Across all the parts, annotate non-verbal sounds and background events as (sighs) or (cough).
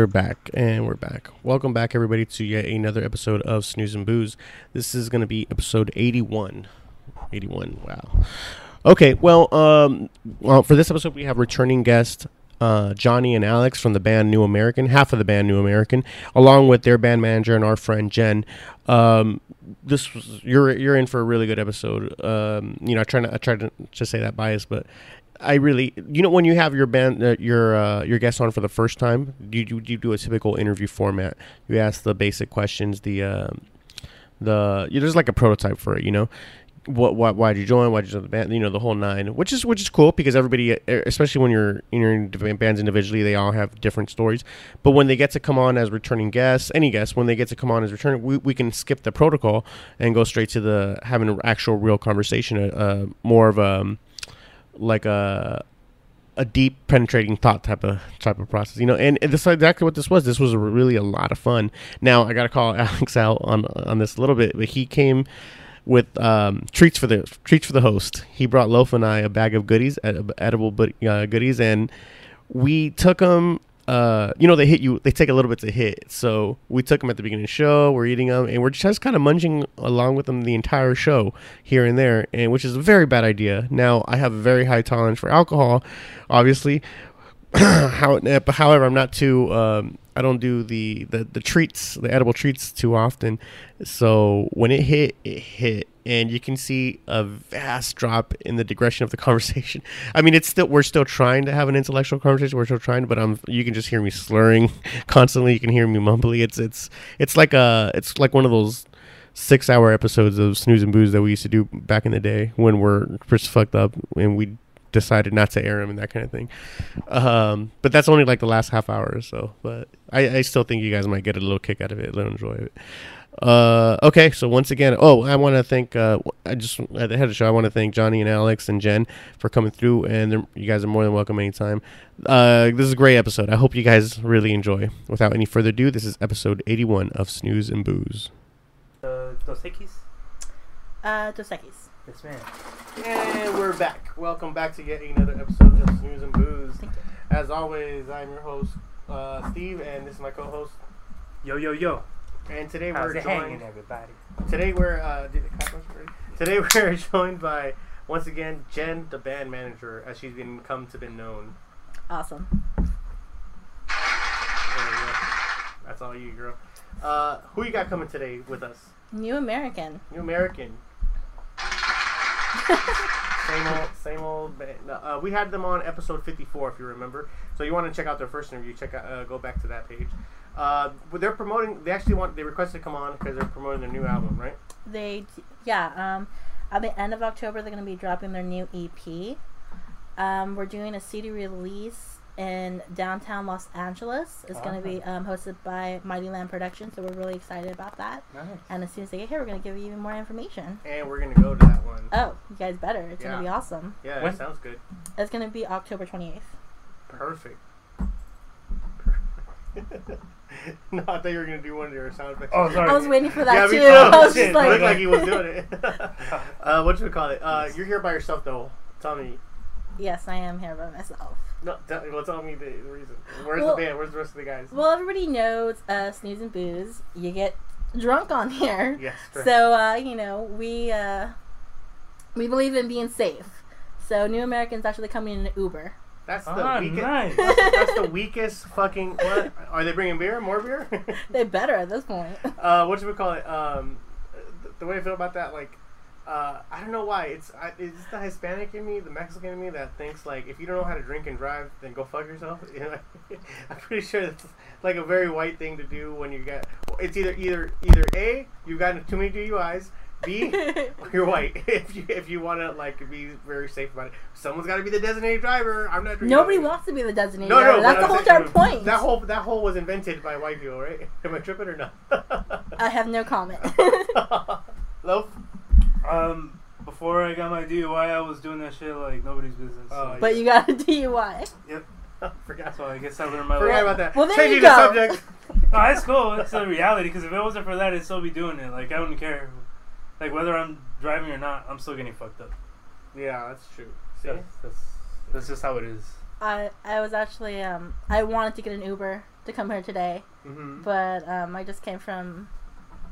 We're back, and we're back. Welcome back, everybody, to yet another episode of Snooze and Booze. This is going to be episode 81. 81, wow. Okay, well, um, well, for this episode, we have returning guest uh, Johnny and Alex from the band New American, half of the band New American, along with their band manager and our friend Jen. Um, this was you're you're in for a really good episode. Um, you know, I try to I try to just say that bias, but I really, you know, when you have your band, uh, your uh, your guest on for the first time, you, you you do a typical interview format. You ask the basic questions, the um the there's like a prototype for it, you know. What, why did you join? Why did you join the band? You know the whole nine, which is which is cool because everybody, uh, especially when you're in your bands individually, they all have different stories. But when they get to come on as returning guests, any guests, when they get to come on as returning, we, we can skip the protocol and go straight to the having an actual real conversation, uh, uh, more of a um, like a a deep penetrating thought type of type of process you know and, and this is exactly what this was. This was really a lot of fun. Now i gotta call (laughs) alex out on on this a little bit but he came with um, treats for the treats for the host. He brought loaf and i a bag of goodies ed- edible uh, goodies and we took them uh, you know they hit you they take a little bit to hit. So we took them at the beginning of the show we're eating them and we're just kind of munching along with them the entire show here and there and which is a very bad idea. Now i have a very high tolerance for alcohol obviously. (coughs) How but however i'm not too um, i don't do the, the the treats the edible treats too often. So when it hit it hit and you can see a vast drop in the digression of the (laughs) conversation i mean it's still we're still trying to have an intellectual conversation we're still trying but i'm you can just hear me slurring (laughs) constantly you can hear me mumbly it's it's it's like a it's like one of those six hour episodes of snooze and booze that we used to do back in the day when we're just fucked up and we decided not to air them and that kind of thing. Um, but that's only like the last half hour or so. But I, I still think you guys might get a little kick out of it. They'll enjoy it. Uh, okay, so once again, oh, I want to thank. Uh, I just at the head of the show, I want to thank Johnny and Alex and Jen for coming through, and you guys are more than welcome anytime. Uh, this is a great episode. I hope you guys really enjoy. Without any further ado, this is episode eighty-one of Snooze and Booze. Uh, Dos Equis? Uh, Dos Equis. Yes, ma'am. And we're back. Welcome back to yet another episode of Snooze and Booze. Thank you. As always, I'm your host, uh, Steve, and this is my co-host. Yo, yo, yo. And today How's we're it hanging, joined. everybody? Today we're uh, did the clap once already? Today (laughs) we're joined by once again Jen, the band manager, as she's been come to be known. Awesome. There you go. That's all you, girl. Uh, who you got coming today with us? New American. New American. same old, same old. Band. Uh, we had them on episode fifty-four, if you remember. So you want to check out their first interview? Check out, uh, go back to that page. Uh, but they're promoting. They actually want. They requested to come on because they're promoting their new album, right? They, yeah. Um, at the end of October, they're gonna be dropping their new EP. Um, we're doing a CD release in downtown Los Angeles. It's gonna be um, hosted by Mighty Land Productions, so we're really excited about that. Nice. And as soon as they get here, we're gonna give you even more information. And we're gonna go to that one. Oh, you guys better! It's Yeah. gonna be awesome. Yeah, When- that sounds good. It's gonna be October twenty eighth. Perfect. (laughs) (laughs) (laughs) no, I thought you were gonna do one of your sound effects. Oh, sorry. I was waiting for that yeah, me too. too. (laughs) I was Shit, just like, looked like he was doing it. (laughs) uh, what should we call it? Uh, you're here by yourself, though. Tell me. yes, I am here by myself. No, tell, well, tell me the, the reason. Where's Well- the band? Where's the rest of the guys? Well, everybody knows uh, snooze and booze. You get drunk on here. yes. correct. So uh, you know we uh, we believe in being safe. So New Americans actually coming in an Uber. That's the Ah, weakest. nice. That's, (laughs) that's the weakest fucking. What are they bringing beer? More beer? (laughs) They better at this point. (laughs) uh, what should we call it? Um, the, the way I feel about that, like, uh, I don't know why. It's I, it's the Hispanic in me, the Mexican in me that thinks like if you don't know how to drink and drive, then go fuck yourself. You know, I'm pretty sure it's like a very white thing to do when you get. It's either either either a you've gotten too many DUIs. B, (laughs) you're white. (laughs) If you if you want to like be very safe about it, someone's got to be the designated driver. I'm not. drinking Nobody alcohol. wants to be the designated No, no, driver. That's the whole saying, entire point. That whole that whole was invented by white people, right? (laughs) Am I tripping or not? I have no comment. Loaf. Um, before I got my DUI, I was doing that shit like nobody's business. Oh, so- but you got a DUI. Yep. Forgot. So I guess I learned my Forgot lesson. about that. Well, there Changing you the subject. No, it's cool. It's a reality because if it wasn't for that, I'd still be doing it. Like I wouldn't care. Like whether I'm driving or not, I'm still getting fucked up. Yeah, that's true. See, That's, that's, that's just how it is. I I was actually um I wanted to get an Uber to come here today, hmm but um I just came from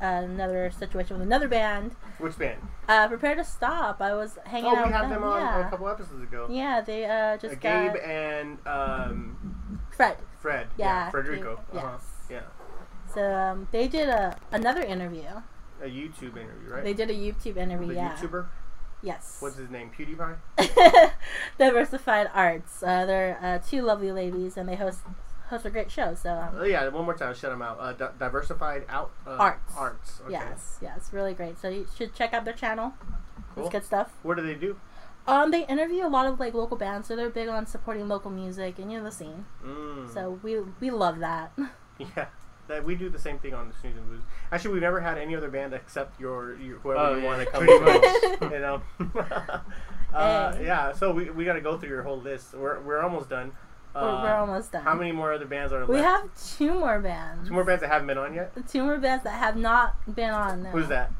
another situation with another band. Which band? Uh, prepare to stop. I was hanging Oh, out we with had them. them on yeah. a couple episodes ago. yeah, they uh Uh, just Gabe got and um, Fred. Fred. Yeah, Frederico. Gabe, Uh-huh. yes. Yeah. So um, they did a another interview. A YouTube interview, right? They did a YouTube interview. the yeah. YouTuber. Yes. What's his name? PewDiePie. (laughs) Diversified Arts. Uh, they're uh, two lovely ladies, and they host host a great show. So um, Oh yeah, one more time, shut them out. Uh, di- diversified out uh, Arts. Arts. Okay. yes, yes, really great. So you should check out their channel. Cool. It's good stuff. What do they do? Um, they interview a lot of like local bands, so they're big on supporting local music and you know the scene. Mm. So we we love that. (laughs) yeah, that we do the same thing on the Snooze and Booze. Actually, we've never had any other band except your, your whoever Oh, you yeah. want to (laughs) come. Pretty much. you know. (laughs) uh, Yeah, so we, we got to go through your whole list. We're we're almost done. we're, Uh, we're almost done. How many more other bands are We left? have two more bands. Two more bands that haven't been on yet. Two more bands that have not been on. Now. Who's that?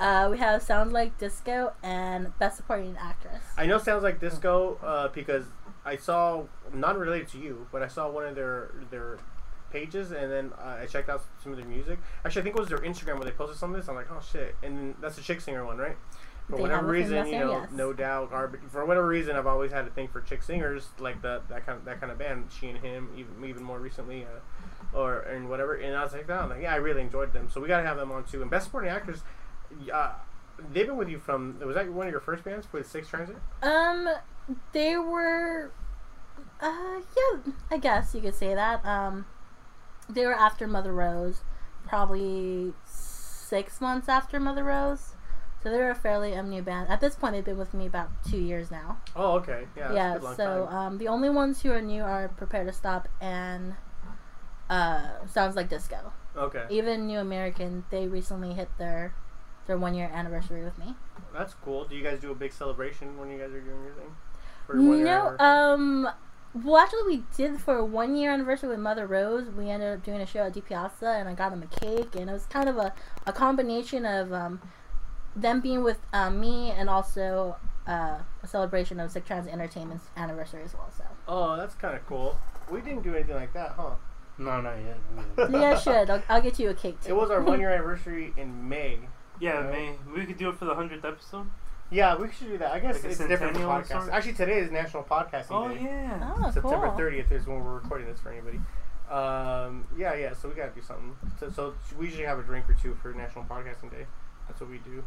Uh, we have Sounds Like Disco and Best Supporting Actress. I know sounds like disco uh, because I saw not related to you, but I saw one of their their pages, and then uh, I checked out some of their music. Actually, I think it was their Instagram where they posted some of this. I'm like, oh shit! And that's the chick singer one, right? For They whatever reason, you know, yes. no doubt, garbage. For whatever reason, I've always had a thing for chick singers, like that that kind of that kind of band. She and him, even even more recently, uh, or and whatever. And I was like, oh, like, yeah, I really enjoyed them. So we gotta have them on too. And best supporting actress, uh, they've been with you from. Was that one of your first bands with Sick Transit? Um, they were, uh, yeah, I guess you could say that. Um, they were after Mother Rose, probably six months after Mother Rose. So they were a fairly um, new band. At this point, they've been with me about two years now. Oh, okay. Yeah. yeah. So um, the only ones who are new are Prepare to Stop and uh, Sounds Like Disco. okay. Even New American, they recently hit their their one year anniversary with me. That's cool. Do you guys do a big celebration when you guys are doing your thing? For one No, um, well, actually, we did for a one year anniversary with Mother Rose. We ended up doing a show at D Piazza, and I got them a cake, and it was kind of a, a combination of um, them being with um, me and also uh, a celebration of Sick Trans Entertainment's anniversary as well. So Oh, that's kind of cool. We didn't do anything like that, huh? No, not yet. yeah, guys should. I'll, I'll get you a cake too. It was our one year (laughs) anniversary in May. Yeah, Right. man. We could do it for the hundredth episode. Yeah, we should do that. I guess Like a it's different centennial podcasts. sort? Actually, today is National Podcasting Oh Day. yeah. Oh, September cool. 30th is when we're recording this for anybody. Um, yeah, yeah. So we gotta do something. So, so we usually have a drink or two for National Podcasting Day. That's what we do.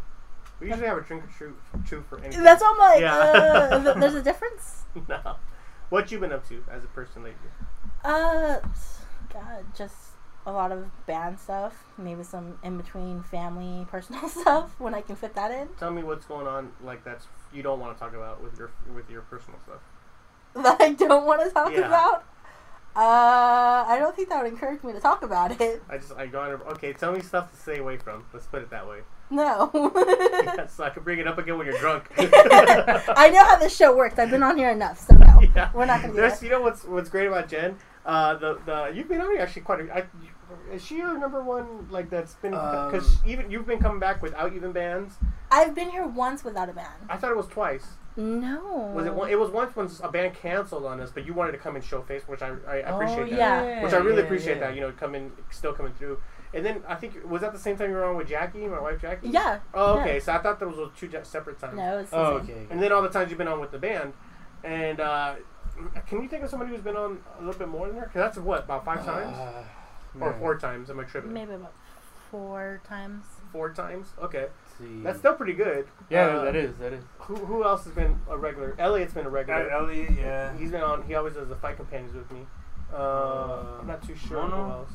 We usually have a drink or two, two for anything. That's all my. Yeah. Uh, th- there's a (laughs) difference. no. What you been up to as a person lately? Uh, God, just a lot of band stuff. Maybe some in between family, (laughs) personal stuff when I can fit that in. Tell me what's going on. Like that's you don't want to talk about with your with your personal stuff. (laughs) That I don't want to talk Yeah. about. Uh, I don't think that would encourage me to talk about it. I just I go on. Okay, tell me stuff to stay away from. Let's put it that way. (laughs) No. yeah, so I can bring it up again when you're drunk. I know how this show works. I've been on here enough, so no, Yeah. we're not gonna do There's, that. you know what's what's great about Jen? Uh, the the you've been on here actually quite. A, I, is she your number one like that's been because Um, even you've been coming back without even bands. I've been here once without a band. I thought it was twice. No. Was it one? It was once when a band canceled on us, but you wanted to come and show face, which I I appreciate oh, that. yeah. Which I really yeah, appreciate yeah. that. You know, coming still coming through. And then I think was that the same time you were on with Jackie, my wife Jackie. Yeah. Oh, yeah. okay. So I thought those were two separate times. No, it's the Oh, same. okay. And then all the times you've been on with the band, and uh, can you think of somebody who's been on a little bit more than her? Because that's what about five times Uh, or man. four times? Am I tripping? Maybe about four times. Four times. Okay, see. that's still pretty good. yeah, Uh, that is that is. Who who else has been a regular? Elliot's been a Uh, regular. Elliot, yeah. He's been on. He always does the fight companions with me. Uh, Uh, I'm not too sure Mono? who else.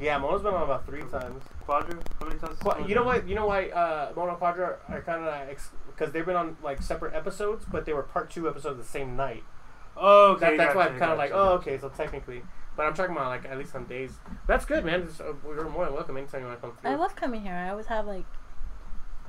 Yeah, Mono's been on about three times. Quadra. How many times? Qu- you know what? You know why uh, Mono Quadra are kind of because they've been on like separate episodes, but they were part two episodes the same night. Oh, okay. That, that's why I'm kind of like, gotcha. oh, okay, so technically. But I'm talking about like at least on days. That's good, man. It's, uh, you're more than welcome anytime you want to come through. I love coming here. I always have like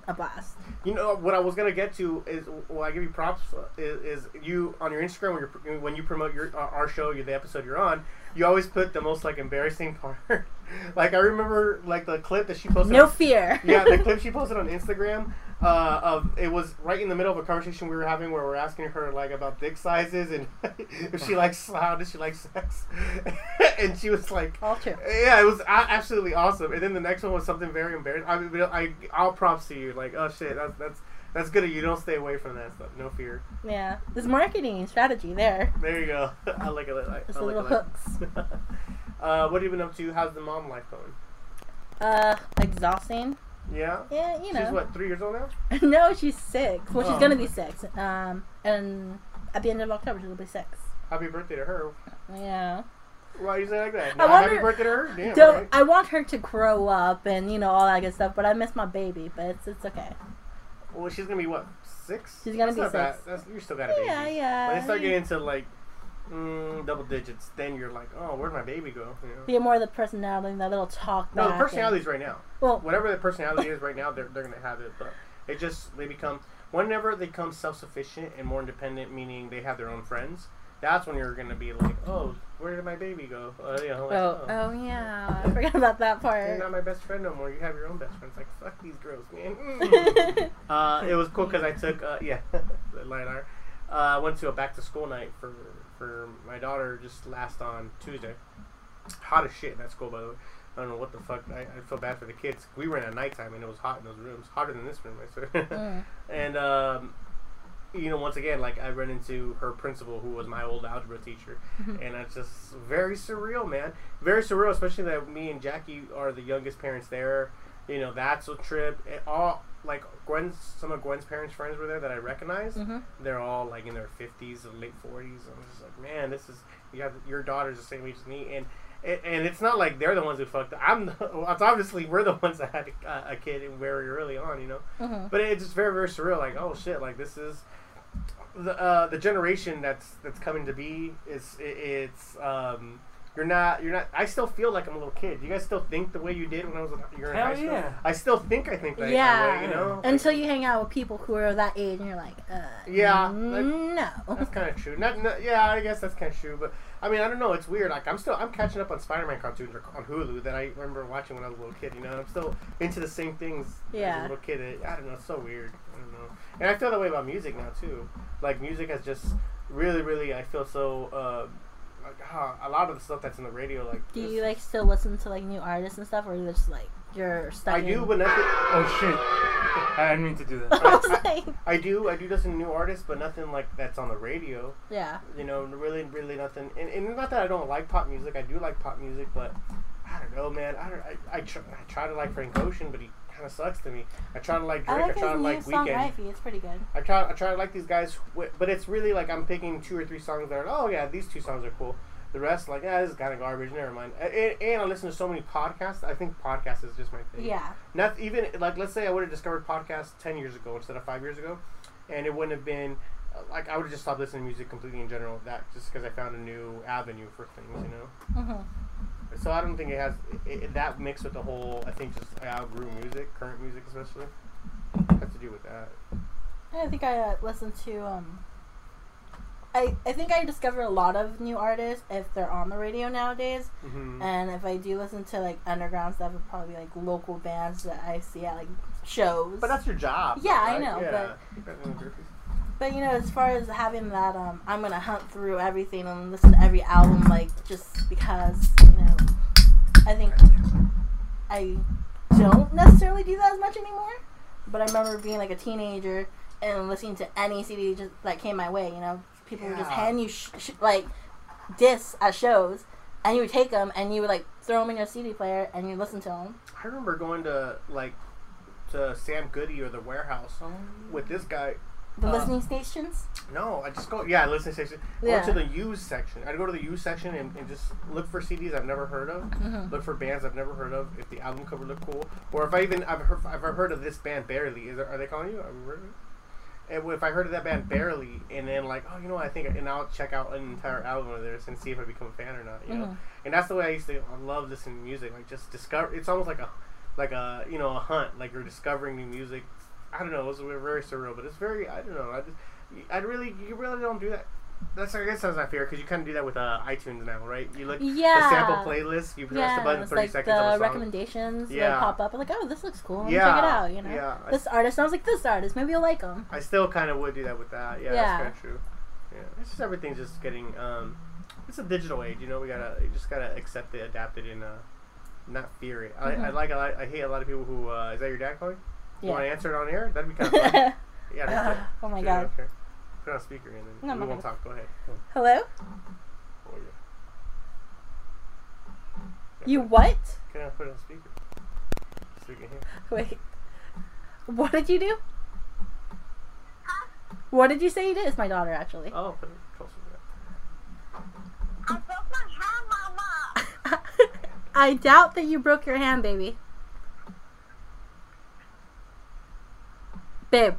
a blast. you know what I was gonna get to is well, I give you props uh, is, is you on your Instagram when you when you promote your uh, our show, you the episode you're on. You always put the most like embarrassing part. (laughs) like I remember like the clip that she posted. No on- fear. yeah, the (laughs) clip she posted on Instagram uh, of it was right in the middle of a conversation we were having where we're asking her like about dick sizes and (laughs) if she likes how does she like sex, (laughs) and she was like, All true. yeah, it was absolutely awesome. And then the next one was something very embarrassing. I mean, I I'll props to you. Like, oh shit, that's that's that's good you. Don't stay away from that stuff. No fear. Yeah, there's marketing strategy there. There you go. (laughs) I like it. I, Just I like little it. hooks. uh, what have you been up to? How's the mom life going? Uh, exhausting. Yeah. Yeah, you know. She's what, three years old now? (laughs) no, she's six. Well, she's Oh. gonna be six. Um, and at the end of October she'll be six. Happy birthday to her. Yeah. Why you say like that? I wonder- happy birthday to her? Damn, So right? I want her to grow up and you know all that good stuff, but I miss my baby. But it's it's okay. Well, she's gonna be what, six? She's gonna That's be bad. six. That's, you're still got a baby. Yeah, yeah. When they start getting into like mm, double digits, then you're like, oh, where'd my baby go? You know? Be more of the personality, that little talk. No, the back and- personality's right now. Well, Whatever the personality is right now, they're, they're gonna have it. But it just they become whenever they become self sufficient and more independent, meaning they have their own friends. That's when you're gonna be like, oh, where did my baby go? Uh, you know, like, oh, oh yeah, (laughs) I forgot about that part. You're not my best friend no more. You have your own best friends. Like fuck these girls, man. Mm. (laughs) uh, it was cool because I took uh, yeah, (laughs) LiDAR. Uh, I went to a back to school night for for my daughter just last on Tuesday. Hot as shit in that school, by the way. I don't know what the fuck. I, I feel bad for the kids. We were in at nighttime and it was hot in those rooms, hotter than this room, I swear. (laughs) Mm. and um, you know, once again, like I ran into her principal, who was my old algebra teacher, and it's just very surreal, man. Very surreal, especially that me and Jackie are the youngest parents there. You know, that's a trip. It all like Gwen's, some of Gwen's parents' friends were there that I recognized. Mhm. They're all like in their fifties or late forties. I was just like, man, this is you have your daughter's the same age as me, and and, and it's not like they're the ones who fucked. Up. I'm. The, well, (laughs) it's obviously we're the ones that had a, a kid very early on, you know. Mhm. But it's just very very surreal. Like, oh shit, like this is the uh, the generation that's that's coming to be is it, it's um you're not you're not I still feel like I'm a little kid. You guys still think the way you did when I was in, you're in Hell high school? yeah. I still think I think that, Yeah. way, you know. Until you hang out with people who are that age, and you're like, uh, Yeah, like- no. That's kind of true. Not, not, yeah, I guess that's kind of true. But I mean, I don't know. It's weird. Like I'm still, I'm catching up on Spider-Man cartoons on Hulu that I remember watching when I was a little kid. You know, I'm still into the same things as a little kid. It- I don't know. It's so weird. I don't know. And I feel that way about music now too. Like music has just really, really. I feel so. Uh, like huh, a lot of the stuff that's in the radio, like Do you like still listen to like new artists and stuff, or you just like you're stuck? I do, but nothing. Oh shit! I didn't mean to do that. (laughs) I was like, I do. I do listen to new artists, but nothing like that's on the radio. yeah. you know, really, really nothing. And, and not that I don't like pop music. I do like pop music, but I don't know, man. I don't, I, I, try, I try to like Frank Ocean, but he kind of sucks to me. I try to like I Drake. I, like his try to like Weeknd. It's pretty good. I try, I try to like these guys, but it's really like I'm picking two or three songs that are, oh yeah, these two songs are cool. The rest, like, yeah, this is kind of garbage. Never mind. And, and I listen to so many podcasts. I think podcast is just my thing. Yeah. Not even like let's say I would have discovered podcasts ten years ago instead of five years ago, and it wouldn't have been uh, like I would have just stopped listening to music completely in general. That just because I found a new avenue for things, you know. hmm So I don't think it has it, it, that mixed with the whole. I think just I outgrew music, current music especially, has to do with that. I think I uh, listened to um. I, I think I discover a lot of new artists if they're on the radio nowadays, Mm-hmm. and if I do listen to like underground stuff, it'd probably be like local bands that I see at like shows. but that's your job. Yeah, I know, Yeah. But you know, as far as having that, um, I'm gonna hunt through everything and listen to every album, like just because you know, I think I don't necessarily do that as much anymore. But I remember being like a teenager and listening to any CD just that came my way. You know, people would just hand you sh- sh- like discs at shows, and you would take them and you would like throw them in your CD player and you listen to them. I remember going to like to Sam Goody or the Wherehouse with this guy. The Uh, listening stations. No, I just go. Yeah, listening section. Yeah. Go to the used section. I'd go to the used section and, and just look for CDs I've never heard of. Mhm. Look for bands I've never heard of. If the album cover looked cool, or if I even I've heard, I've heard of this band barely. Is there, are they calling you? Have heard of? And if I heard of that band barely, and then like, oh, you know, what, I think, and I'll check out an entire album of theirs and see if I become a fan or not. You know, Mhm. and that's the way I used to. I love listening to music. Like just discover. It's almost like a, like a you know a hunt. Like you're discovering new music. I don't know. It was very surreal, but it's very. I don't know. I just. I really, you really don't do that that's I guess that's not fair because you kind of do that with uh, iTunes now, right? You look Yeah. the sample playlist, you press the button, thirty like seconds the of a song. recommendations Yeah. will pop up. I'm like, oh, this looks cool. Yeah, check it out. You know, yeah. I this artist sounds like this artist. Maybe you'll like them. I still kind of would do that with that. Yeah, Yeah. that's kind of true. Yeah, it's just everything's just getting. Um, it's a digital age, you know. We gotta, you just gotta accept it, adapt it, and uh, not fear it. I, I Mhm. like, a lot, I hate a lot of people who. Uh, is that your dad calling? You want to answer it on air? That'd be kind of fun. (laughs) yeah. that's it. (laughs) oh my Yeah, god. Okay. Put it on speaker and then No, we won't talk. Go ahead. Hello. Oh, yeah. You what? Can I put it on speaker? So you can hear. (laughs) Wait. What did you do? What did you say you did? It's my daughter, actually. Oh, put it closer to that. I broke my hand, Mama. I doubt that you broke your hand, baby. Babe.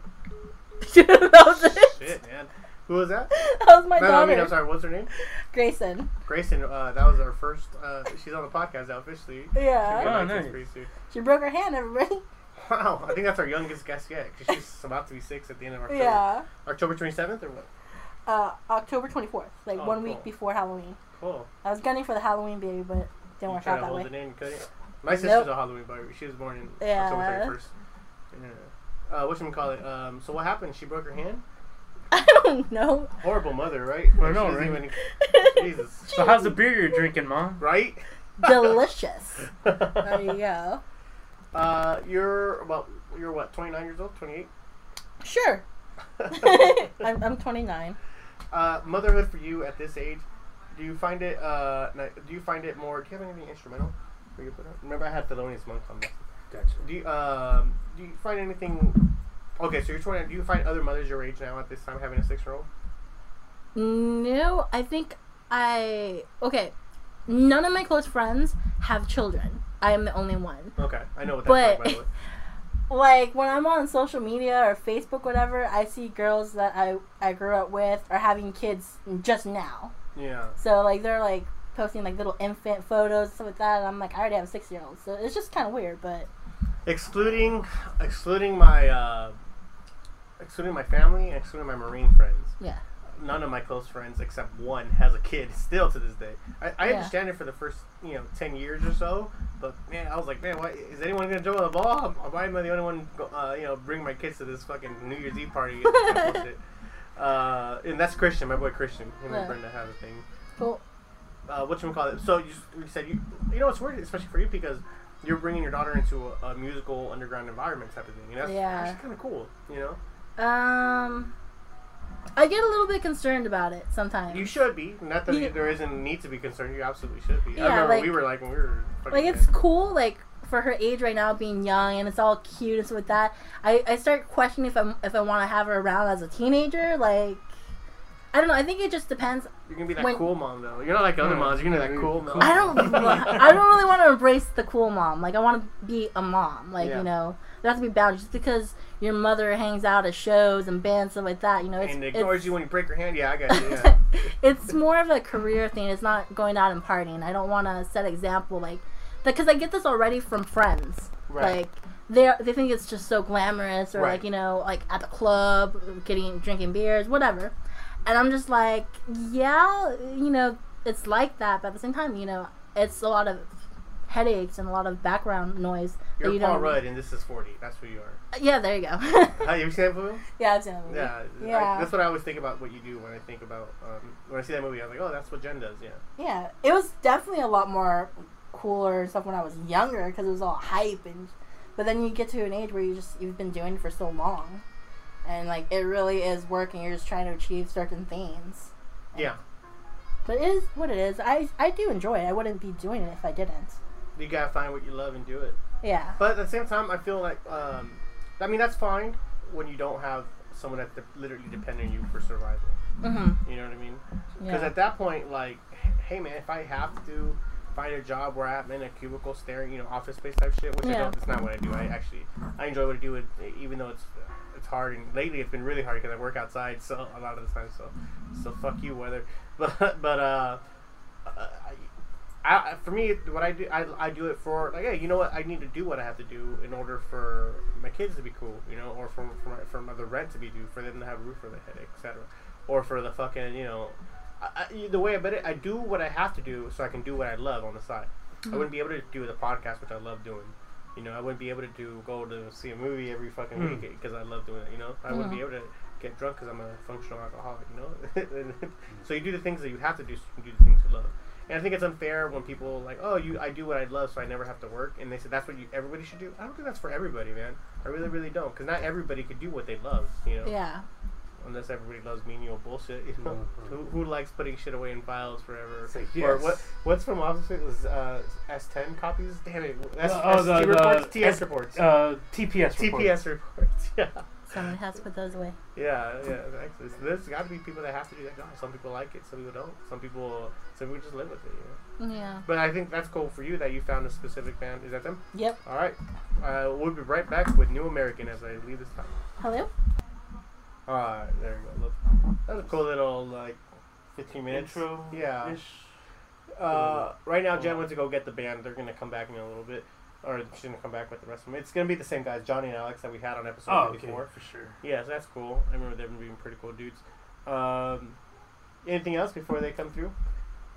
that was it. Shit, man. Who was that? (laughs) That was my no, no, I daughter, mean, I'm sorry. What's her name? Grayson. Grayson. Uh, that was our first. Uh, she's on the podcast now officially. She'll Yeah. get Oh, nice. pretty soon. She broke her hand, everybody. (laughs) Wow, I think that's our youngest guest yet because she's about to be six at the end of October. Yeah. October 27th or what? Uh, October 24th, like Oh, one cool. week before Halloween. Cool. I was gunning for the Halloween baby, but didn't You work out that hold way. it in, cut it. My sister's Nope. a Halloween baby. She was born in Yeah. October 31st. Yeah. Uh, what call it? Um, so what happened? She broke her hand. (laughs) I don't know. Horrible mother, right? I know, She doesn't right? even- Jesus. (laughs) So how's the beer you're drinking, mom? Right? Delicious. (laughs) There you go. uh, you're well. You're what? 29 years old? 28? Sure. I'm, I'm 29. Uh, motherhood for you at this age, do you find it? Uh, do you find it more? Do you have anything instrumental? For you to put on? Remember, I had Thelonious Monk on this. Gotcha. Do you um do you find anything? Okay, so you're 20. Do you find other mothers your age now at this time having a six year old? No, I think I. Okay. None of my close friends have children. I am the only one. Okay, I know what that's But- like, by the way. (laughs) Like when I'm on social media or Facebook, whatever, I see girls that I I grew up with are having kids just now. Yeah. So like they're like posting like little infant photos and stuff like that. And I'm like, I already have a six year old, so it's just kind of weird. But Excluding excluding my uh, excluding my family and excluding my Marine friends. yeah, None of my close friends except one has a kid still to this day. I, I Yeah. understand it for the first you know ten years or so, but man, I was like, man, why is anyone gonna jump on the ball? Why am I the only one? go- Uh, you know, bring my kids to this fucking New Year's Eve party? and (laughs) uh, and that's Christian, my boy Christian. Him and Brenda have a thing. cool. uh, what you call it? So you, you said you you know it's weird, especially for you because you're bringing your daughter into a, a musical underground environment type of thing. You know, that's Yeah. actually kind of cool. You know, Um, I get a little bit concerned about it sometimes. you should be. Not that Yeah. there isn't a need to be concerned. You absolutely should be. Yeah, I remember like- we were like when we were like it's kids. cool like for her age right now being young and it's all cute and stuff like that i, I start questioning if i if i want to have her around as a teenager like i don't know i think it just depends You're gonna be that when- cool mom though. You're not like other moms. You're gonna be that cool mom. i don't (laughs) i don't really want to embrace the cool mom like i want to be a mom like Yeah. you know there has to be boundaries just because your mother hangs out at shows and bands and stuff like that you know it's and it's, ignores you when you break your hand. Yeah, I got you. Yeah. (laughs) it's more of a career thing. It's not going out and partying. I don't want to set example like because I get this already from friends. Right. Like they they think it's just so glamorous or Right. like you know like at the club getting drinking beers whatever, and I'm just like yeah you know it's like that but at the same time you know it's a lot of headaches and a lot of background noise. You're you Paul Rudd, and this is 40. That's who you are. Yeah, there you go. (laughs) Have you seen that movie? yeah, I've seen that movie. Yeah, Yeah. I, that's what I always think about what you do when I think about um, when I see that movie. I'm like, oh, that's what Jen does. Yeah. Yeah, it was definitely a lot more cooler and stuff when I was younger because it was all hype and. But then you get to an age where you just you've been doing it for so long, and like it really is working. You're just trying to achieve certain things. Yeah. But it is what it is. I I do enjoy it. I wouldn't be doing it if I didn't. You gotta find what you love and do it. Yeah. But at the same time, I feel like, um, I mean, that's fine when you don't have someone that's de- literally dependent on you for survival. Mm-hmm. You know what I mean? Because Yeah. at that point, like, hey man, if I have to find a job where I'm in a cubicle staring, you know, office space type shit, which I don't, it's not what I do. I actually, I enjoy what I do, even though it's hard. And lately, it's been really hard because I work outside, so a lot of the time, so so fuck you, weather. (laughs) But but uh. uh, I, I, for me, what I do, I, I do it for like, hey, you know what? I need to do what I have to do in order for my kids to be cool, you know, or for for, my, for my, the rent to be due, for them to have a roof over their head, etc. or for the fucking you know. I, I, the way I bet it, I do what I have to do so I can do what I love on the side. I wouldn't be able to do the podcast, which I love doing. You know, I wouldn't be able to do go to see a movie every fucking Mm. week because I love doing it. You know, I wouldn't be able to get drunk because I'm a functional alcoholic. You know, (laughs) so you do the things that you have to do so you can do the things you love. And I think it's unfair when people like, oh, you, I do what I love, so I never have to work, and they say that's what you everybody should do. I don't think that's for everybody, man. I really, really don't, because not everybody could do what they love. You know, Yeah. Unless everybody loves menial bullshit. You know, Mhm. who, who likes putting shit away in files forever? It's like, Or yes. what? What's from Office? It was uh, S10 copies. Damn it! S, Oh, the- ST the reports, TS S- reports, Uh, TPS. report. TPS reports. (laughs) Yeah, Someone has to put those away. yeah, yeah. Exactly. So there's got to be people that have to do that job. Some people like it, some people don't. Some people, some people just live with it. You know. Yeah. But I think that's cool for you that you found a specific band. Is that them? Yep. All right. Uh, we'll be right back with New American as I leave this time. Hello. All right, there you go. Look, that was a cool little like 15 minutes. Intro. Yeah. Uh, right now, Jen went to go get the band. They're gonna come back in a little bit, or she's gonna come back with the rest of them. It's gonna be the same guys, Johnny and Alex, that we had on episode Oh, okay, 54. for sure. Yeah, so that's cool. I remember them being pretty cool dudes. Um, anything else before they come through?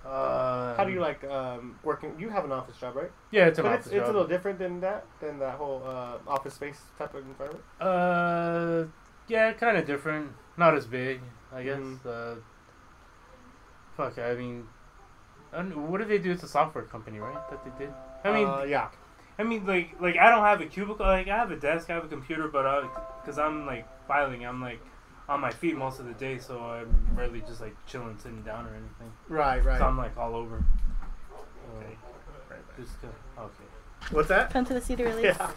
Uh, How do you like um, working? You have an office job, right? Yeah, it's an but office it's, it's a little different than that, than that whole uh, office space type of environment. Uh, yeah, kind of different. Not as big, I guess. Mhm. Uh, fuck, I mean, I what did they do? It's a software company, right? That they did. I mean, uh, yeah. I mean, like, like I don't have a cubicle. Like, I have a desk, I have a computer, but uh, cause I'm like filing, I'm like on my feet most of the day, so I'm rarely just like chilling, sitting down or anything. Right, right. So I'm like all over. Okay. Uh, just to, okay. What's that? Come to the CD release. Yeah.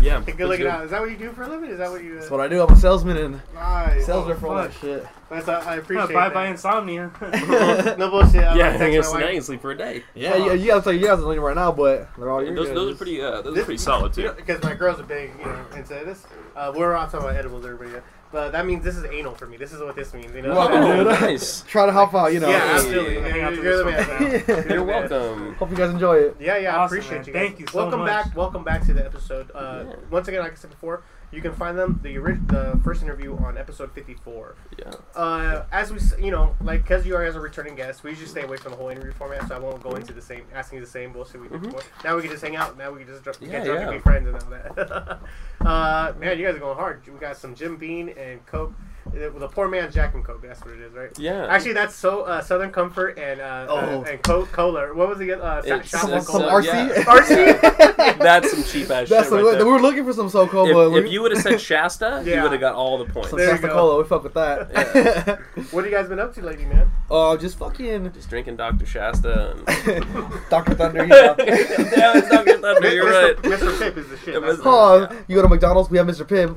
Yeah. (laughs) Hey, good looking out. Is that what you do for a living? Is that what you? Uh, That's what I do. I'm a salesman and Nice. salesman for all that fuck. shit. That's, uh, I appreciate bye that. bye insomnia. (laughs) (laughs) no bullshit. I Yeah, like I text think my it's wife. nice. I can sleep for a day. Yeah, yeah, you guys like you guys are leaning right now, but they're all Those, yours. those are pretty. Uh, those This- are pretty solid too. Because my girls are big, you know, into this. Uh, we're all talking about edibles, everybody. But that means this is anal for me. This is what this means, you know? Welcome, (laughs) dude. nice. Try to help out, you know. Yeah, absolutely. Hang out to You're the this man. one. man. You're You're welcome. Hope you guys enjoy it. Yeah, yeah, I Awesome, appreciate man. you. Guys. Thank you so welcome much. back. Welcome back to the episode. Uh, Yeah. Once again, like I said before, you can find them the the first interview on episode fifty four. Yeah. Uh, as we, you know, like because you are as a returning guest, we usually stay away from the whole interview format, so I won't go into the same asking the same bullshit we did Mhm. before. Now we can just hang out. Now we can just dr- Yeah, get drunk and be friends and all that. (laughs) uh, man, you guys are going hard. We got some Jim Beam and Coke. Uh, The poor man Jack and Coke. That's what it is, right? Yeah. Actually, that's so uh, Southern Comfort and uh, Oh. uh, and Coke Cola. What was the uh, It's- shop Some, it's, some uh, RC. yeah. RC. (laughs) That's some cheap ass That's shit the, right we there. were looking for some so Cola. If, if you would have said Shasta, Yeah. you would have got all the points. some There Shasta. Cola, we fuck with that. (laughs) what have you guys been up to lately, man? Oh, just fucking Just drinking Dr. Shasta. And... (laughs) Dr. Thunder. You know. yeah, it's Dr. Thunder. You're Mr. right. Mr. Pibb is the shit. It That's was- why. Oh, you go to McDonald's, we have Mr. Pibb.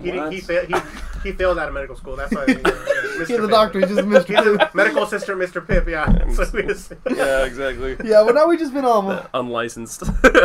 He, didn't- he, failed, he, he failed out of medical school. That's why. (laughs) He, uh, Mr. He's the doctor, he's just Mr. He's a medical assistant, Mr. Pibb. Yeah. That's what it is. Yeah, exactly. Yeah, but now we just been um (laughs) Unlicensed.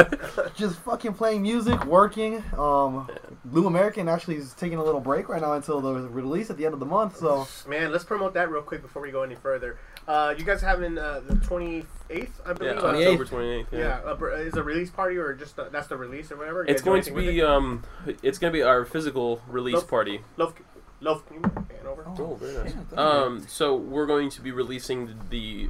(laughs) just fucking playing music, working. Um, New American actually is taking a little break right now until the release at the end of the month. So Man, let's promote that real quick before we go any further. Uh, you guys having uh, the 28th, I yeah, believe. uh, October 28th. Yeah, Yeah. uh, is a release party or just uh, that's the release or whatever? You It's going to be it? um, it's going to be our physical release Nope. party. Love, love. Can you hand over? Oh, very nice. yeah. Um, so we're going to be releasing the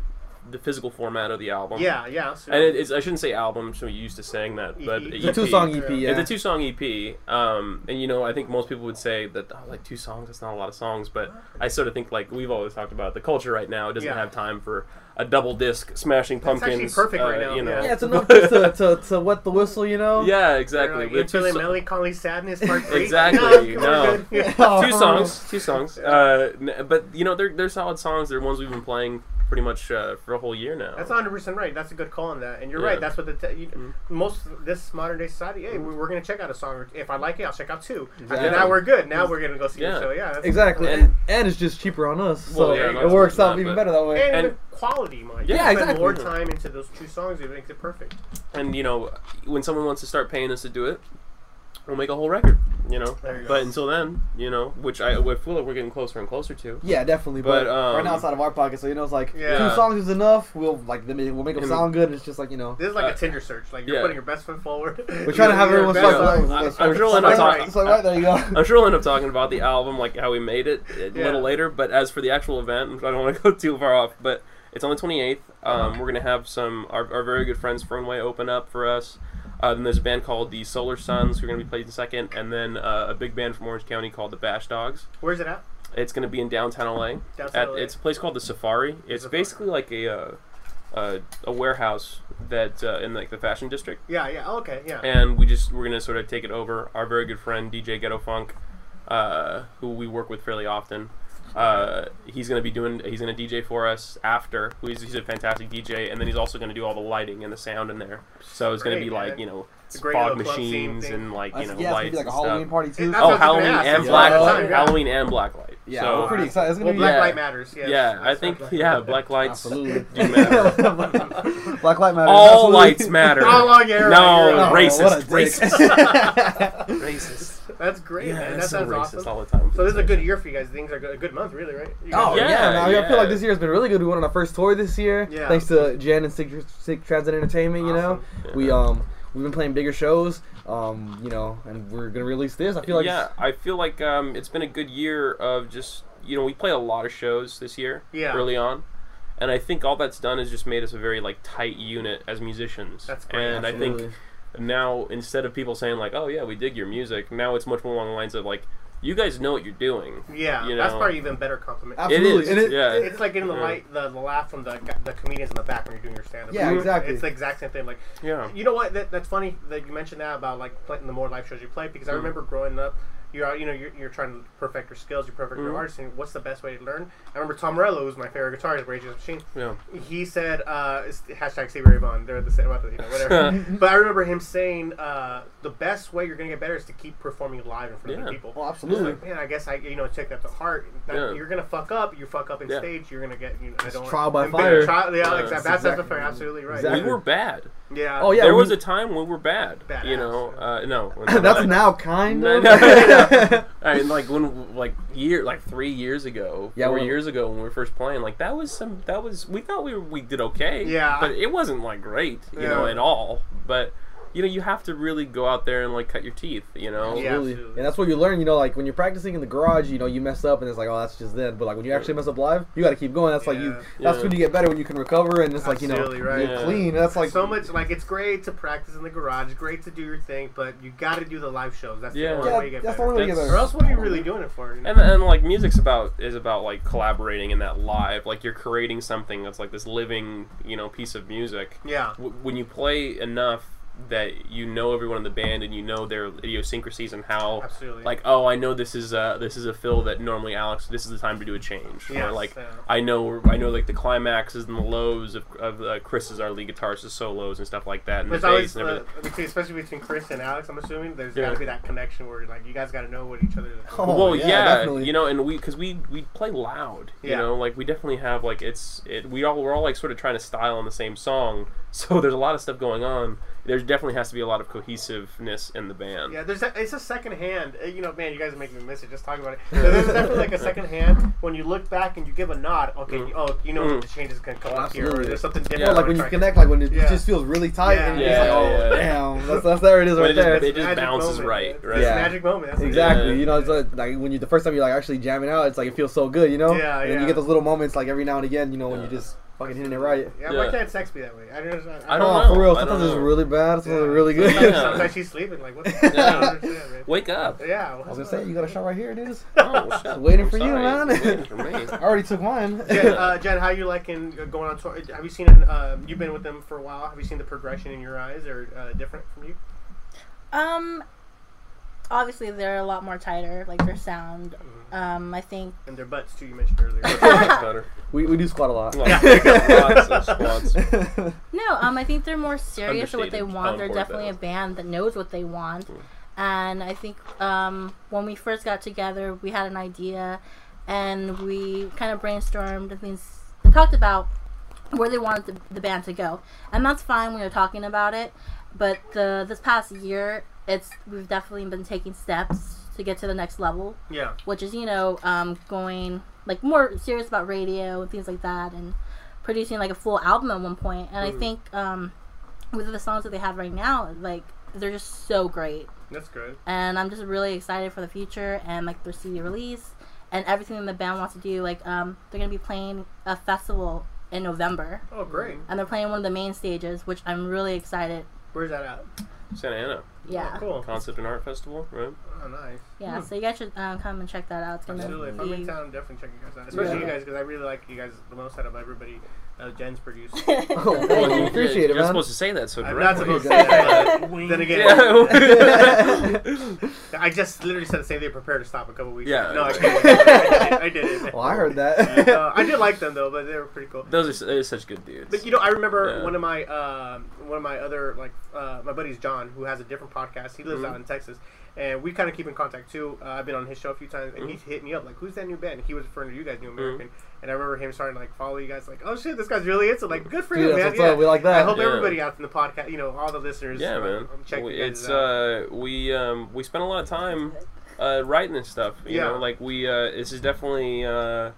the physical format of the album. Yeah, yeah. So And it, it's I shouldn't say album, so we used to saying that, but EP. it's a two song EP. Yeah. It's a two song EP. Um, and you know, I think most people would say that oh, like two songs, that's not a lot of songs, but I sort of think like we've always talked about the culture right now doesn't Yeah. have time for a double disc smashing That's actually pumpkins. perfect right uh, now, You know. yeah. yeah, it's (laughs) enough just to, to, to wet the whistle, you know. Yeah, exactly. Like, The you two feeling so- melancholy sadness (laughs) part three? Exactly, No, no. we're good. Yeah. (laughs) Two for songs, two songs. Uh, but you know, they're they're solid songs. They're ones we've been playing pretty much uh, for a whole year now. That's 100 percent right. That's a good call on that, and you're Yeah. right. That's what the te- you, Mhm. most this modern day society. Hey, we- we're gonna check out a song. If I like it, I'll check out two. Exactly. And now we're good. Now we're gonna go see Yeah. the show. Yeah, that's Exactly, And- and, and it's just cheaper on us, so Well, yeah, it works not, out even better that way. And, And- quality, Mike. Yeah, you spend exactly. more time into those two songs. It makes it perfect. and you know, when someone wants to start paying us to do it, we'll make a whole record. You know. There you go. But until then, you know, which I, I feel like we're getting closer and closer to. Yeah, definitely. But, But, um, right now it's out of our pocket, so you know it's like Yeah. two songs is enough. We'll like then we'll make them And- sound good. It's just like you know This is like Uh, a Tinder search. Like you're yeah. putting your best foot forward. (laughs) we're trying to have everyone best swipe song. left. I- I'm sure we'll end up talking- swipe right, there you go. (laughs) I'm sure we'll end up talking about the album, like how we made it, a Yeah. little later. But as for the actual event, I don't want to (laughs) go too far off. But it's on the 28th. Um, we're gonna have some our, our very good friends Fernway open up for us. Uh, then there's a band called the Solar Suns who are gonna be playing second, and then uh, a big band from Orange County called the Bash Dogs. Where's it at? It's gonna be in downtown LA. Downtown At, LA. It's a place called the Safari. It's Safari. basically like a uh, uh, a warehouse that uh, in like the fashion district Yeah, yeah. Oh, okay, yeah. and we just we're gonna sort of take it over. Our very good friend DJ Ghetto Funk, uh, who we work with fairly often, uh, he's gonna be doing he's gonna DJ for us after. He's, he's a fantastic DJ, and then he's also gonna do all the lighting and the sound in there. So it's gonna be like you know It's a great fog little club scene machines and like you know yeah, it's gonna lights be like a Halloween stuff. party too. Oh, what I was gonna Halloween ask. and Yeah. black Yeah. light. Halloween and black light. Yeah, so, I'm pretty excited. It's gonna Well, be Black Yeah. Light Matters. Yes. yeah, I think yeah, Light. black lights Absolutely. do matter. (laughs) (laughs) Black Light Matter. All absolutely. lights matter. How long you No, Oh, racist, what (laughs) racist, racist. That's great, Yeah, man. That so sounds racist awesome. all the time. So this is a good year for you guys. Things are good, a good month, really, right? Oh guys- yeah, Yeah, I feel like this year has been really good. We went on our first tour this year, Yeah. thanks to Jen and Sick, Sick Transit Entertainment. You know, Awesome. we um we've been playing bigger shows, um you know, and we're gonna release this. I feel like yeah, I feel like um, it's been a good year of just you know we played a lot of shows this year Yeah. early on, and I think all that's done is just made us a very like tight unit as musicians. That's great, And I think now instead of people saying like, oh yeah, we dig your music, now it's much more along the lines of like, you guys know what you're doing. Yeah, You that's probably even better compliment. Absolutely. It is. And it- yeah. It's like getting the Yeah. light, the, the laugh from the the comedians in the back when you're doing your stand up. Yeah, exactly. It's the exact same thing. Like, yeah. you know what? That, that's funny that you mentioned that about like playing the more live shows you play because I Mhm. remember growing up. You're you know you're, you're trying to perfect your skills, you're perfect your Mhm. artist, and what's the best way to learn? I remember Tom Morello, who's my favorite guitarist, Rage Against the Machine. Yeah. He said uh, it's hashtag Stevie Ray Vaughan. They're the same, you know, whatever. (laughs) but I remember him saying uh, the best way you're gonna get better is to keep performing live in front Yeah. of people. Oh, absolutely. like, man, I guess I you know take that to heart. That Yeah. You're gonna fuck up. You fuck up in Yeah. stage. You're gonna get. You know, I don't trial by fire. Trial, yeah, Yeah, exactly. that's That's, that's exactly- absolutely right. exactly. We were bad. Yeah. Oh, yeah, there we- was a time when we were bad. Badass, you know, yeah. uh, no. (laughs) That's like- now kind No, of. no, no. (laughs) I mean, like when, like year, like three years ago, Yeah, four when- years ago when we were first playing, like that was some, that was we thought we were, we did okay, Yeah. but it wasn't like great, you know, at all. But you know, you have to really go out there and like cut your teeth, you know. Yeah. Absolutely. absolutely. And that's what you learn, you know, like when you're practicing in the garage, you know, you mess up and it's like, oh, that's just then. But like when you actually mess up live, you got to keep going. That's like you. That's Yeah. when you get better when you can recover and it's like you know, right. you're Yeah. clean. That's like so much like it's great to practice in the garage. Great to do your thing, but you got to do the live shows. That's Yeah. the only Yeah, way you get that's the better. only way you get That's- Or else, what are you really doing it for? You know? And, and like music's about is about like collaborating in that live, like you're creating something that's like this living, you know, piece of music. yeah. W- when you play enough that you know everyone in the band and you know their idiosyncrasies and how Absolutely. like oh I know this is uh this is a fill that normally Alex this is the time to do a change or like yeah. I know I know like the climaxes and the lows of, of uh, Chris's our lead guitarist solos and stuff like that and There's the always, bass and uh, everything. between, especially between Chris and Alex. I'm assuming there's Yeah. got to be that connection where like you guys got to know what each other. Oh, well, yeah, yeah, definitely. you know, and we because we we play loud, you Yeah. know, like we definitely have like it's it we all we're all like sort of trying to style on the same song, (laughs) so there's a lot of stuff going on. There definitely has to be a lot of cohesiveness in the band. Yeah, there's a, it's a second hand. uh, You know, man, you guys are making me miss it just talking about it. (laughs) But there's definitely like a second hand when you look back and you give a nod. Okay, Mm. you, oh, you know Mm. the changes can come Oh, up here, or there's something different. Yeah, like when you connect, like when it Yeah. just feels really tight, Yeah. and you're like, Yeah, oh yeah. damn, that's, that's there it is right it just- there. it just magic bounces moment, right. It's right. a Yeah. magic moment. That's Exactly, Yeah. you know, it's like, like when you the first time you're like actually jamming out, it's like it feels so good, you know. Yeah, and then yeah. you get those little moments like every now and again, you know, when Yeah. you just fucking hitting it right. Yeah, why Yeah. can't sex be that way? I don't understand. I don't oh, know. for real. I don't Sometimes it's know. really bad. Sometimes Yeah. it's really good. Sometimes, Yeah. sometimes she's sleeping. Like what? The (laughs) fuck? I don't understand, man. Wake up! Yeah. I was gonna say you got a shot right here, dudes. (laughs) Oh, shit. Waiting I'm for you, sorry. man. Waiting for me. (laughs) I already took mine. Jen, uh, Jen, how you liking uh, going on tour? Have you seen it? Uh, you've been with them for a while. Have you seen the progression in your eyes, or uh, different from you? Um, obviously they're a lot more tighter, like their sound. Um, I think And their butts too. You mentioned earlier. (laughs) (laughs) We, we do squat a lot. (laughs) Lots no. Um, I think they're more serious at what they want. They're definitely a band that knows what they want. Mm. And I think um, when we first got together, we had an idea, and we kind of brainstormed and things and talked about where they wanted the, the band to go. And that's fine when you're talking about it. But the this past year, it's we've definitely been taking steps to get to the next level, Yeah. which is you know um, going like more serious about radio and things like that, and producing like a full album at one point. And I Mhm. think um, with the songs that they have right now, like they're just so great, That's good. and I'm just really excited for the future and like their CD release and everything that the band wants to do. Like um, they're gonna be playing a festival in November, Oh, great. and they're playing one of the main stages, which I'm really excited. Where's that at? Santa Ana Yeah. Oh, cool. Concept and Art Festival, right? Oh, nice. Yeah, so you guys should um, come and check that out. It's gonna Absolutely. If I'm in be town, definitely check you guys out. Especially Yeah. you guys, because I really like you guys the most out of everybody. Uh, Jen's produced. (laughs) Oh, thank you. Appreciate it, You're man. supposed to say that so I'm not supposed to (laughs) say that, then again, Yeah. (laughs) I just literally said the same thing. Prepared to stop a couple weeks. Yeah. ago. No, I can't. I did, I did it. Well, I heard that. Uh, I did like them though, but they were pretty cool. Those are they're such good dudes. But you know, I remember Yeah. one of my um, one of my other like uh, my buddy's John, who has a different podcast. He lives Mhm. out in Texas, and we kind of keep in contact too. Uh, I've been on his show a few times, and Mhm. he's hit me up like, "Who's that new band?" He was referring to you guys, New Mm-hmm. American, and I remember him starting to like follow you guys, like, "Oh shit, this guy's really into like good for Dude, him, man." Yeah. We like that. I hope Yeah. everybody out in the podcast, you know, all the listeners, yeah, uh, man. check We- it's out. uh we um we spent a lot of time uh writing this stuff. You Yeah. know, like we uh this is definitely uh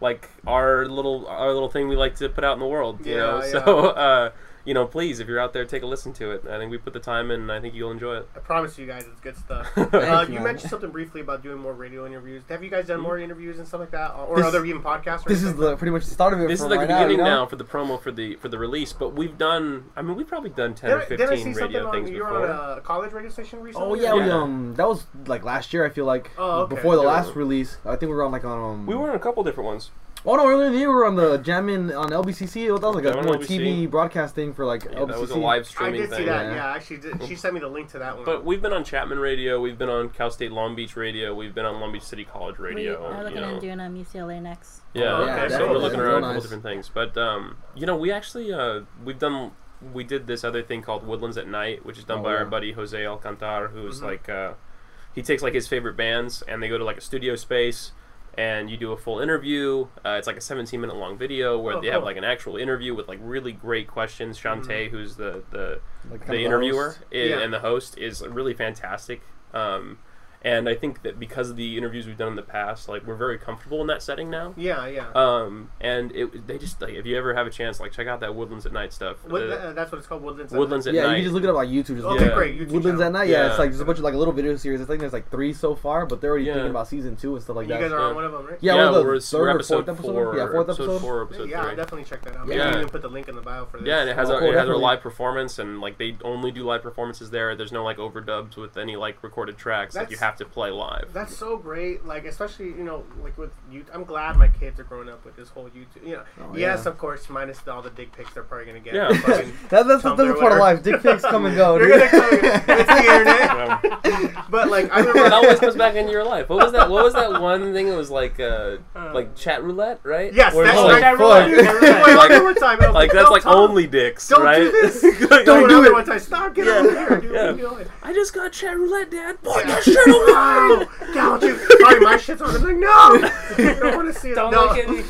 like our little our little thing we like to put out in the world. You Yeah, know, (laughs) yeah. so uh you know, please, if you're out there, take a listen to it. I think we put the time in. and I think you'll enjoy it. I promise you guys, it's good stuff. (laughs) Uh, you, you mentioned something briefly about doing more radio interviews. Have you guys done more interviews and stuff like that, or This- other even podcasts? Or This is the, pretty much the start of it. This is like right the now, beginning you know? now for the promo for the for the release, but we've done. I mean, we've probably done ten Didn't, or I- didn't I fifteen see something radio on things you're before. on a college radio station recently? Oh yeah, we um that was like last year. I feel like Oh, okay. before the Yeah. last release. I think we were on like on um. we were on a couple different ones. Oh no, earlier in the year we were on the Jammin' on LBCC. That was like a more LBC? TV broadcasting for like Yeah, LBCC. that was a live streaming. I streaming did thing. see that. Yeah. Yeah, actually, did, she sent me the link to that one. But we've been on Chapman Radio, we've been on Cal State Long Beach Radio, we've been on Long Beach City College Radio. we Radio. are you looking know. at doing um, UCLA next. Yeah, Oh, okay. okay, so we're looking Real around a couple nice. different things, but um, you know, we actually uh, we've done we did this other thing called Woodlands at Night, which is done Oh, by our buddy Jose Alcantar, who's Mhm. like uh, he takes like his favorite bands and they go to like a studio space. And you do a full interview. Uh, it's like a 17 minute long video where Oh, they have like an actual interview with like really great questions. Shantae, who's the the Like, kind the interviewer host. i- Yeah. and the host is really fantastic. Um, and I think that because of the interviews we've done in the past, like we're very comfortable in that setting now. yeah, yeah. Um, and it they just like if you ever have a chance, like check out that Woodlands at Night stuff. What, Uh, that's what it's called. Woodlands. Woodlands at Yeah, Night. Yeah, you can just look it up on YouTube. Just Okay, Yeah. great. YouTube Woodlands channel. at Night. Yeah, Yeah. it's like just a bunch of like a little video series. I think there's like three so far, but they're already Yeah. thinking about season two and stuff like You that. You guys are Yeah. on one of them, right? yeah, yeah, we're the we're, third we're or episode fourth episode. four. Yeah, fourth episode. four, episode yeah, I'll three. definitely check that out. Yeah. Maybe I'll even put the link in the bio for this. Yeah, and it has Oh, our, cool, it has our live performance, and like they only do live performances there. There's no like overdubs with any like recorded tracks. like you That's- have to play live. That's so great. Like especially you know like with you. I'm glad my kids are growing up with this whole YouTube. You know, Oh, yes, yeah. of course, minus all the dick pics they're probably gonna get. Yeah. (laughs) That, that's Tumblr, that's a part of life. Dick pics come and go. (laughs) You're gonna come. It's the (laughs) internet. Um, But like I it remember. always comes back into your life. What was that? What was that one thing? It was like uh, like chat roulette, right? Yes, Where that's it's like, like, fuck. Wait, Like- one more time. I was like that's like Tom, only dicks, Don't right? do this. Don't Don't do do it. One time. Stop. Get Yeah. over here, dude. Yeah. What are you doing? I just got chat roulette, Dad. Put Yeah. that shit away. Wow! Don't you? Sorry, my shit's on. I'm like, no. I don't want to see it. Don't no. look at me.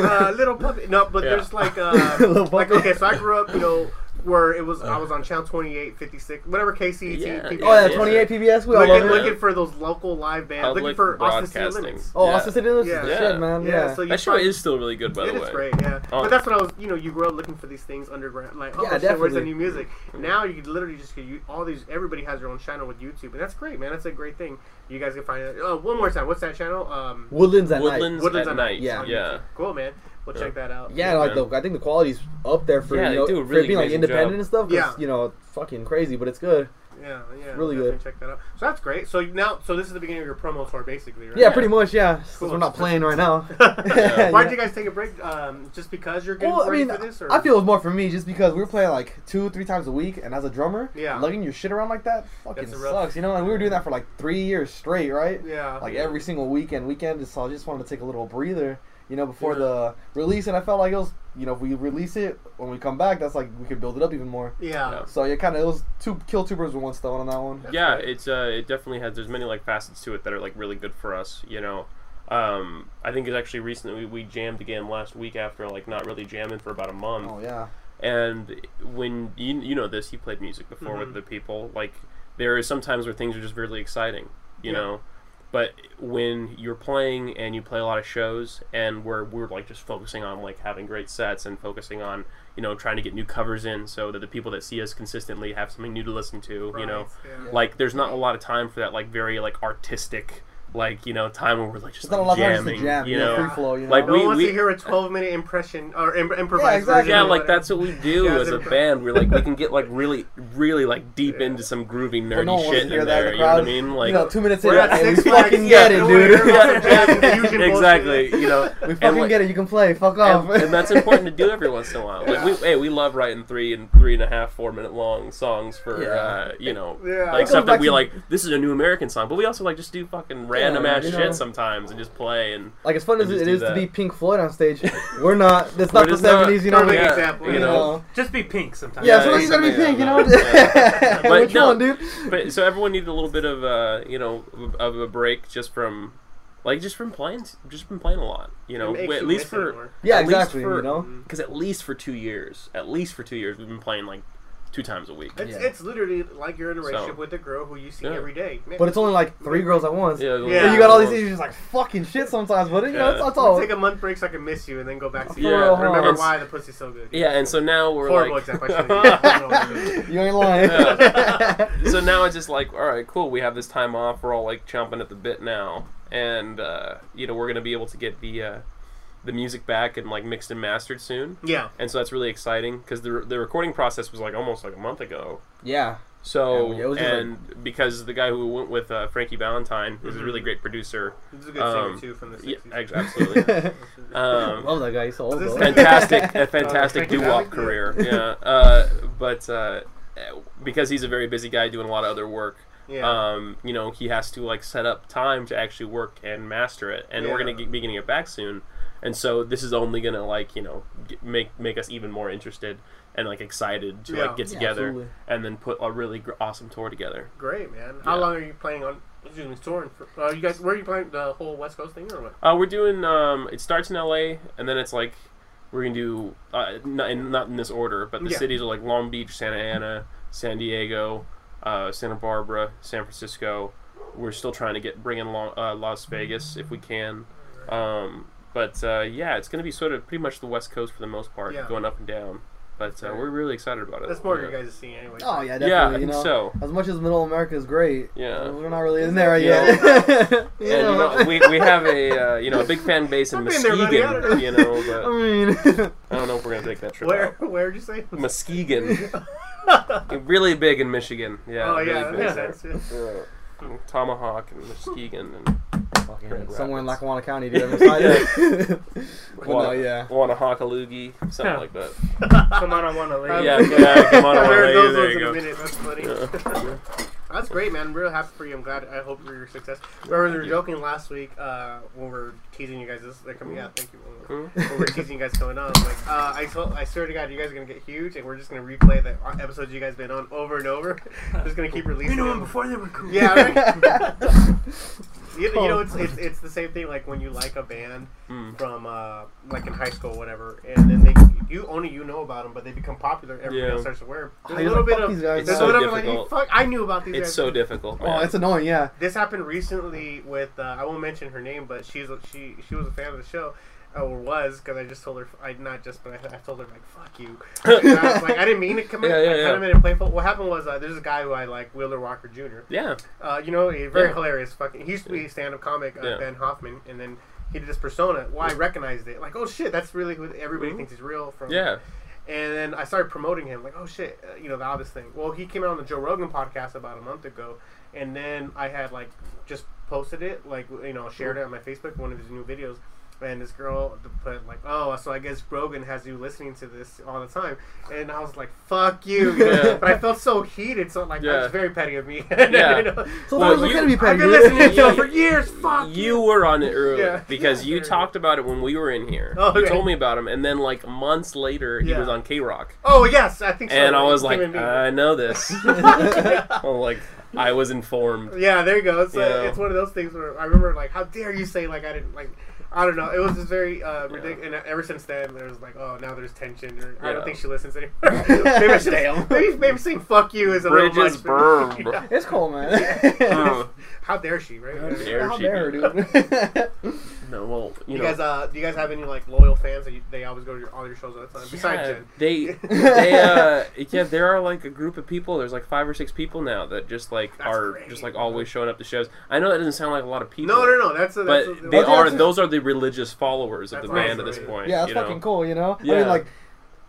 uh, little puppy. No, but Yeah. there's like, (laughs) uh, Little like okay. So I grew up, you know, where it was. I was on channel 28, 56, whatever KCET. Yeah, people- Oh yeah, Yeah. 28 PBS. We all Looking, looking for those local live bands. looking for Austin City. Limits. Oh, Yeah. Austin City Limits Yeah. is the Yeah. shit, man. Yeah, Yeah. so That show is still really good, by It the is way. great, yeah. Oh. But that's what I was, you know, you grow up looking for these things underground, like, oh, Yeah, shit, where's the new music? Now you literally just get you, all these. Everybody has their own channel with YouTube, and that's great, man. That's a great thing. You guys can find it. Oh, one more time. What's that channel? Um, Woodlands at Woodlands, night. Woodlands at at night. Yeah. yeah. Cool, man. We'll Yeah. check that out. Yeah, like man. the I think the quality's up there for Yeah, you they know do a for really it being like amazing independent job. and stuff. 'cause, Yeah. you know, it's fucking crazy, but it's good. Yeah, yeah. Really we'll good. Check that out. So that's great. So now, so this is the beginning of your promo tour, basically, right? Yeah, pretty much. Yeah, since Cool. we're not playing right now. (laughs) Yeah. (laughs) Why Yeah. did you guys take a break? Um, just because you're getting Well, I ready mean, for this, or I feel it's more for me just because we were playing like two, three times a week, and as a drummer, Yeah. lugging your shit around like that fucking That's a rough- sucks, you know. And we were doing that for like three years straight, right? yeah, Like every single weekend, weekend. So I just wanted to take a little breather, you know, before Yeah. the release, and I felt like it was, you know, if we release it when we come back, that's like we could build it up even more. yeah. Yeah. So yeah, kind of it was two kill two birds with one stone on that one. yeah, great. it's uh, it definitely has. There's many like facets to it that are like really good for us. You know, um, I think it's actually recently we jammed again last week after like not really jamming for about a month. Oh yeah. And when you you know this, you played music before Mhm. with the people. Like there is sometimes where things are just really exciting, you Yeah. know. But when you're playing and you play a lot of shows, and we're we're like just focusing on like having great sets and focusing on you know trying to get new covers in so that the people that see us consistently have something new to listen to, you know. Yeah. Like there's not a lot of time for that like very like artistic like you know time where we're like just It's not a like, lot of time just to jamming, jam. you yeah, know. free flow. You know? Like, No we- one wants we- to hear a 12 minute impression or im- improvised exactly. version Yeah, like that's what we do Yeah, as a it's- band. We're like we can get like really, really like deep into some groovy nerdy no shit to hear in that in there. the You know what I crowd. mean? Like you know, two minutes in, We're at hey, we Flags, fucking yeah, get it, dude. about some jazz and fusion bullshit. exactly. You know, we fucking like- get it. You can play. Fuck off. and, and that's important to do every once in a while. Like we, hey, we love writing three and three and a half, four minute long songs for uh, you know, Yeah. like stuff that we like. This is a new American song, but we also like just do fucking random ass you know. shit sometimes and just play and Like as fun as it is it do is to be Pink Floyd on stage, we're not. It's not the seventies, you know. Perfect Yeah, example. you You know. know. Just be pink sometimes. Yeah, Yeah, so you gotta be pink, you know. like (laughs) that. But Which no. one, dude? but so everyone needed a little bit of uh, you know of a break just from like just from playing just from playing a lot you know It at least for. Yeah, at least exactly. for- you know. because at least for two years at least for two years we've been playing like two times a week It's, Yeah. it's literally like you're in a So- relationship with a girl who you see Yeah. every day. But it's only like three girls at once. yeah, Yeah. And you got all these issues just like fucking shit sometimes, but you know, Yeah. it's, it's I'll all. take a month break so I can miss you and then go back to For you. Yeah, real. Remember And- why the pussy's so good. yeah and so now we're Horrible like example. Actually. (laughs) you ain't lying. (laughs) so now it's just like all right cool we have this time off we're all like chomping at the bit now and uh, you know we're gonna be able to get the uh, the music back and like mixed and mastered soon yeah. and so that's really exciting because the, the recording process was like almost like a month ago yeah. So Yeah, it was just and because the guy who went with uh, Frankie Valentine is a really great producer. He's a good Um, singer too from the Yeah, 60s. ex- absolutely. (laughs) Um, Love that guy. He's so old. Though. (laughs) fantastic, a (laughs) fantastic Frankie doo wop career. Yeah, uh, but uh, because he's a very busy guy doing a lot of other work, Yeah. um, you know, he has to like set up time to actually work and master it. And we're gonna be getting it back soon. And so this is only gonna like you know get, make make us even more interested and like excited to Yeah. like get Yeah, together absolutely. and then put a really gr- awesome tour together. Great, man. How yeah. long are you planning on? Excuse me, touring. For, uh, you guys, where are you playing the whole West Coast thing or what? Uh, we're doing. Um, it starts in L.A. and then it's like we're gonna do uh, not, in, not in this order, but the Yeah. cities are like Long Beach, Santa Ana, San Diego, uh, Santa Barbara, San Francisco. We're still trying to get bring in Lo- uh, Las Vegas if we can. Um, but uh, yeah, it's gonna be sort of pretty much the West Coast for the most part, Yeah. going up and down. But uh, we're really excited about it. That's more yeah. of your guys' scene anyway. Oh yeah, definitely. Yeah, I you think know, so. as much as Middle America is great, Yeah. we're not really in there Yeah. yet. you (laughs) And you know, we, we have a uh, you know a big fan base in I've there, buddy. Know. Muskegon, you know, (laughs) I mean, (laughs) I don't know if we're gonna take that trip Where? out. Where did you say? Muskegon. really big in Michigan. Yeah. oh really yeah, that big makes sense. yeah. Yeah. Tomahawk and Muskegon and Grand somewhere in Rapids. Lackawanna County, dude. I'm excited. but no, Wana- yeah. Wanahockaloogie, something Yeah. like that. Come on, I want to lay. Yeah, yeah, come on, I heard Lady, those there ones you in a go. minute. That's funny. Yeah. (laughs) That's great, man. I'm real happy for you. I'm glad. I hope for your success. Remember, we were joking last week uh, when we were teasing you guys. This, they're coming out. Thank you. When we were teasing you guys coming on, like uh, I told, I swear to God, you guys are gonna get huge, and we're just gonna replay the episodes you guys been on over and over. (laughs) just gonna keep releasing. We knew them. them before they were cool. Yeah, right. (laughs) You, you know, Oh. it's, it's it's the same thing. Like when you like a band Mm. from uh, like in high school, or whatever, and then they you only you know about them, but they become popular. Everybody Yeah. else starts to wear them. There's a little like, bit of these guys." It's there's so a little bit like, difficult. hey, fuck, I knew about these. It's guys. so difficult. Oh, it's annoying, yeah. This happened recently with uh, I won't mention her name, but she's a, she she was a fan of the show. Uh, Or was because I just told her I not just but I, I told her like fuck you. (laughs) And I was like I didn't mean to come in. Yeah, yeah, I yeah. kind of made it playful. What happened was uh, there's a guy who I like Wheeler Walker Jr. yeah. Uh, you know, a very Yeah. hilarious fucking. He used to be a stand-up comic, uh. Ben Hoffman, and then he did this persona. Well, I recognized it. Like, oh shit, that's really who everybody Mhm. thinks he's real from. Yeah. And then I started promoting him, like, oh shit, uh, you know, the obvious thing. Well, he came out on the Joe Rogan podcast about a month ago, and then I had like just posted it, like you know, shared it on my Facebook, one of his new videos. And this girl put like, oh, so I guess Brogan has you listening to this all the time, and I was like, fuck you, you (laughs) know? Yeah. (laughs) but I felt so heated, so like Yeah. that's very petty of me. (laughs) Yeah. You know? So Well, those are you- gonna be petty. I've been listening to you for years. Fuck You You were on it early Yeah. because you Yeah. talked about it when we were in here. Oh, You told me about him, and then like months later, he Yeah. was on KROQ, Oh yes, I think so. and I was like. I know this. I'm like, I was informed. yeah, there you go. It's, Yeah. it's one of those things where I remember like, how dare you say like I didn't like. I don't know. It was just very uh, ridiculous. And ever since then, there's like, oh, now there's tension. Or, I don't think she listens anymore. (laughs) maybe I should, maybe, maybe saying "fuck you" is a Bridges little much. for me. burned. (laughs) Yeah. It's cool, man. (laughs) How dare she, right? How dare How she, dare her, dude. Dude? no, well, you You know, guys, uh, do you guys have any like loyal fans that you, they always go to your, all your shows all the time? Besides Jen. they, (laughs) they, uh, yeah, there are like a group of people. There's like five or six people now that just like That's are great. just like always showing up to shows. I know that doesn't sound like a lot of people. No, no, no. That's a, that's But a, they Well, are; that's- those are the religious followers of the That's band at this point. yeah, that's you know? fucking cool, you know? I Yeah. mean, like,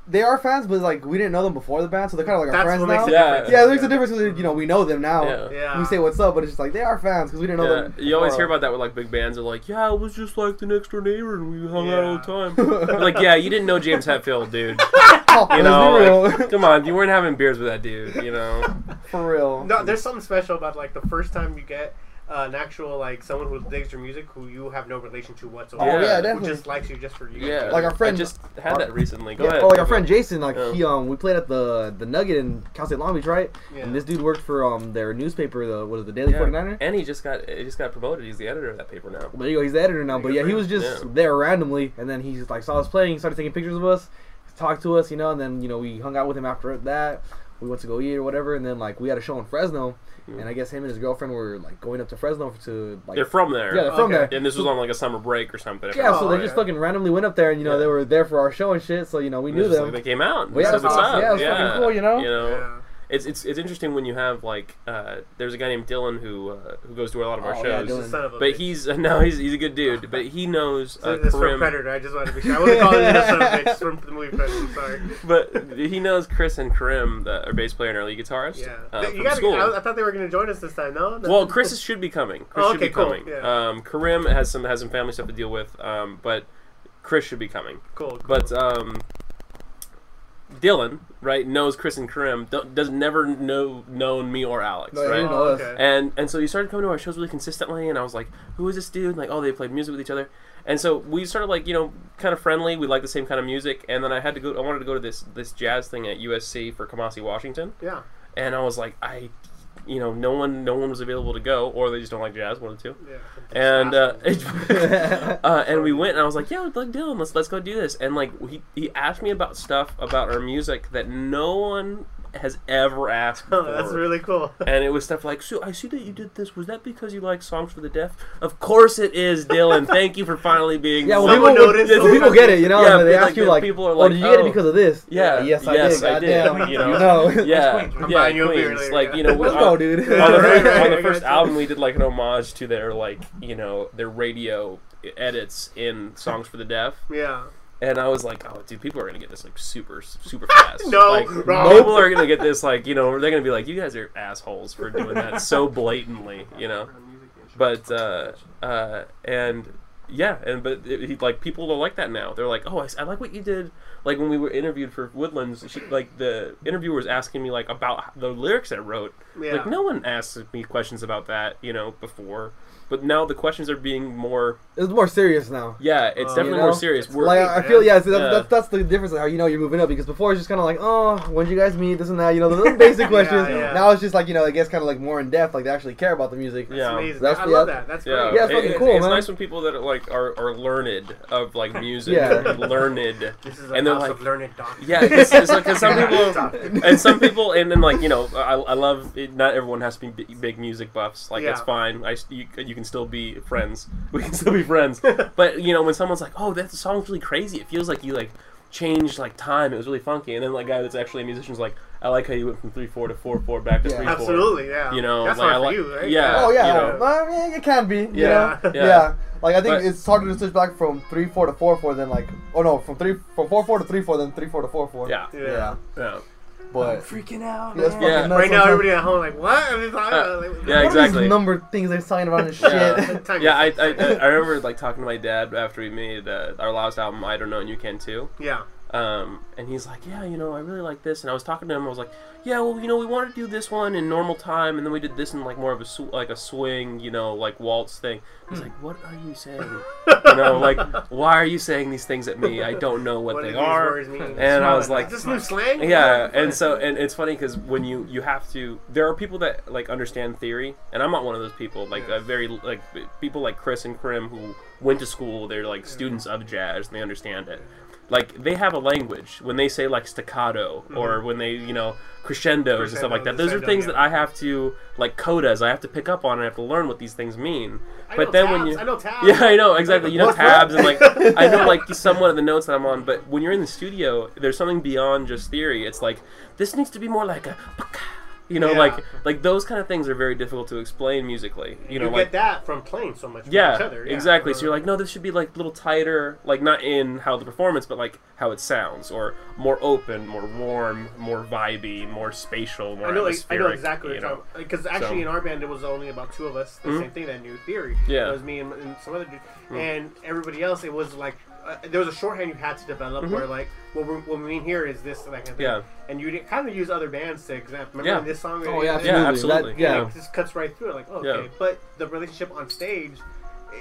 they are fans, but, like, we didn't know them before the band, so they're kind of like our That's friends what now. makes a Yeah. Yeah, there's a difference because, you know, we know them now. Yeah. Yeah. We say what's up, but it's just like, they are fans because we didn't know Yeah, them. you always hear about that with like big bands. Are like, yeah, it was just like the next door neighbor, and we hung out all the time. You're like, yeah, you didn't know James Hetfield, dude. (laughs) Oh, You know, like, come on, you weren't having beers with that dude. You know, For real. No, there's something special about like the first time you get uh, an actual like someone who digs your music who you have no relation to whatsoever. Oh, yeah, Yeah. definitely. Who just likes you just for you. yeah. Like our friend- I just had that recently. Go yeah, ahead. oh, like our friend Jason, like Yeah. he um we played at the the Nugget in Cal State Long Beach, right? Yeah. And this dude worked for um their newspaper, the what is it, the Daily Yeah. 49er? And he just got he just got promoted. He's the editor of that paper now. There you go, he's the editor now. But yeah, he was just Yeah. there randomly, and then he just like saw us playing, he started taking pictures of us, talked to us, you know, and then you know we hung out with him after that. We went to go eat or whatever, and then like we had a show in Fresno, Mm. and I guess him and his girlfriend were like going up to Fresno to like They're from there. yeah they're from Okay. there. and this was on like a summer break or something. Yeah, so they just fucking randomly went up there, and you know Yeah. they were there for our show and shit. So you know we It's knew them. Like they came out. Well, yeah, This is that's what's awesome. up. Yeah, fucking cool, you know? You know, Yeah. It's it's it's interesting when you have like uh, there's a guy named Dylan who uh, who goes to a lot of our Oh, yeah, shows. Dylan. Son of a But bitch. he's (laughs) no, he's he's a good dude. But he knows uh, this Karim. Predator. I just wanted to be sure. I wouldn't call him a son of a bitch from the movie Predator. I'm sorry. But he knows Chris and Karim, the, our bass player and our lead guitarist, Yeah. uh, you from gotta, school. I, I thought they were going to join us this time. No. well, Chris should be coming. Chris Oh, should be okay, cool, coming. yeah. Um, Karim has some has some family stuff to deal with. Um, but Chris should be coming. cool. cool. But um, Dylan, right, knows Chris and Karim. do- Does never know known me or Alex, No, right? Oh, okay. And and so he started coming to our shows really consistently, and I was like, "Who is this dude?" like, oh, they played music with each other, and so we started like you know kind of friendly. We like the same kind of music, and then I had to go. I wanted to go to this this jazz thing at USC for Kamasi, Washington, yeah. and I was like, I, you know, no one no one was available to go, or they just don't like jazz, one of the two. Yeah. And uh, (laughs) (laughs) uh, and we went, and I was like, "Yeah, like Dylan, let's let's go do this." And like he he asked me about stuff about our music that no one has ever asked (laughs) Oh, that's really cool. (laughs) And it was stuff like, so I see that you did this. Was that because you like songs for the deaf? Of course it is, Dylan. (laughs) Thank you for finally being. Yeah, well, Someone people, noticed. well, people get it, you know. Yeah, they but, ask like, you like, people are "Oh, like, did you get it oh." because of this?" Yeah, yes, I yes, did. I did, Goddamn, you know. know. Yeah, Queens, right? yeah, buying beer Queens. later, Like you know, Let's on- go, dude. on the, first, on the first album, we did like an homage to their like you know their radio edits in songs for the deaf, Yeah. And I was like, oh, dude, people are gonna get this like super super fast. (laughs) No, like, wrong. people are gonna get this like you know they're gonna be like, you guys are assholes for doing that so blatantly, you know. But uh, uh, and yeah, and but it, like people are like that now. They're like, oh, I like what you did. Like when we were interviewed for Woodlands, she, like the interviewer was asking me like about the lyrics I wrote. Yeah. Like no one asked me questions about that, you know, before. But now the questions are being more. It's more serious now. Yeah, it's Uh, definitely you more serious. We're, Like I I feel, yeah, see, that's, Yeah. that's that's the difference of how you know you're moving up because before it's just kind of like, oh, when did you guys meet? This and that, you know, the little (laughs) basic questions. yeah. Now it's just like you know, it gets kind of like more in depth, like they actually care about the music. That's Yeah. amazing. That's- I love that. That's Yeah, great. Yeah, it's fucking It- cool, It's man. nice when people that are like are, are learned of like music, Yeah. learned. This is a And they're like- of learned doctors. Yeah, it's, it's like 'cause some (laughs) people and some people and then like you know I, I love it, not everyone has to be big, big music buffs like it's Yeah. fine I s- you, you can still be friends (laughs) we can still be friends (laughs) but you know when someone's like oh that song's really crazy it feels like you like changed like time it was really funky and then like guy that's actually a musician's like I like how you went from three four to four four back to Yeah. three four Absolutely, yeah. You know, that's like, hard I for like- you, right? yeah. Oh yeah, you know. I mean, it can be. You Yeah. know? Yeah. yeah. Like I think But- it's harder to switch back from three four to four four than like oh no from three from four four to three four then three four to four four. yeah Yeah. Yeah. yeah But freaking out. yeah, man. fucking Yeah. Right now, everybody at home like, what? I mean, I- Uh, like, yeah, What are these exactly. number things they're talking about and (laughs) shit. Yeah. Yeah I, I, I (laughs) remember like talking to my dad after we made uh, our last album I don't know and you can too yeah. Um, and he's like, yeah, you know, I really like this. And I was talking to him. I was like, yeah, well, you know, we wanted to do this one in normal time, and then we did this in like more of a sw- like a swing, you know, like waltz thing. He's like, what are you saying? (laughs) you know, like, why are you saying these things at me? I don't know what, What they are. And I was like, Is this new slang? yeah, and so and it's funny because when you you have to, there are people that like understand theory, and I'm not one of those people. Like Yeah. uh, very like people like Chris and Karim who went to school. They're like students of jazz and they understand it. Like they have a language when they say like staccato mm-hmm. or when they you know crescendos and stuff like that. Those are things yeah. that I have to like codas. I have to pick up on and I have to learn what these things mean. I but then tabs, when you I know tabs. yeah, I know exactly. You know (laughs) tabs and like I know like (laughs) somewhat of the notes that I'm on. But when you're in the studio, there's something beyond just theory. It's like this needs to be more like a, you know, Yeah. like like those kind of things are very difficult to explain musically. You You, know, get like that from playing so much with yeah, each other. Yeah. exactly. So you're like, no, this should be like a little tighter, like not in how the performance, but like how it sounds, or more open, more warm, more vibey, more spatial, more I know, like, I know exactly? Because actually, So- in our band, it was only about two of us. The Mhm. same thing that new theory. Yeah. It was me and, and some other dude. Mm. And everybody else, it was like uh, there was a shorthand you had to develop Mhm. where like what, we're, what we mean here is this that kind of thing. Yeah. And you kind of use other bands to example. Remember Yeah. this song? Oh yeah, absolutely. Yeah, absolutely. That, yeah, yeah. it just cuts right through it. Like, okay, Yeah. but the relationship on stage,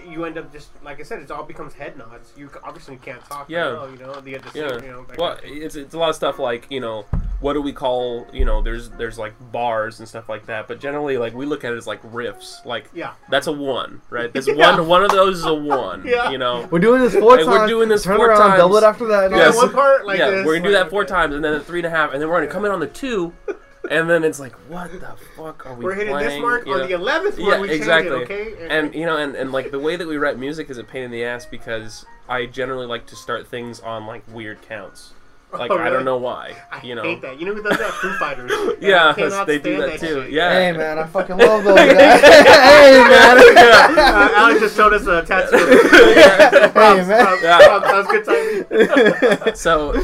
you end up just like I said, it all becomes head nods. You obviously can't talk. Yeah. Like, oh, you know, you have Yeah. sing, you know. Well, kind of it's it's a lot of stuff like you know what do we call you know there's there's like bars and stuff like that, but generally like we look at it as like riffs. Like yeah. that's a one, right? There's (laughs) Yeah. one one of those is a one. (laughs) Yeah. You know. We're doing this four times. we're doing this Turn four around, times. double it after that. and Yeah, one part like yeah, this. we're gonna do that four okay. times, and then at three and a half, and then we're gonna come in on the two, and then it's like, what the fuck are we? We're hitting playing? this mark You on know? the eleventh one. Yeah, we exactly. It, okay. And you know, and, and like the way that we write music is a pain in the ass because I generally like to start things on like weird counts. (laughs) Like Oh, I don't know why. I you know. hate that. You know who does that? Foo Fighters. (laughs) Yeah, I cannot they do stand that too. shit. Yeah. Hey man, I fucking love (laughs) those guys. hey man. Uh, Alex just showed us a tattoo. Hey Props, man. props, Yeah. props. That was good timing. So,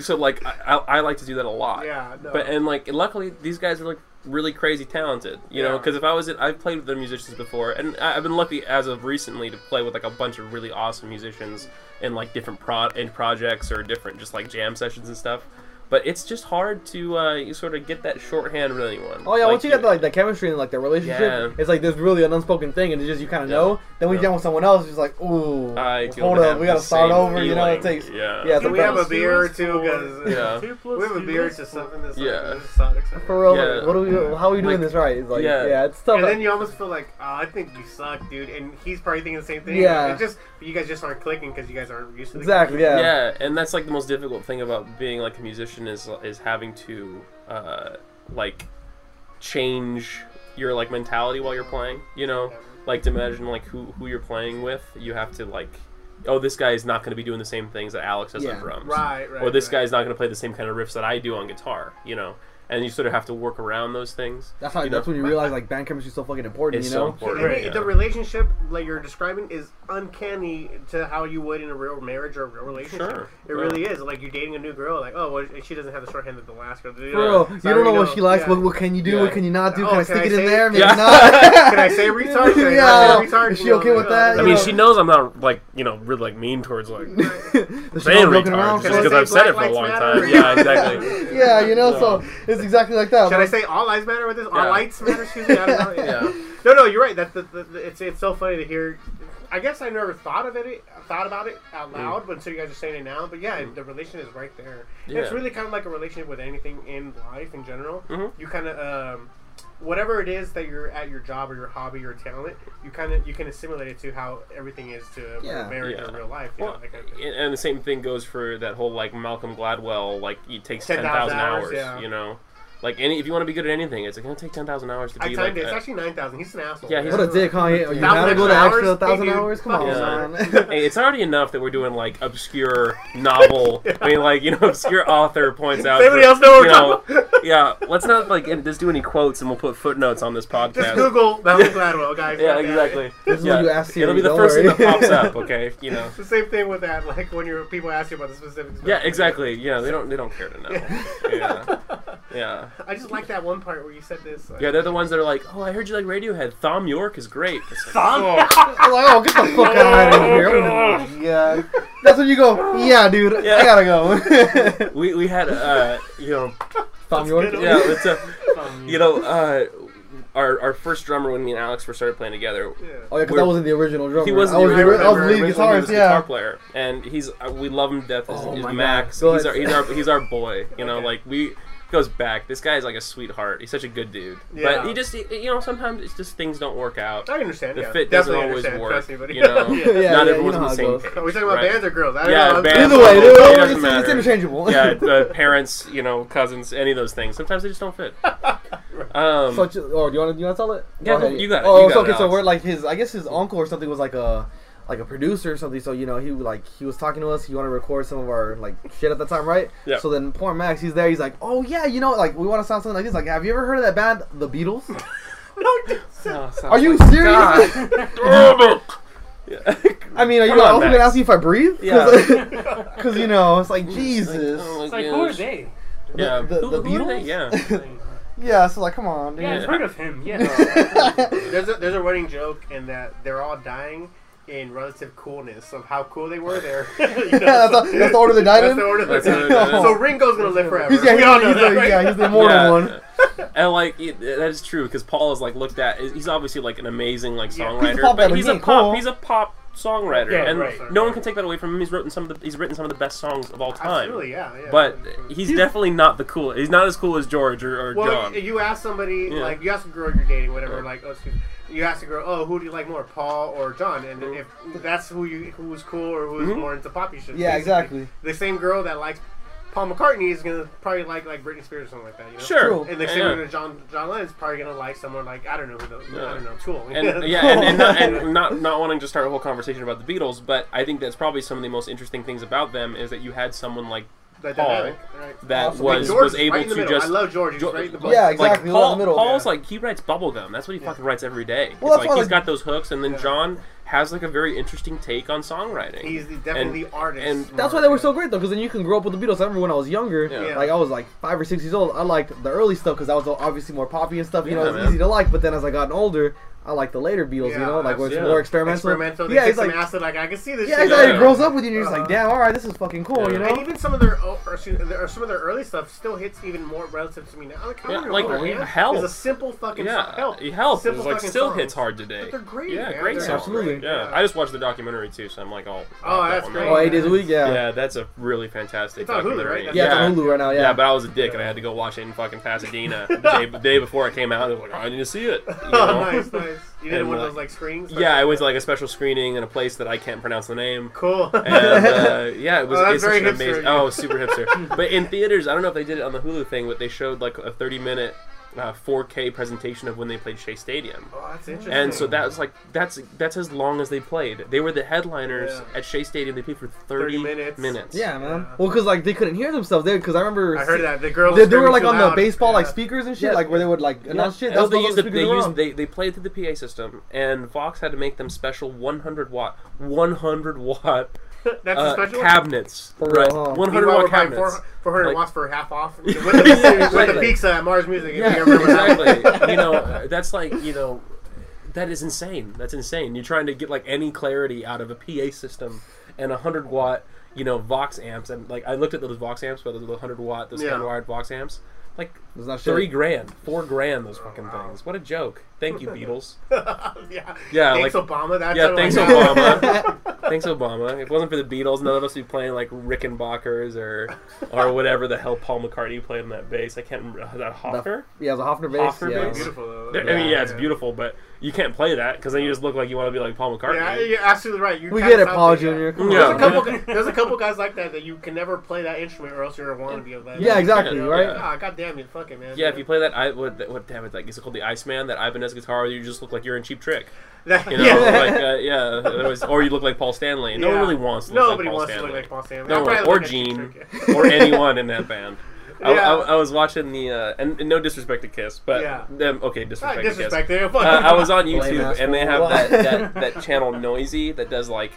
so like I, I I like to do that a lot. Yeah, no. But and like luckily these guys are like really crazy talented, you know. Because if I was in, I've played with the musicians before, and I- I've been lucky as of recently to play with like a bunch of really awesome musicians in like different pro in projects or different just like jam sessions and stuff. But it's just hard to uh, you sort of get that shorthand with anyone. Oh yeah, Like, once you get the, like the chemistry and like the relationship, Yeah. it's like there's really an unspoken thing, and it's just you kind of Yeah. know. Then when you Yeah. jam with someone else, it's just like, ooh, I go hold up, we gotta start same over. You know, it takes yeah. yeah, Can (laughs) we have a beer or two? Because Yeah. We have a beer is to four. something that's Yeah. like, this Sonic something. for real. Yeah. What are we? How are we doing Like- this right? It's like Yeah. yeah, it's tough. And then you almost feel like, oh, I think you suck, dude. And he's probably thinking the same thing. Yeah. It's just you guys just aren't clicking because you guys aren't used to the exactly. Yeah. yeah and that's like the most difficult thing about being like a musician is is having to uh like change your like mentality while you're playing you know like to imagine like who who you're playing with you have to like oh this guy is not going to be doing the same things that alex does Yeah. on drums Right, right. or this right. is not going to play the same kind of riffs that i do on guitar you know and you sort of have to work around those things That's how. you that's know? when you realize like band chemistry is so fucking important. It's you so know. important. And Right, the- yeah. the relationship like you're describing is uncanny to how you would in a real marriage or a real relationship. Sure, It yeah. really is. Like you're dating a new girl, like oh, well, she doesn't have the short hand that the last girl. did. For So you don't know already what she likes. yeah. What, what can you do? Yeah. What can you not do? Oh, can I stick I it in say- there? Maybe Yeah. not. (laughs) Can I say (laughs) retard? Can I Yeah. not say retard? Is she okay with that? i mean she knows i'm not like you know really like mean towards like saying know I'm retard just because i've said it for a long time yeah exactly (laughs) yeah, you know, so it's exactly like that. Should but- I say all lives matter with this? Yeah. All lights matter? Excuse me. I don't know. yeah (laughs) No, no, you're right. That the, the, the- it's it's so funny to hear. I guess I never thought of it, thought about it Mm. out loud, but so you guys are saying it now. But yeah, the relation is right there. And It's really kind of like a relationship with anything in life in general. Mhm. You kind of, um, whatever it is that you're at your job or your hobby or talent, you kind of you can assimilate it to how everything is to Yeah. marriage Yeah. or real life. You Well, know, that kind of and and the same thing goes for that whole like Malcolm Gladwell. Like it takes 10,000 ten thousand hours, hours. yeah. You know, like any if you want to be good at anything, it's gonna take ten thousand hours to be I be timed like. it. It's a- actually nine thousand. He's an asshole. Yeah, he's What a dick, huh? You, you Thousand gotta go to extra extra hours? thousand Hey, hours? Come on, Yeah. man. (laughs) (laughs) Hey, it's already enough that we're doing like obscure novel. (laughs) I mean, like you know, obscure author points out. Does anybody else know you know, yeah, let's not like in- just do any quotes, and we'll put footnotes on this podcast. Just podcast. Google Malcolm Gladwell, guys. Yeah, Goddamn. exactly. This is yeah. what you ask Siri, It'll be the don't first thing that pops up. Okay, you know. It's the same thing with that, like when you're people ask you about the specifics. Yeah, exactly. Yeah, they don't they don't care to know. Yeah, yeah. I just like that one part where you said this. Like, Yeah, they're the ones that are like, "Oh, I heard you like Radiohead. Thom Yorke is great." It's like, Thom? oh, (laughs) like, oh, get the fuck out of here. Oh my god. That's when you go, yeah, dude, Yeah. I gotta go. (laughs) we we had uh, you know, Tom Yorke? good. yeah, it's a, you know, uh, our our first drummer when me and Alex first started playing together. Yeah. Oh, yeah, because We're- I wasn't the original drummer. He wasn't I was the the, original I was the lead was guitarist, yeah. guitar player, and he's uh, we love him to death. He's, Oh he's my God. Max. Go He's our he's our he's our boy. You know, Okay. like we goes back. This guy is like a sweetheart. He's such a good dude. Yeah. But he just, he- you know, sometimes it's just things don't work out. I understand. The yeah. fit doesn't Definitely always work. Trust me. You know, (laughs) yeah. Yeah, not yeah, everyone's you know on the how same it goes. page. Are we talking about right? bands or girls? I don't Yeah, know. bands. Either way, It doesn't it's, it's interchangeable. yeah, the (laughs) parents, you know, cousins, any of those things. Sometimes they just don't fit. (laughs) Um, So, oh, do you want to you want to tell it? Yeah, Go go- you got it, Oh, got so, it, okay. So we're like his. I guess his uncle or something was like a like a producer or something. So you know he like he was talking to us. He wanted to record some of our like shit at the time, right? Yeah. So then poor Max, he's there. He's like, oh yeah, you know, like we want to sound something like this. Like, have you ever heard of that band, The Beatles? (laughs) (laughs) oh, (laughs) Are you sounds serious? God. Yeah. I mean, are you Come on, also gonna ask me if I breathe? Yeah. Because you know, it's like Jesus. Oh It's like, who are gosh. they? Yeah, The- who, the who are they? Beatles? Yeah. Yeah. So like, come on, dude. Yeah, I've heard of him. Yeah. There's a there's a running joke in that they're all dying in relative coolness of how cool they were there. (laughs) (laughs) You know, that's, the, that's the order they died That's in. the order That's they're the order they're So. Ringo's gonna live forever. He's, yeah, we all he's, know he's that, the, right? yeah, he's the immortal Yeah. one. (laughs) And like it, that is true because Paul is like looked at. He's obviously like an amazing like Yeah. songwriter, He's a pop but he's a pop. cool. He's a pop songwriter, Yeah, and right. no one can take that away from him. He's written some of the he's written some of the best songs of all time. Absolutely, yeah, yeah. But he's definitely not the cool. He's not as cool as George or, or Well, John. you ask somebody, Yeah. like, you ask a girl you're dating, whatever, Yeah. like, oh, excuse me, you ask a girl, oh, who do you like more, Paul or John? And if that's who you who's cool or who's Mhm. more into poppy shit. Yeah, basically. exactly. The same girl that likes Paul McCartney is gonna probably like like Britney Spears or something like that. You know? Sure. True. And the Yeah. same with John John Lennon's probably gonna like someone like I don't know who the Yeah. I don't know Tool. and (laughs) yeah, and, and, not, and not not wanting to start a whole conversation about the Beatles, but I think that's probably some of the most interesting things about them is that you had someone like the Paul dynamic, right? that Awesome. was George was is able right to just I love George. He's Jo- right in the Yeah, bus. exactly. Like We're in Paul, the middle. Paul's Yeah. like he writes bubblegum. That's what he Yeah. fucking writes every day. Well, it's that's like why, he's like- got those hooks, and then Yeah. John has like a very interesting take on songwriting. He's the, definitely the artist. and That's why they were so great though, because then you can grow up with the Beatles. I remember when I was younger, Yeah. Yeah. like I was like five or six years old. I liked the early stuff because that was obviously more poppy and stuff. You know, Yeah, it was man. easy to like. But then as I got older, I like the later Beatles. you know, like where it's yeah. more experimental. experimental. They yeah, take it's some like acid. Like I can see this. yeah, shit. exactly. Yeah. It grows up with you. and You're just like, Uh-huh. damn, all right, this is fucking cool. Yeah. You know. And even some of their o- or, or some of their early stuff still hits even more relative to me now. Like, Yeah, like, Over, man, Help. is a simple fucking yeah, song. Help. help Simple is like fucking still songs. hits hard today. But they're great. Yeah, man. great They're song. Absolutely. great, Yeah, I just watched the documentary too, so I'm like, oh, Oh, that's great. oh, eight days a week. Yeah. Yeah, that's a really fantastic It's on Hulu, documentary. right? Yeah, it's on Hulu right now. Yeah. Yeah. but I was a dick and I had to go watch it in fucking Pasadena the day, before it came out. I was like, oh, I need to see it. You (laughs) Oh, know? nice, You did And, one of those like screenings. Yeah, I went to like a special screening in a place that I can't pronounce the name. Cool. And uh, (laughs) yeah, it was Oh, it's such an amazing. Oh, super hipster. but in theaters, I don't know if they did it on the Hulu thing, but they showed like a 30 minute uh, 4K presentation of when they played Shea Stadium. oh, that's interesting. And so that was like that's that's as long as they played. They were the headliners Yeah. at Shea Stadium. They played for 30, 30 minutes. minutes. Yeah, man. Yeah. Well, because like they couldn't hear themselves there. Because I remember I heard that the girls. they, they were like too on the loud. baseball like speakers and shit, Yeah. like where they would like announce shit. Oh, That's they used the, they used they, they played through the PA system, and Vox had to make them special 100 watt 100 watt (laughs) That's uh, a special. cabinets. For real, right, huh? 100 watt we're cabinets. 400 Like- watts for half off. (laughs) With the, with the pizza at Mars Music. If Yeah. you remember that. exactly. (laughs) you know, that's like you know, that is insane. That's insane. You're trying to get like any clarity out of a PA system and a hundred watt, you know, Vox amps. And like I looked at those Vox amps, but those hundred watt, those Yeah. hand wired Vox amps, like It's not shit. three grand, four grand. Those fucking wow. things. What a joke. Thank you, Beatles. yeah. Yeah, Thanks, like Obama. That's yeah, thanks Obama. Thanks Obama. If it wasn't for the Beatles, none of us would be playing like Rickenbackers or or whatever the hell Paul McCartney played on that bass. I can't remember. Is that Hofner? Yeah, it was a Hofner bass. Hofner yeah. bass? Beautiful though. I mean, yeah, it's beautiful, but you can't play that because then you just look like you want to be like Paul McCartney. Yeah, you're absolutely right. You We get it, sound Paul like Jr. that. Come on. Yeah. There's a couple. There's a couple guys like that that you can never play that instrument, or else you're a wannabe of that. Yeah, exactly, You know? right? Ah, God damn it, fuck it, man. Yeah, if you play that, I what what damn it, like is it called the Iceman? That Ibanez guitar, you just look like you're in Cheap Trick. You know, yeah. like uh, (laughs) yeah, was, or you look like Paul Stanley. No one really wants to look Nobody like Paul wants Stanley. to look like Paul Stanley. No I'd one, or like Gene, or anyone in that band. I, Yeah. I, I was watching the uh, and, and no disrespect to Kiss, but Yeah. them okay Not disrespect, to Kiss. Uh, I was on (laughs) YouTube and they have that, (laughs) that, that channel Noisey that does like,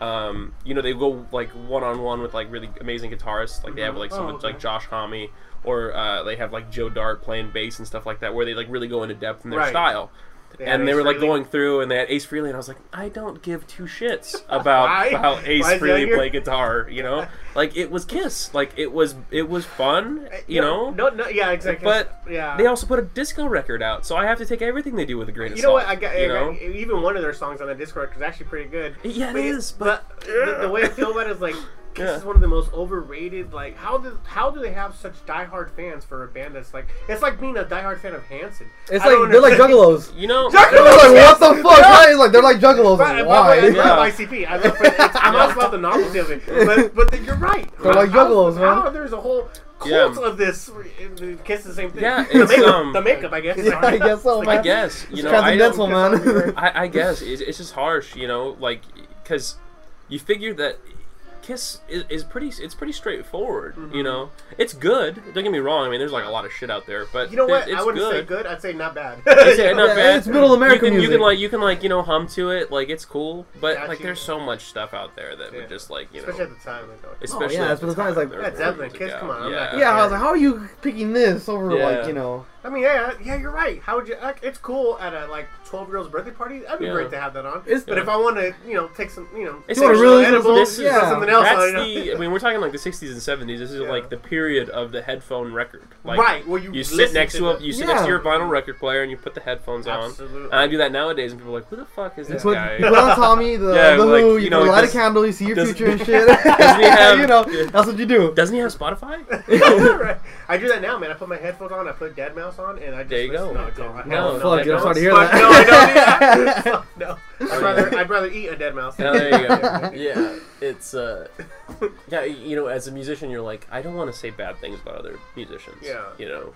um, you know, they go like one on one with like really amazing guitarists. Like they have like Oh, someone okay. like Josh Homme, or uh, they have like Joe Dart playing bass and stuff like that, where they like really go into depth in their Right. style. They and they Ace were like Frehley. going through, and they had Ace Frehley, and I was like, I don't give two shits (laughs) about Why? how Ace Why is that Frehley your- play guitar. You know, (laughs) like it was Kiss, like it was it was fun. Uh, you know, No, no, yeah, exactly. But yeah, they also put a disco record out, so I have to take everything they do with a grain of You know salt. what? I got, you know? even one of their songs on the Discord is actually pretty good. Yeah, it But is, but the, the way I feel about it is like (laughs) Kiss Yeah. is one of the most overrated. Like, how do how do they have such diehard fans for a band that's like it's like being a diehard fan of Hanson. It's I like they're like juggalos. You know, They're like, what the fuck? Right? It's like they're like juggalos. But, but, Why? but, Yeah. I ICP. I love it's, (laughs) I'm not about the novelty of it, but but then you're right. They're like How- juggalos, man. How there's a whole cult Yeah. of this. Kiss the same thing. Yeah, the it's, makeup. um, the makeup, I guess. Yeah, I guess so, I man. guess you It's know, I transcendental, man. I, I guess it's, it's just harsh, you know, like because you figure that Kiss is, is pretty. It's pretty straightforward, Mm-hmm. you know. It's good. Don't get me wrong. I mean, there's like a lot of shit out there, but You know what? it's I wouldn't say good. good. I'd say not bad. It's, (laughs) uh, not bad. it's middle American you can, You can like you can like you know hum to it, like it's cool. But Catchy. like there's so much stuff out there that Yeah. would just like you know, Especially know, at the time. Like, oh, especially yeah, at the time, it's like- they're Yeah, very Zeppelin, good Kiss, out. come on, I'm Yeah. Yeah, I was like, how are you picking this over Yeah. like you know? I mean, yeah, yeah, you're right. How would you? Like, it's cool at a like 12 year old's birthday party. That'd be Yeah. great to have that on. It's- but Yeah. if I want to, you know, take some, you know, It's You wanna actually- really edible, listen- this is- yeah. something else. That's on, you know? the. I mean, we're talking like the '60s and '70s. This is Yeah. like the period of the headphone record. Like, right. Well, you You sit next to a you sit next to your vinyl record player and you put the headphones on. Absolutely. And I do that nowadays, and people are like, "Who the fuck is this put, guy?" you put on Tommy the, (laughs) Yeah, the like, Who, you you, know, know, light does- a candle, you see your does- future and (laughs) shit. Doesn't (laughs) have- you know, that's what you do. Doesn't he have Spotify? I do that now, man. I put my headphones on, I put Deadmau5 on, and I just There you go. No, don't. No, Hell Fuck, I'm sorry to hear Fuck, that. No, I don't. Yeah. (laughs) Fuck, no. I'd rather, I'd rather eat a dead mouse. Oh, there you go. (laughs) yeah, it's uh, yeah, you know, as a musician, you're like, I don't want to say bad things about other musicians. Yeah. You know,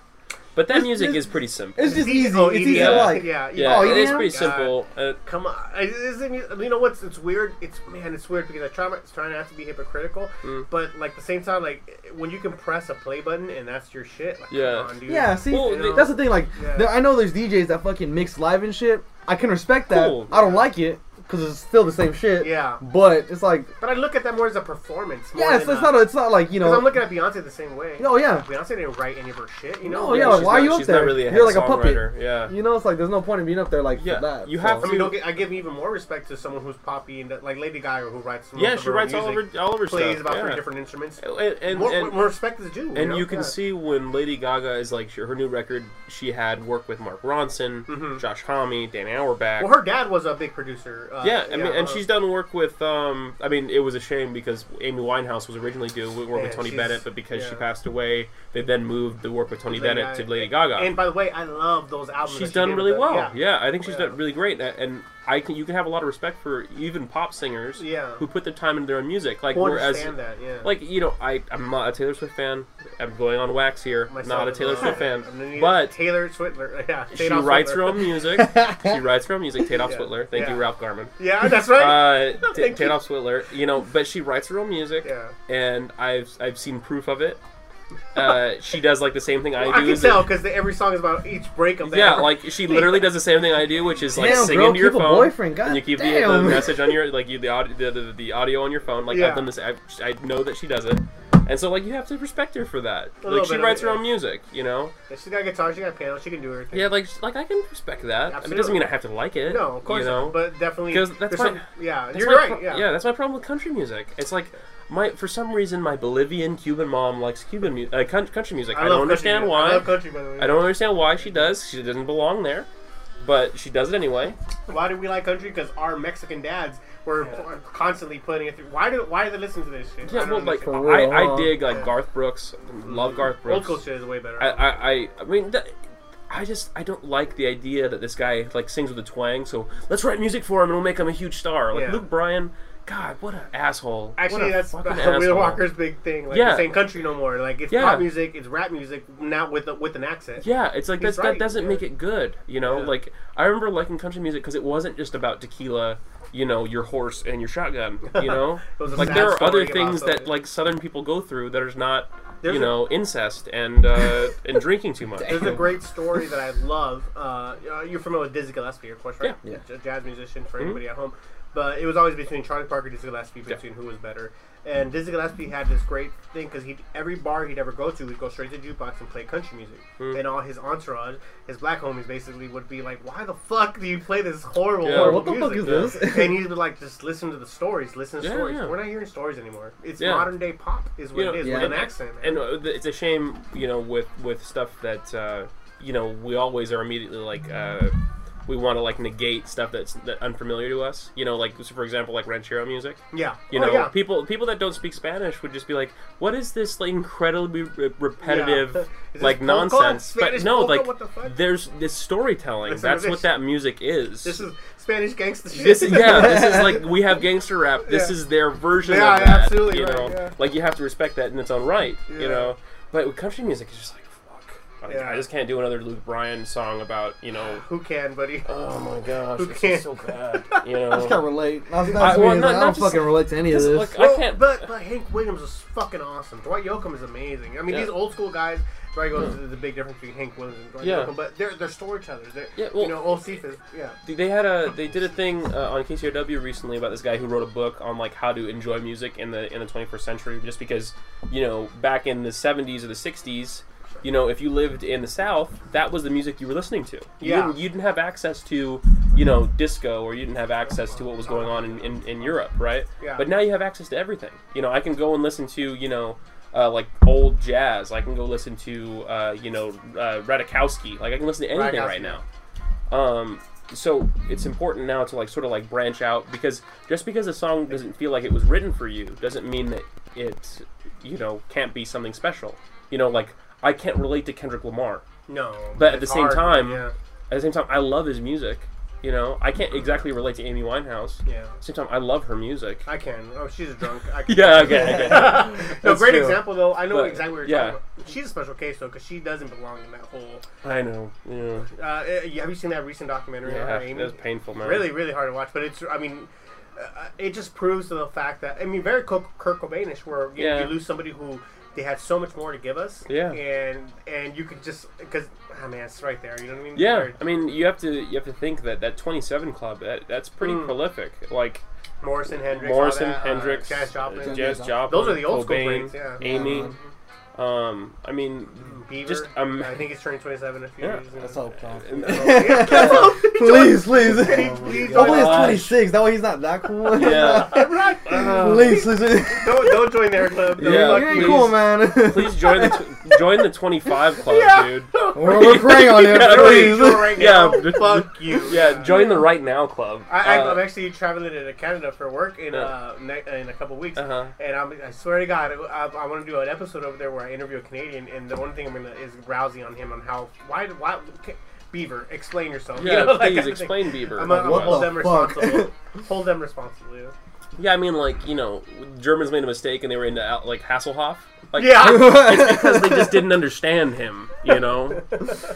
but that It's- music it's- is pretty simple. It's just Easy- easy. oh, It's easy, easy yeah. to like. Yeah, yeah, Oh, it is pretty God. simple. Uh, Come on, isn't it- you know what's it's weird? It's man, it's weird because I try my, trying not to be hypocritical, Mm. but like the same time, like when you can press a play button and that's your shit. Like, Yeah. come on, dude. Yeah, see, Well, they- that's the thing. Like, Yeah. there, I know there's DJs that fucking mix live and shit. I can respect that. Cool. I don't like it because it's still the same shit. yeah. But it's like, But I look at that more as a performance. More yeah, it's, than it's not. A, it's not like you Because know. I'm looking at Beyonce the same way. oh yeah. Beyonce didn't write any of her shit. You know. No, yeah, she's why are you up she's there? Not really a You're like a puppet. songwriter. Yeah. You know, it's like there's no point in being up there like Yeah, for that. you so. have I mean, don't get, I give even more respect to someone who's poppy and like Lady Gaga, who writes. most Yeah, of she her own writes all music, over all over plays stuff. about yeah. three different instruments. And, and, more, and, more respect is due. and know? you can Yeah. see when Lady Gaga is like her new record, she had worked with Mark Ronson, Mhm. Josh Homme, Dan Auerbach. Well, her dad was a big producer. Uh, yeah, I mean, and uh, she's done work with. Um, I mean, it was a shame because Amy Winehouse was originally due work with Tony Bennett, but because she passed away, they then moved the work with Tony Bennett to Lady Gaga. And by the way, I love those albums. she's done really well. Yeah. I think she's done really great, and- and I can you can have a lot of respect for even pop singers Yeah. who put their time into their own music. Like whereas, understand that? Yeah. like you know, I I'm not a Taylor Swift fan. I'm going on wax here. Myself not a Taylor. Swift fan, I'm gonna need but Taylor Switler. (laughs) Yeah. she Taylor writes Switler. her own music. (laughs) she writes her own music. Tate Yeah. Switler. Thank Yeah. you, Ralph Garman. Yeah, that's right. Uh, (laughs) Thank T- Tate Switler. You know, but she writes her own music, yeah. and I've I've seen proof of it. Uh, she does like the same thing I Well, do. I can tell because every song is about each breakup. they yeah, ever- like she literally does the same thing I do, which is like Damn, sing girl, into your keep a phone. boyfriend. God and you keep the, damn. the message on your like you the audio the, the, the audio on your phone. Like Yeah. I've done this. I, I know that she does it, and so like you have to respect her for that. A Like she writes it, her yeah. own music, you know. Yeah, she's got guitar, she got piano, she can do everything. Yeah, like like I can respect that. I mean, it doesn't mean I have to like it. No, of course you know. not. But definitely, 'Cause that's my- some- yeah, That's you're my right. pro- yeah. that's my problem with country music. It's like my for some reason my Bolivian Cuban mom likes Cuban mu- uh, country music. I, love don't understand music. why. I love country, by the way. I don't understand why she does. She doesn't belong there, but she does it anyway. Why do we like country? Because our Mexican dads were Yeah. constantly putting it through. Why do Why do they listen to this shit? I Yeah, don't well, like. For real, I, I dig like Yeah. Garth Brooks. Love Garth Brooks. school shit is way better. I, I, I, I mean, that, I just I don't like the idea that this guy like sings with a twang. So let's write music for him and we'll make him a huge star. Like Yeah. Luke Bryan. God, what an asshole. Actually, that's (laughs) Wheel. Walker's big thing. Like, Yeah. ain't country no more. Like, it's Yeah. pop music, it's rap music, now with a, with an accent. Yeah, it's like that's, right, that doesn't yeah. make it good. You know, Yeah. like I remember liking country music because it wasn't just about tequila. You know, your horse and your shotgun. You know, (laughs) It was a like there are other things that something. like Southern people go through that is not. There's you a- know, incest and uh, and drinking too much. There's a (laughs) great story that I love. Uh, you're familiar with Dizzy Gillespie, of course, right? Yeah. J- jazz musician for Mhm. anybody at home. But it was always between Charlie Parker and Dizzy Gillespie, Yeah. between who was better. And Dizzy Gillespie had this great thing because he every bar he'd ever go to, he'd go straight to the jukebox and play country music. Mm. And all his entourage, his black homies, basically would be like, "Why the fuck do you play this horrible, Yeah. horrible What the fuck music?" is this? (laughs) and he'd be like, "Just listen to the stories, listen to Yeah, stories. yeah. We're not hearing stories anymore. It's Yeah. modern day pop, is what You know, it is yeah. with an and- accent." man. and uh, it's a shame, you know, with with stuff that uh, you know we always are immediately like, uh, we want to like negate stuff that's that unfamiliar to us. You know, like so for example, like ranchero music. Yeah. You Oh, know, yeah. people people that don't speak Spanish would just be like, "What is this like incredibly re- repetitive (laughs) Yeah. Like polka? nonsense?" But no, polka? like the there's this storytelling. To That's what that music is. This is Spanish gangster shit. This is yeah. This is like we have (laughs) gangster rap. This Yeah. is their version Yeah, of that. absolutely You right, know, like you have to respect that in its own right. You know, but with country music, it's just. Like, Yeah. I just can't do another Luke Bryan song about you know. Who can, buddy? Oh my gosh, Who can't? so bad. You know, (laughs) I just know. can't relate. That's, that's I- me. well, It's not- I don't just- fucking relate to any of this. like, Well, I can't. But, but Hank Williams is fucking awesome. Dwight Yoakam is amazing. I mean, Yeah. these old school guys. Dwight Yoakam is the big difference between Hank Williams and Dwight Yeah. Yoakam, but they're they're storytellers. They're, Yeah, well- you know, old is yeah. they had a they did a thing uh, on KCRW recently about this guy who wrote a book on like how to enjoy music in the in the 21st century just because you know back in the 70s or the 60s you know if you lived in the south that was the music you were listening to. You Yeah. didn't you didn't have access to you know disco or you didn't have access to what was going on in, in, in Europe right? Yeah. but now you have access to everything. You know I can go and listen to you know uh, like old jazz. I can go listen to uh, you know uh, Radikowski. Like I can listen to anything right now. Um, so it's important now to like sort of like branch out because just because a song doesn't feel like it was written for you doesn't mean that it you know can't be something special. You know, like I can't relate to Kendrick Lamar. No, But at the same hard, time- yeah, At the same time, I love his music. You know, I can't exactly relate to Amy Winehouse. yeah. At the same time, I love her music. I can. Oh, she's a drunk. I (laughs) can. Yeah, okay, okay. (laughs) no, great true. example though. I know But, exactly what you're yeah. talking about. She's a special case though, because she doesn't belong in that whole. I know. Yeah, Uh, eh, have you seen that recent documentary on yeah. Amy? It was painful, man. really, really hard to watch. But it's, I mean, uh, it just proves the fact that I mean, very Kurt Kurt Cobainish, where you, Yeah. you lose somebody who they had so much more to give us. Yeah. And and you could just because I mean, it's right there. You know what I mean? Yeah, Very- I mean, you have to you have to think that that 27 club that that's pretty Mm. prolific. Like Morrison, Hendrix, Morrison, that, uh, Jazz Joplin. uh, Jazz Joplin, Those are the old school Cobain, yeah. Amy. Mhm. Um, I mean, Bieber. just um, I think he's turning 27 in a few Yeah. years. Let's hope, Tom. please, please, please. Can he Hopefully please it's join gosh. 26. That way he's not that cool. (laughs) Yeah. Uh, (laughs) please, please. please. Don't, don't join their club. Don't Yeah, fuck you ain't cool, man. please join the tw- join the 25 (laughs) club, Yeah. dude. We're, we're praying on it, Yeah, please. Right Yeah, fuck you. Yeah, join the right now club. I, Uh, I'm actually traveling to Canada for work in Yeah. uh, ne- in a couple weeks, Uh-huh. and I'm, I swear to God, I, I want to do an episode over there where I interview a Canadian, and the one thing I'm gonna is rousing on him on how why why ca- Bieber explain yourself. (laughs) you yeah, know, that please kind of explain Bieber. I'm gonna, I'm gonna hold the them fuck? responsible. hold them responsible. Yeah. Yeah, I mean, like you know, Germans made a mistake and they were into out- like Hasselhoff. Like, Yeah. it's (laughs) because they just didn't understand him. You know,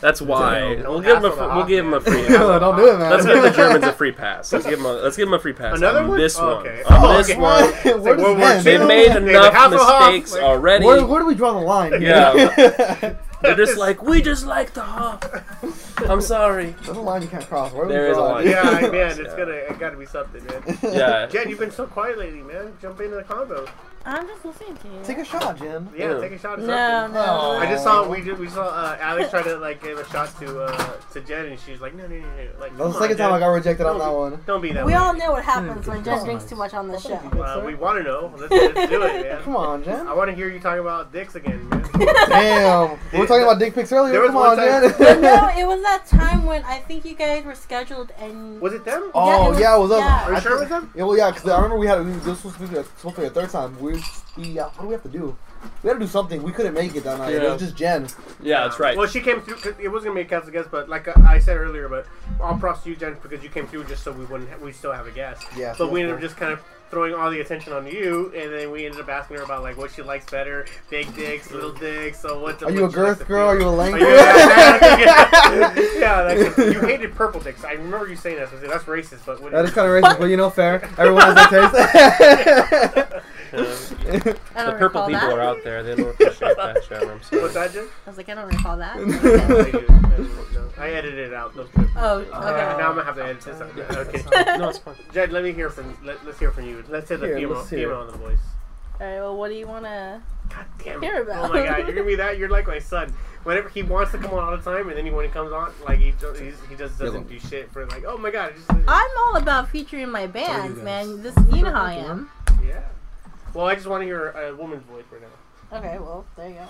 that's why. Don't We'll give him a fr- we'll give him a free. (laughs) No, don't do it, man. Let's give the Germans a free pass. Let's give them a let's give them a free pass. Another on one? This Oh, one. okay. On Oh, this okay. one. (laughs) It's like Where's World War Ben? II. They've made enough mistakes like- already. Where, where do we draw the line? Yeah. They're just like we just like the Hoff. (laughs) I'm sorry. There's a line you can't cross. Where There is a draw it? line. Yeah, man, it's Yeah. gonna it gotta be something, man. Yeah. Jen, you've been so quiet lately, man. Jump into the combo. I'm just listening to you. Take a shot, Jen. Yeah, Yeah. take a shot. Of no, something. no. Oh. I just saw we did we saw uh, Alex try to like give a shot to uh, to Jen and she's like no no no no like That was the second on, time I got rejected on Don't that be- one. Don't be that We way. all know what happens when Jen drinks on. too much on the show. Uh, we want to know. Let's, (laughs) let's do it, man. Come on, Jen. I want to hear you talking about dicks again, man. (laughs) Damn. We were talking about dick pics earlier. There was Come one on, time- Jen. no, (laughs) it was that time when I think you guys were scheduled and Was it them? Yeah, it Oh was- yeah, it was us. yeah. Are you sure it was them? Yeah, well, yeah, because I remember we had we, this was supposed to, be, supposed to be a third time. We, we uh, what do we have to do? We had to do something. We couldn't make it that night. It was just Jen. Yeah, that's right. Well, she came through. Cause it wasn't gonna make cast a guest, but like uh, I said earlier, but all props to you, Jen, because you came through just so we wouldn't. Ha- we still have a guest. Yeah, But yeah, we ended up just kind of throwing all the attention on you, and then we ended up asking her about like what she likes better, big dicks, little dicks. So what? Are you a girth girl? Are you a length Are girl? you, yeah, (laughs) (laughs) yeah, like, you hated purple dicks. I remember you saying that. So that's racist, but what That is kind of racist, but you know, fair. Everyone has their taste. (laughs) Uh, I the purple people that. are out there. They don't appreciate that, Jen. I'm sorry. What's that, Jen? I was like, I don't recall that. (laughs) I, do. No, I edited it out. Those clips. Oh, Uh, okay. now I'm gonna have to edit this. out. Okay. No, it's fine. Jed, let me hear from let, let's hear from you. Let's hear the Here, female let's hear. female in the voice. All right. Well, what do you want to? God damn Hear it! about. Oh my god, you're gonna be that. You're like my son. Whenever he wants to come on all the time, and then he, when he comes on, like he just, he's, he just doesn't do shit for like, oh my god, just, I'm all about featuring my bands, guys. man. This, you know how I am. yeah. Well, I just want to hear a woman's voice right now. Okay. Well, there you go.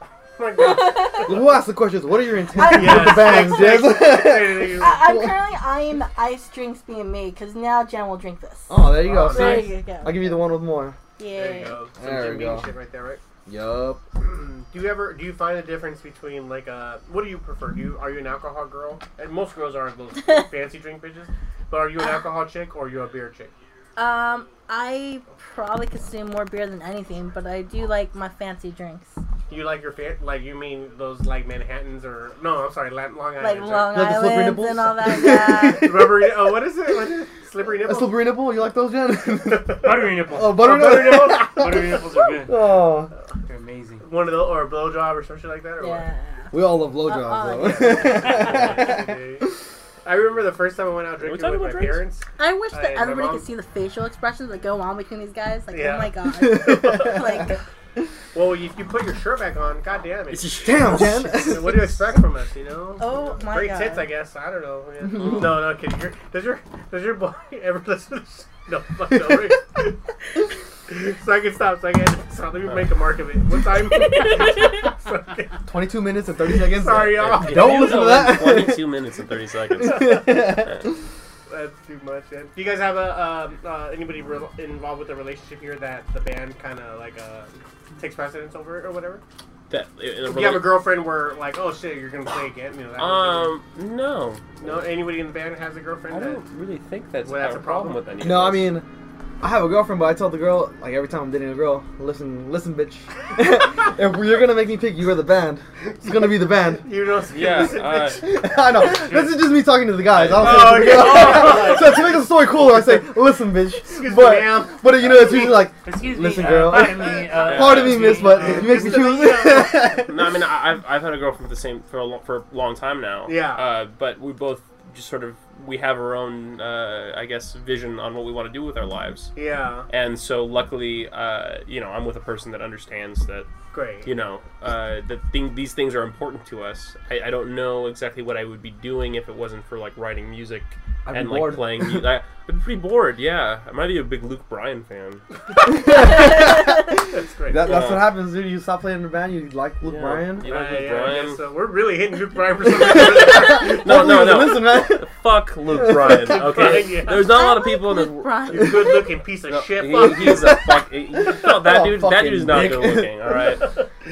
Oh (laughs) my God. Who asked the questions? What are your intentions Yes, with the band, exactly. Jez? I, I'm currently eyeing the ice drinks being made because now Jen will drink this. oh, there you go. Oh, See? there nice. you go. I'll give you the one with more. yeah. There you go. Some There Jim Beam go. shit right there, right? Yup. (clears throat) do you ever do you find a difference between like uh what do you prefer? Do you are you an alcohol girl? And most girls are those (laughs) fancy drink bitches. But are you an alcohol chick or are you a beer chick? Um, I probably consume more beer than anything, but I do like my fancy drinks, You like your fan like you mean those like Manhattans or no? I'm sorry, La- Long Island. like Long like the slippery Island nipples? and all that. (laughs) Yeah. Rubbery. Oh, what is it? What is it? Slippery A slippery nipple? You like those, Jen? (laughs) Buttery nipples. oh, butter Oh, butter nipple. nipples? (laughs) Buttery nipples are good. Oh, They're amazing. One of those or a blowjob or some shit like that or yeah. we all love Uh, uh, blowjobs, though. what? I remember the first time I went out drinking talking with my about drinks? parents. I wish that my everybody mom- could see the facial expressions that go on between these guys. Like, oh Yeah. oh my (laughs) god. (laughs) like, Well, if you put your shirt back on, god damn it. It's Damn, oh, Jen. what do you expect from us? You know? oh my god. Great god. tits, I guess. I don't know. Yeah. (laughs) no, no, kidding. Your, does your does your boy ever listen to this? No, fuck no. Right? (laughs) so I can stop. So I can stop. Let me make a mark of it. What time? Sorry, (laughs) (laughs) 22 minutes and 30 seconds. Sorry, y'all. Don't listen to that. 22 minutes and 30 seconds. That's too much. Man. Do you guys have a um, uh, anybody re- involved with the relationship here that the band kind of like uh, takes precedence over it or whatever? That, in a Do you have a rela- girlfriend where like, oh shit, you're gonna play again? You know, that kind of thing? Um, no. no. Anybody in the band has a girlfriend? I that- don't really think that's, Well, that's a a problem problem. with any No, I this. mean, I have a girlfriend, but I told the girl, like, every time I'm dating a girl, listen, listen, bitch. (laughs) if you're gonna make me pick you are the band, it's gonna be the band. (laughs) You know, Yeah, listen, uh, bitch. (laughs) I know. This is just me talking to the guys. I don't Oh, say to okay. girl. so to make the story cooler, I say, listen, bitch. Excuse me, but, ma'am. but you know, it's usually like, Excuse me. Listen, uh, girl. Pardon me. Uh, pardon me, miss, but uh, you make me Listen to choose. No, I mean, I- I've, I've had a girlfriend for the same for a, lo- for a long time now. Yeah. Uh, but we both just sort of we have our own, uh, I guess, vision on what we want to do with our lives. Yeah, And so, luckily, uh, you know, I'm with a person that understands that, great. you know, uh, that thing, these things are important to us. I, I don't know exactly what I would be doing if it wasn't for like writing music I'd be and like bored. playing. mu- (laughs) I, I'd be pretty bored. Yeah, I might be a big Luke Bryan fan. (laughs) That's great. That, that's Yeah. what happens, dude. You stop playing in the band, you like Luke Yeah. Bryan. You like Uh, Luke yeah, Bryan? guess so. We're really hitting Luke Bryan for (laughs) some reason. No, no, no. Listen, man. Fuck Luke Bryan. Okay, yeah. there's not a lot of people in this. Luke Bryan. you good looking piece of No, shit. he- Fuck. he's a fuck. he- no, that Oh, dude. That dude's not good looking. All right.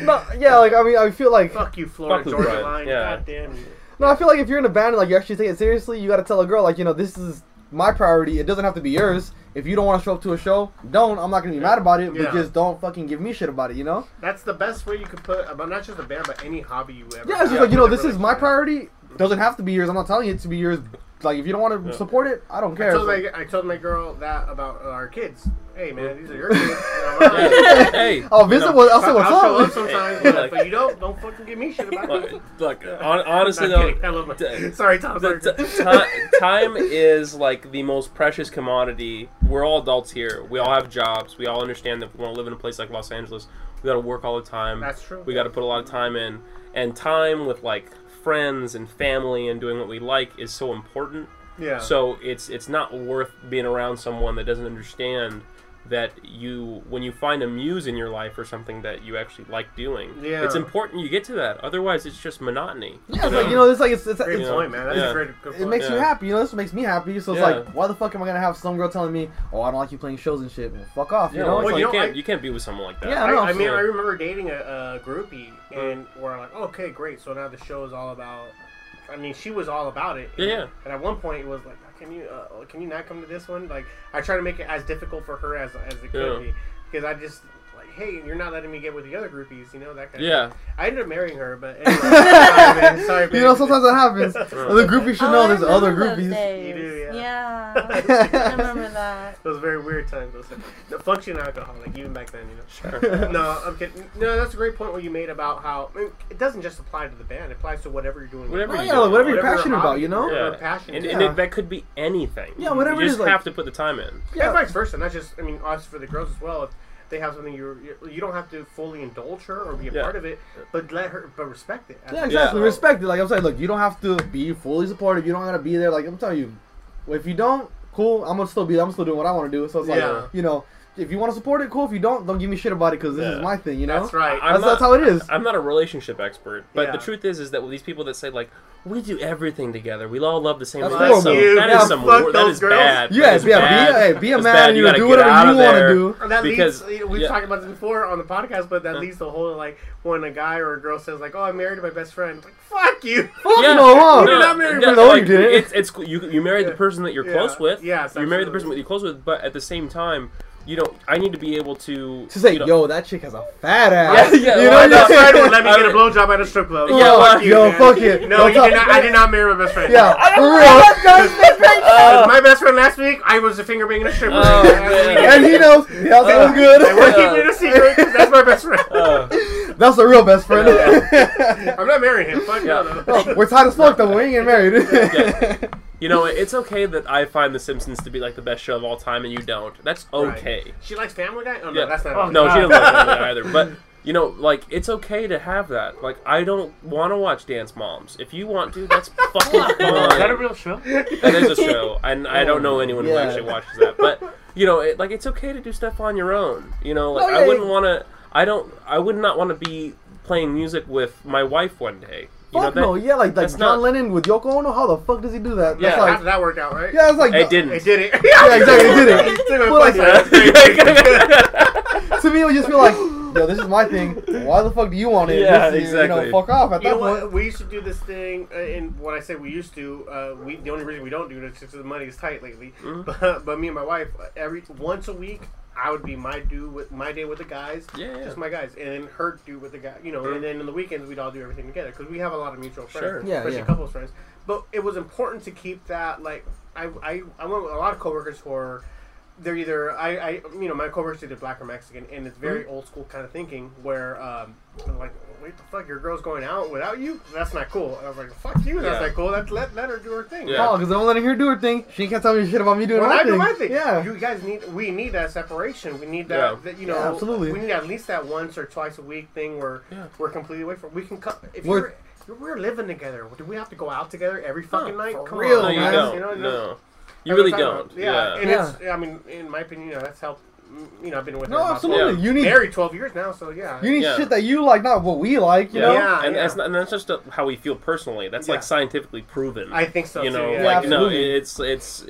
No, yeah, like I mean, I feel like Fuck you, Florida Fuck Georgia Bryan, line. yeah. God damn you. No, I feel like if you're in a band and like you actually take it seriously, you got to tell a girl like, you know, this is my priority. It doesn't have to be yours. If you don't want to show up to a show, don't. I'm not gonna be mad about it, Yeah. but just don't fucking give me shit about it. You know? That's the best way you could put about not just a band, but any hobby you ever. Yeah, it's just like you know, this is my priority. Doesn't have to be yours. I'm not telling you it to be yours. Like if you don't want to Yeah. support it, I don't I care. told, It's my, I told my girl that about our kids. Hey man, these are your kids. (laughs) You know, I'm Yeah. not- hey. I'll (laughs) oh, visit. you know, what, I'll say what's I'll show up up. sometimes, Hey, but, but you don't don't fucking give me shit about it. Look, look honestly though, kidding. I love my. d- (laughs) Sorry, Tom. the, Sorry. t- ti- time is like the most precious commodity. We're all adults here. We all have jobs. We all understand that if we want to live in a place like Los Angeles, we got to work all the time. That's true. We got to put a lot of time in, and time with like friends and family and doing what we like is so important. yeah. So it's it's not worth being around someone that doesn't understand that you when you find a muse in your life or something that you actually like doing. Yeah. It's important you get to that. Otherwise, it's just monotony. Yeah, it's like you know, it's like it's, it's, great it's point, man. That's Yeah. a great good point. it makes you happy. You know, this makes me happy. So it's Yeah. like, why the fuck am I gonna have some girl telling me, oh, I don't like you playing shows and shit? Well, fuck off. You know, well, it's you you like, know, can't I- you can't be with someone like that. Yeah, I, know. I mean, I remember dating a, a groupie, mm. and we're like, okay, great. So now the show is all about. I mean, she was all about it. Yeah, yeah. And at one point, it was like, can you, uh, can you not come to this one? Like, I try to make it as difficult for her as as it could Yeah. be, because I just hey, you're not letting me get with the other groupies, you know that kind. Of Yeah. I ended up marrying her, but anyway, (laughs) sorry, man. Sorry, you know, sometimes that happens. the groupie should Oh, know I there's other remember those groupies. days. You do, yeah. I remember (laughs) that. Those very weird times. Those the function alcoholic, even back then, you know. Sure. (laughs) no, I'm kidding. No, that's a great point what you made about how I mean, it doesn't just apply to the band; it applies to whatever you're doing. Whatever you yeah, do. like, whatever you're Whatever passionate about, you know? You're Yeah. passionate. And, and Yeah. it, that could be anything. Yeah, whatever You it just is, like- have to put the time in. and Yeah. vice versa. Not just, I mean, us for the girls as well. If they have something you're, you're you don't have to fully indulge her or be a Yeah. part of it, but let her, but respect it. Yeah, exactly. Yeah. Respect it. Like I'm saying, look, you don't have to be fully supportive. You don't gotta be there. Like I'm telling you, if you don't, cool. I'm gonna still be. I'm still doing what I want to do. So it's like, Yeah. you know, if you want to support it, cool. If you don't, don't give me shit about it because this Yeah. is my thing. You know. That's right. I'm That's, that's how it is. I'm not a relationship expert, but Yeah. the truth is, is that these people that say like we do everything together, we all love the same. That's thing. That's some, horrible. that Yeah, is some. fuck wor- those is girls. bad. Yeah, That is yeah, bad. be, hey, be a man bad. and You you do get whatever you want to do. Or that Because- leads, we've yeah. talked about this before on the podcast, but that leads to the whole like when a guy or a girl says like, "Oh, I'm married to my best friend." Like, fuck you. (laughs) Fuck Yeah. no, huh? You're not marry her. No, you didn't. It's, it's cool. you you married the person that you're close with. Yes, you married the person that you're close with, but at the same time, you know, I need to be able to To say, you know, yo, that chick has a fat ass. Yeah, yeah, you well, know, My best friend would let me get a mean- blowjob at a strip club. Yeah, fuck you, yo, man. fuck it. No, you talk- did not. I did not marry my best friend. Yeah, for real. (laughs) Uh, my best friend last week, I was a finger banging a stripper. Oh, (laughs) and he knows. Yeah, that was And we're good. keeping it a secret 'cause that's my best friend. uh, (laughs) That's a real best friend. I'm not marrying him. Fuck Yeah. no, no. Oh, we're tight as fuck though. We ain't getting married. Yeah. you know, it's okay that I find The Simpsons to be like the best show of all time, and you don't. That's okay. Right. She likes Family Guy. Oh no, Yeah. that's not. Oh, it. No, she doesn't like that either. But (laughs) you know, like it's okay to have that. Like I don't want to watch Dance Moms. If you want to, that's (laughs) fucking Is that a real show? That is a show, and I don't know oh, anyone who actually watches that. But you know, it, like it's okay to do stuff on your own. You know, like Oh, I wouldn't want to. I don't. I would not want to be playing music with my wife one day. You Fuck know, no, yeah, like like that's John not- Lennon with Yoko Ono. How the fuck does he do that? Yeah. That's How did that work out, right? yeah, it's like It didn't. It did it. (laughs) Yeah, exactly, it did it. It's like- fun. (laughs) (laughs) to me, it would just feel like, yo, this is my thing. Why the fuck do you want it? Yeah, This is- You exactly. know, fuck off at You that know point. what? We used to do this thing, uh, and when I say we used to, uh, we the only reason we don't do it is because the money is tight lately. Mhm. But, but me and my wife, uh, every once a week, I would be my do with my day with the guys, Yeah, yeah. just my guys, and then her do with the guy, you know. And then in the weekends, we'd all do everything together because we have a lot of mutual friends, Sure. Yeah, especially yeah. couples friends. But it was important to keep that like I I I went with a lot of coworkers who are. They're either I, I you know my coworkers either black or Mexican and it's very Mm-hmm. old school kind of thinking where um like wait the fuck your girl's going out without you that's not cool and I was like fuck you that's Yeah. not cool that's let let her do her thing Yeah. Oh, because I'm letting her do her thing. She can't tell me shit about me doing Well, my I thing. do my thing. Yeah. you guys need we need that separation. We need that, Yeah. that you know Yeah, absolutely. We need at least that once or twice a week thing where Yeah. we're completely away from. We can cut if We're- you're, if we're living together. Do we have to go out together every fucking night? for Come real, No, on, you guys, don't. You know, no, you really what I'm talking don't. about. Yeah, Yeah. and Yeah. it's. I mean, in my opinion, you know, that's helped. Mm, You know, I've been with her No, about absolutely. Yeah. You need married twelve years now, so yeah. you need Yeah. shit that you like, not what we like. You Yeah, know. Yeah, and yeah. that's not, and that's just uh how we feel personally. That's Yeah. like scientifically proven. I think so you too. know, yeah. like Yeah, no, absolutely. it's it's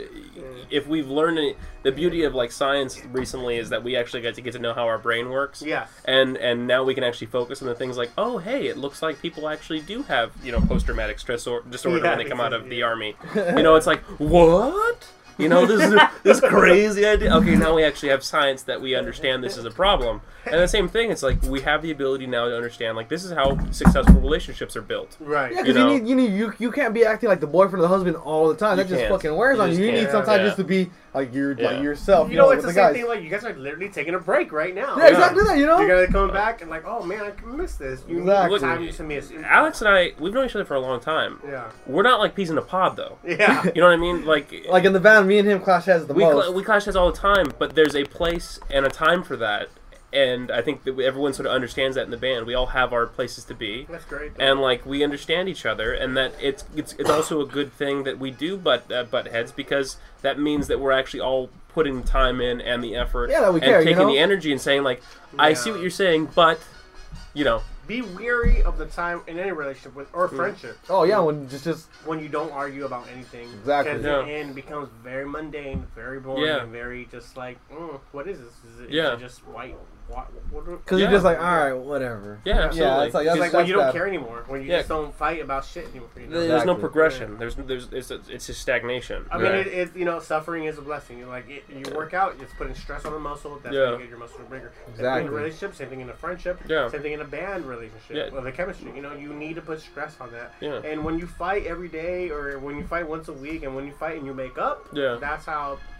if we've learned any, the beauty of like science recently is that we actually get to get to know how our brain works. Yeah, And and now we can actually focus on the things like, oh hey, it looks like people actually do have you know post traumatic stress or disorder Yeah, when they come out of exactly, the army. You know, it's like what? You know, this is this (laughs) crazy idea. Okay, now we actually have science that we understand this is a problem. And the same thing, it's like we have the ability now to understand like this is how successful relationships are built. Right. Yeah, because you, know? need you need you you can't be acting like the boyfriend or the husband all the time. You That just can't. fucking wears You on you. You need sometimes Yeah. just to be like you're Yeah. like yourself. You know, with it's the the same guys. thing. Like you guys are literally taking a break right now. Yeah, exactly that. You know. You're gonna come back and like, oh man, I miss this. You Exactly. need time to miss. Alex and I, we've known each other for a long time. Yeah. We're not like peas in a pod though. (laughs) Yeah. You know what I mean? Like, Like in the van, me and him clash heads the we most. cl- we clash heads all the time, but there's a place and a time for that. And I think that we- everyone sort of understands that in the band. We all have our places to be, That's great. and like we understand each other, and that it's it's it's also a good thing that we do butt uh, butt heads because that means that we're actually all putting time in and the effort, Yeah, that we and care, you taking know? the energy and saying like, I see what you're saying, but you know, Be weary of the time in any relationship with or friendship oh yeah, when just just when you don't argue about anything. Exactly. Because Yeah. the end becomes very mundane, very boring, Yeah. and very just like, mm, what is this? Is it, Yeah. is it just white? What, what, what, because Yeah. you're just like, all right, whatever. yeah, absolutely. Yeah, it's like that's like when that's you don't bad. care anymore. When you Yeah. just don't fight about shit anymore. You know? There's no Exactly. progression. There's there's it's it's just stagnation. I mean, Right. it, it, you know, suffering is a blessing. You know, like it, you work out, it's putting stress on the muscle. That's Yeah. when you get your muscle bigger. Same thing in Exactly. a relationship, same thing in a friendship, Yeah. same thing in a band relationship. Yeah. Well, the chemistry. You know, you need to put stress on that. Yeah. And when you fight every day, or when you fight once a week, and when you fight and you make up, Yeah. that's how the relationship grows.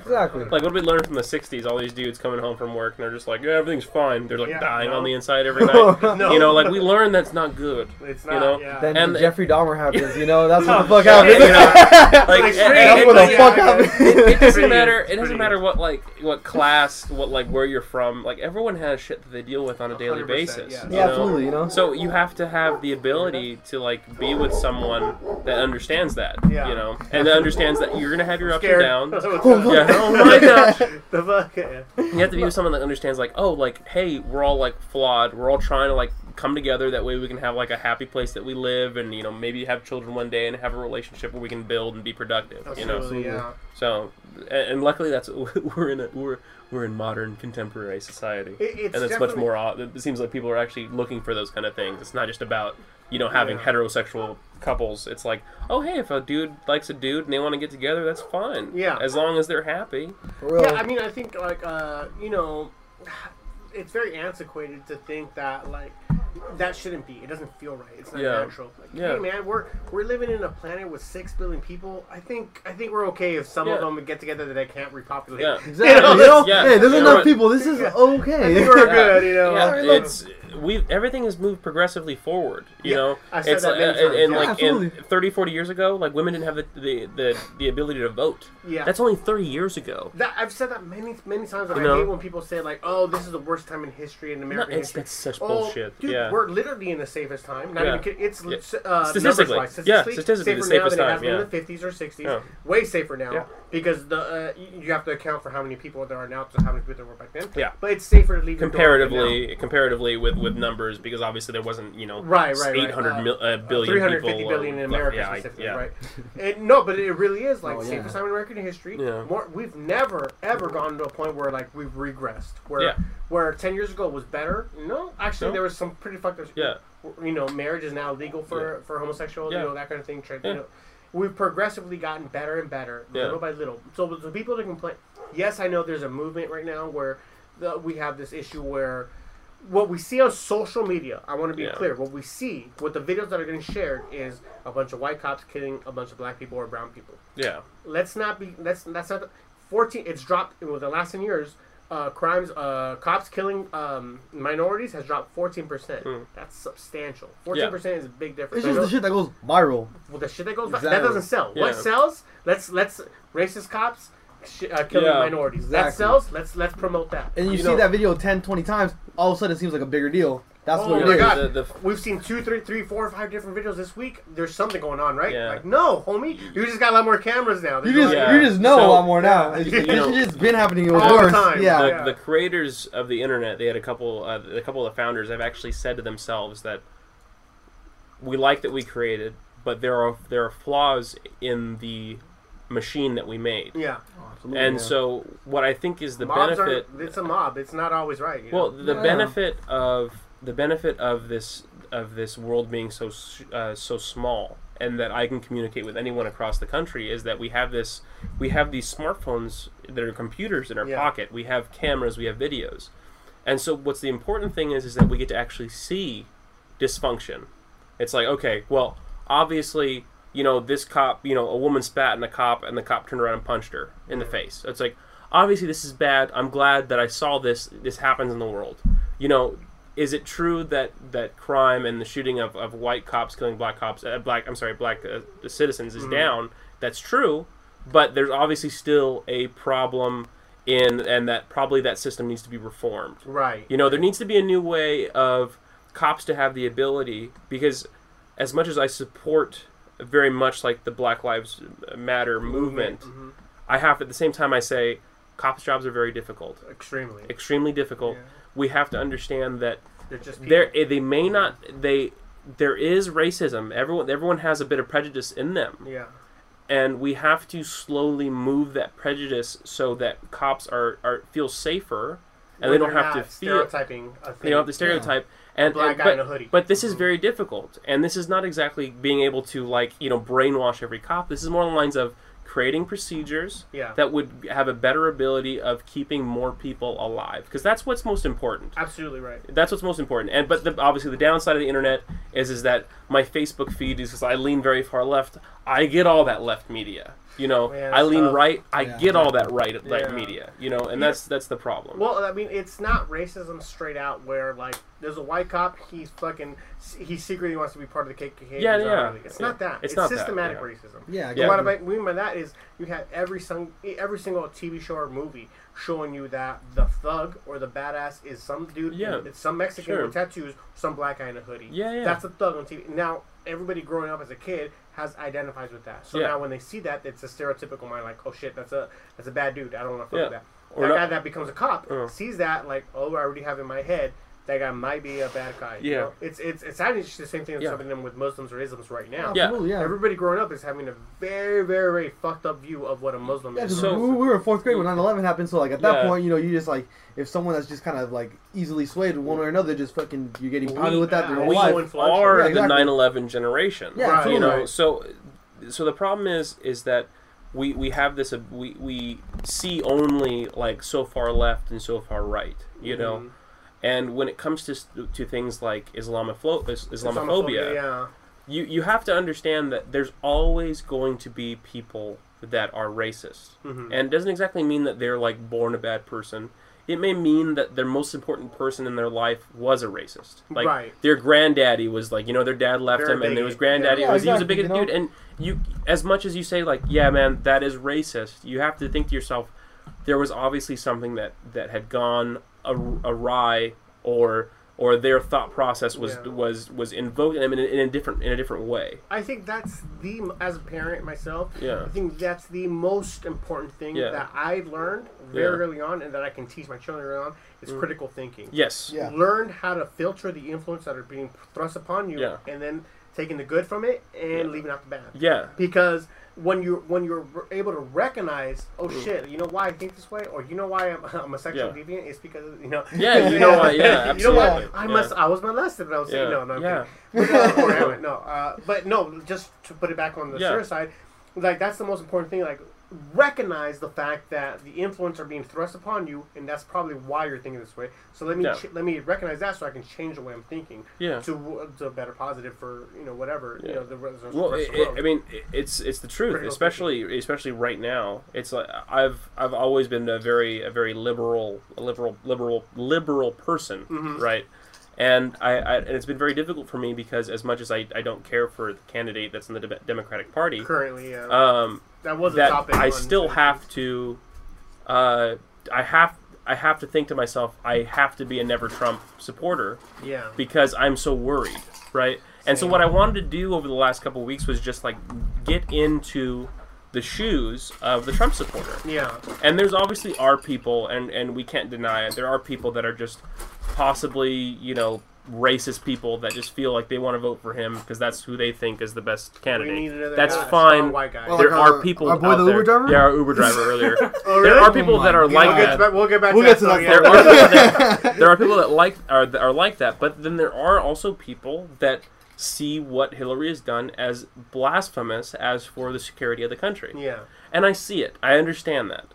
Exactly. Like what did we learn from the '60s? All these dudes coming home from work and they're just like, "Yeah, everything's fine." They're like Yeah, dying no. on the inside every (laughs) night. No. You know, like we learned that's not good. it's not. you not. know, yeah. Then And- Jeffrey Dahmer happens, you know. (laughs) That's what the fuck shit, happens. you know, (laughs) like, Like, and- and- That's what the fuck yeah. happens. it doesn't matter. It doesn't matter what like what class, what like where you're from. Like everyone has shit that they deal with on a daily basis. yeah. you know? absolutely. You know. So you have to have the ability to like be with someone that understands that, Yeah. you know, and that understands that you're gonna have your ups and Scared. Around. What's (laughs) oh, yeah. Oh my gosh. the fuck. Yeah. You have to be with someone that understands, like, oh, like, hey, we're all like flawed. We're all trying to like come together. That way, we can have like a happy place that we live, and you know, maybe have children one day and have a relationship where we can build and be productive. You know, Absolutely, yeah. so and, and luckily, that's (laughs) we're in a we're we're in modern contemporary society, It- it's and it's much more. It seems like people are actually looking for those kind of things. It's not just about you know having Yeah. heterosexual couples. It's like, oh hey, if a dude likes a dude and they want to get together, that's fine. Yeah. as long as they're happy. For real. Yeah, I mean, I think like uh, you know, it's very antiquated to think that like that shouldn't be. It doesn't feel right. It's not Yeah. natural. Like, Yeah. Hey man, we're we're living in a planet with six billion people. I think I think we're okay if some Yeah. of them get together that they can't repopulate. Yeah. Exactly. (laughs) You know, yeah. Hey, there's You enough people. This is Yeah. Okay. think we're (laughs) Yeah. good. You know. Yeah, I it's we everything has moved progressively forward. You Yeah, know, I said it's that like, many uh, times, and yeah. like Absolutely. in 30, 40 years ago, like women didn't have the the, the, the ability to vote. Yeah. That's only thirty years ago. That I've said that many many times, and You I know? hate when people say like, "Oh, this is the worst time in history in No, it's history." that's such Oh, bullshit. dude, yeah. we're literally in the safest time. Not Yeah. even kidding. It's Yeah. uh, Statistically. numbers-wise, Yeah, statistically, statistically the safer now safest than it time, has been in the 50s or 60s. Yeah. Way safer now Yeah. because the uh, you you have to account for how many people there are now to how many people there were back then. Yeah. but it's safer to leave your door open comparatively comparatively with with numbers because obviously there wasn't you know Right, right, right. Uh, mil, uh, now. billion 350 people billion or- in America yeah, I- specifically, yeah. right? And, no, but it really is like Oh, yeah. safest time in American history. Yeah. More, we've never ever gone to a point where like we've regressed. Where Yeah. where ten years ago was better. No, actually No. there was some pretty fucked up. Yeah. You know, marriage is now legal for for homosexuals. Yeah. You know that kind of thing. Tra- Yeah. You know, we've progressively gotten better and better, Yeah. little by little. So the people that complain, yes, I know there's a movement right now where the, we have this issue where what we see on social media, I want to be Yeah. clear, what we see, what the videos that are getting shared is a bunch of white cops killing a bunch of black people or brown people. yeah Let's not be, that's, that's not, 14, it's dropped, in the last 10 years, uh, crimes, uh, cops killing um, minorities has dropped 14%. Mm. That's substantial. 14% is a big difference. It's I just the shit that goes viral. well, the shit that goes Exactly. that doesn't sell. What sells? Let's, let's, racist cops sh- uh, killing Yeah. minorities. That Exactly. sells. Let's, let's promote that. And you, You see know- that video 10, 20 times, all of a sudden it seems like a bigger deal. That's Oh what it my is. God. The- the- We've seen two, three, three, four, five different videos this week. There's something going on, right? Yeah. Like, no, homie, you just got a lot more cameras now. You just Yeah. you just know So- a lot more now. It's, You it's just been happening. It was All the worse. time. Yeah. the, Yeah. the creators of the internet they had a couple uh, a couple of the founders have actually said to themselves that we like that we created but there are there are flaws in the machine that we made yeah. Absolutely, and yeah. so what i think is the Mobs benefit are. It's a mob. It's not always right. You know? well the Yeah. benefit of the benefit of this of this world being so uh, so small and that I can communicate with anyone across the country is that we have this we have these smartphones that are computers in our Yeah. pocket we have cameras we have videos and so what's the important thing is is that we get to actually see dysfunction it's like okay well obviously you know this cop you know a woman spat in a cop and the cop turned around and punched her in the face. It's like obviously this is bad. I'm glad that i saw this. This happens in the world. You know is it true that that crime and the shooting of, of white cops killing black cops uh, black i'm sorry black uh, citizens is down? That's true but there's obviously still a problem in and that probably that system needs to be reformed. Right. you know, there needs to be a new way of cops to have the ability because as much as I support very much like the Black Lives Matter movement, Mhm. I have at the same time I say cops jobs are very difficult, Extremely. extremely difficult. Yeah. We have to understand that They're just people. there eh, they may not they there is racism. Everyone everyone has a bit of prejudice in them Yeah. and we have to slowly move that prejudice so that cops are, are feel safer and they don't have to feel stereotyping a thing. they don't have to stereotype and, black and- guy but, in a hoodie. but this is mm-hmm. very difficult and this is not exactly being able to like you know brainwash every cop this is more on the lines of creating procedures Yeah. that would have a better ability of keeping more people alive because that's what's most important Absolutely right. that's what's most important and but the, obviously the downside of the internet is is that my facebook feed is because i lean very far left i get all that left media you know Yeah, i lean tough. right i Yeah. get all that right right Yeah. media you know and Yeah. that's that's the problem Well, I mean, it's not racism straight out. Where like, there's a white cop. He's fucking. He secretly wants to be part of the KKK. Yeah, yeah. really. It's Yeah. not that. It's It's, not that, systematic yeah. racism. Yeah, Yeah. what I mean by that is you have every song, every single TV show or movie showing you that the thug or the badass is some dude, Yeah. it's some Mexican Sure. with tattoos, some black guy in a hoodie. Yeah, yeah. That's a thug on TV. Now everybody growing up as a kid has identifies with that. So Yeah. now when they see that, it's a stereotypical mind like, oh shit, that's a that's a bad dude. I don't want to fuck Yeah. with that. Or that not- guy that becomes a cop Uh. sees that like, oh, I already have in my head that guy might be a bad guy. you Yeah. know? it's it's it's actually just the same thing that's Yeah. happening with Muslims or Islam's right now. Yeah. Absolutely, yeah. Everybody growing up is having a very, very, very fucked up view of what a Muslim Yeah, is. 'cause So- we, we were in fourth grade when 9/11 happened, so like at that Yeah. point, you know, you just like if someone that's just kind of like easily swayed one way or another, just fucking you're getting pounded We- with that their whole we life. are Yeah, the exactly. 9/11 generation. Yeah, Right. you know. Right. So, so the problem is, is that we we have this. Uh, we we see only like so far left and so far right. You know. And when it comes to to things like Islamopho- is- Islamophobia, Yeah. you you have to understand that there's always going to be people that are racist, Mhm. and it doesn't exactly mean that they're like born a bad person. It may mean that their most important person in their life was a racist. Like Right. their granddaddy was like, you know, their dad left Very him, and there was granddaddy yeah. was he was a exactly, bigot you know? dude. And you, as much as you say like, yeah, man, that is racist, you have to think to yourself, there was obviously something that that had gone a- awry, or or their thought process was Yeah. was was invoked in, a- in a different in a different way. I think that's the as a parent myself. Yeah. I think that's the most important thing Yeah. that I learned very Yeah. early on, and that I can teach my children early on is Mm. critical thinking. Yes. Yeah. Learn how to filter the influence that are being thrust upon you, Yeah. and then taking the good from it and Yeah. leaving out the bad. Yeah. because when you when you're able to recognize, oh Mm. shit, you know why I think this way, or you know why I'm, (laughs) I'm a sexual Yeah. deviant, it's because you know. Yeah, you know why- yeah, (laughs) you know what? absolutely. I Yeah. must. I was molested. when I was Yeah. no, no, I'm Yeah. But, uh, (laughs) no, uh, but no. Just to put it back on the Yeah. serious side, like that's the most important thing. Like recognize the fact that the influence are being thrust upon you, and that's probably why you're thinking this way. So let me Yeah. ch- let me recognize that, so I can change the way I'm thinking Yeah. to to a better positive for you know whatever you know the the Well, it, of the it- world. I mean, it's it's the truth, Critical especially especially right now. It's like I've I've always been a very a very liberal a liberal liberal liberal person, Mhm. right? And I, I and it's been very difficult for me because as much as I, I don't care for the candidate that's in the Dem- Democratic Party, currently, yeah. um, that was a that topic. I still have to, uh, I have I have to think to myself, I have to be a never Trump supporter Yeah. because I'm so worried, right? And so what I wanted to do over the last couple of weeks was just like get into the shoes of the Trump supporter. Yeah. And there's obviously are people, and and we can't deny it. There are people that are just possibly, you know, racist people that just feel like they want to vote for him because that's who they think is the best candidate. another That's guy, fine. strong white guy. Well, there like are our- people our boy, out the there. Uber driver? Yeah, our Uber driver earlier. (laughs) oh, There are people Oh that are God. like We'll get, that. to, we'll get back We'll to get that. to that there are people that, (laughs) there are people that like are, are like that, but then there are also people that see what Hillary has done as blasphemous as for the security of the country. Yeah. And I see it. I understand that.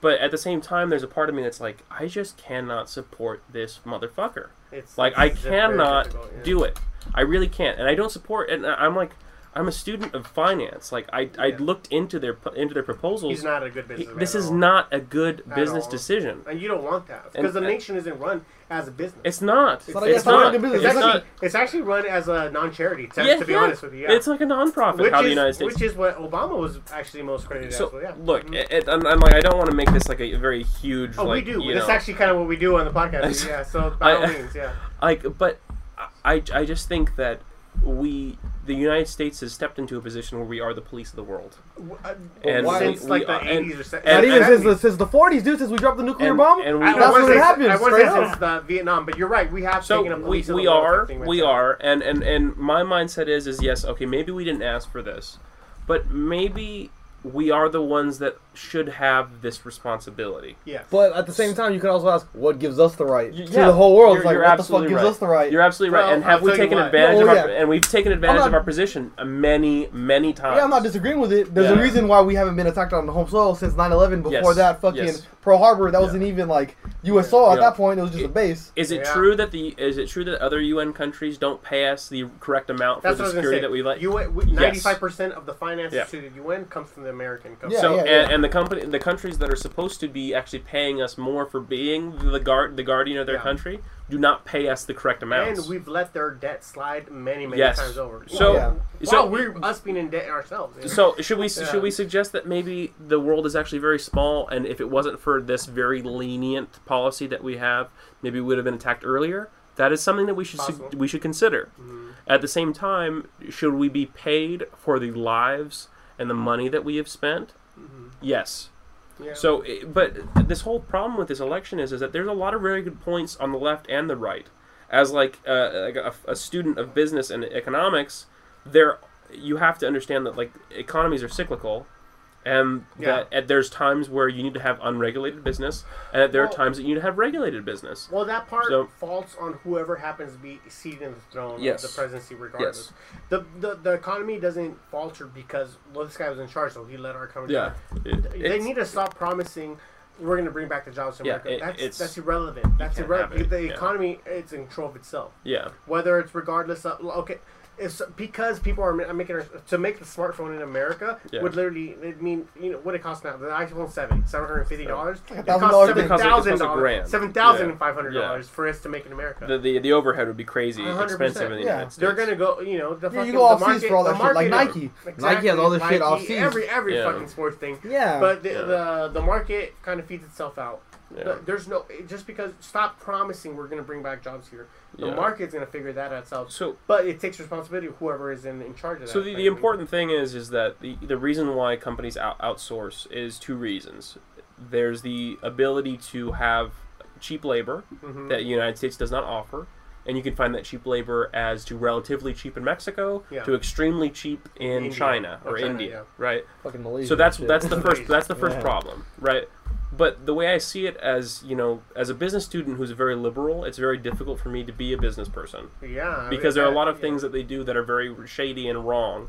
But at the same time there's a part of me that's like I just cannot support this motherfucker. It's Like I cannot yeah. do it. I really can't. And I don't support and I'm like I'm a student of finance. Like I I looked into their into their proposals. He's not a good He- this is all. not a good At business all. decision. And you don't want that because the and- nation isn't run as a business. It's not. It's It's, not like- it's not not. business. It's It's actually, not. it's actually run as a non-charity. To, Yeah, to be yeah. honest with you, yeah. It's like a non-profit. which how is the United States. which is what Obama was actually most credited so as. Well, yeah. look, Mhm. it, it, I'm, I'm like I don't want to make this like a very huge. Oh, like, we do. You That's know, actually kind of what we do on the podcast. (laughs) yeah. So by all I- means, yeah. (laughs) like, but I, I just think that we, the United States, has stepped into a position where we are the police of the world. W- uh, And why- since we- like we the eighties or se- and- Not even since the, since the 40s, dude. Since we dropped the nuclear And- bomb. and we- I, That's I when it say, happened, I want to straight say up. since the Vietnam, but you're right. We have So taken a we, of the we world are right we now. are and, and and my mindset is is yes okay maybe we didn't ask for this, but maybe we are the ones that should have this responsibility. Yeah. But at the same time, you could also ask, what gives us the right? Y- to yeah, the whole world, you're- it's like, you're what the fuck absolutely gives right. us the right? You're absolutely right. Well, and have I'll we taken advantage no, well, of our, yeah. and we've taken advantage not- of our position many many times. yeah, I'm not disagreeing with it. There's a reason why we haven't been attacked on the home soil since 9/11. Before Yes, that, fucking yes. Pearl Harbor, that wasn't even like U.S. soil at Yeah. that point. It was just a base. Is it Yeah. true that the is it true that other UN countries don't pay us the correct amount for That's the what I was security gonna say. that we let? UN, 95% of the finances to the UN comes from the American Yeah, government. so yeah, and, yeah. and the company the countries that are supposed to be actually paying us more for being the guard the guardian of their Yeah. country do not pay us the correct amounts. And we've let their debt slide many, many Yes. times over. So- yeah. so- wow, we're us being in debt ourselves. you know? So should we Yeah. should we suggest that maybe the world is actually very small, and if it wasn't for this very lenient policy that we have, maybe we would have been attacked earlier? That is something that we should su- we should consider. Mhm. At the same time, should we be paid for the lives and the money that we have spent? Yes. Yeah. So, but this whole problem with this election is is that there's a lot of very good points on the left and the right. As like, uh, like a, a student of business and economics, there you have to understand that like economies are cyclical, and that and there's times where you need to have unregulated business, and that there are times that you need to have regulated business. Well, that part So- falls on whoever happens to be seated in the throne Yes. of the presidency, regardless. The, the the economy doesn't falter because well, this guy was in charge, so he let our economy. Yeah, down. It- they need to stop promising. We're going to bring back the jobs to Yeah, America. it- that's it's- that's irrelevant. That's irrelevant. The yeah. economy is in control of itself. yeah. Whether it's regardless of okay, it's because people are making to make the smartphone in America Yeah. would literally it mean you know what it costs now the iPhone seven seven hundred fifty dollars like a it thousand costs dollars. seven It costs- it costs thousand a dollars seven thousand Yeah. five hundred dollars for us to make in America. The, the the overhead would be crazy 100%. expensive in the Yeah. United States. They're gonna go, you know, the Yeah, fucking you go the off market, for all the that shit, like Nike. Exactly, Nike has all this shit Nike, off seas. Every every Yeah. fucking sports thing. Yeah. But the, Yeah. the the market kind of feeds itself out. Yeah. There's no just because stop promising we're gonna bring back jobs here. The Yeah. market's gonna figure that out itself. So But it takes responsibility of whoever is in, in charge of that. So the, the important thing is is that the, the reason why companies out, outsource is two reasons. There's the ability to have cheap labor Mhm. that the United States does not offer, and you can find that cheap labor as to relatively cheap in Mexico Yeah. to extremely cheap in India. China or, Or China, India, yeah. right? Fucking Malaysia. So that's that's the first that's the first Yeah. problem, right? But the way I see it as you know, as a business student who's very liberal, it's very difficult for me to be a business person yeah, I mean, because there are a lot of yeah. things that they do that are very shady and wrong.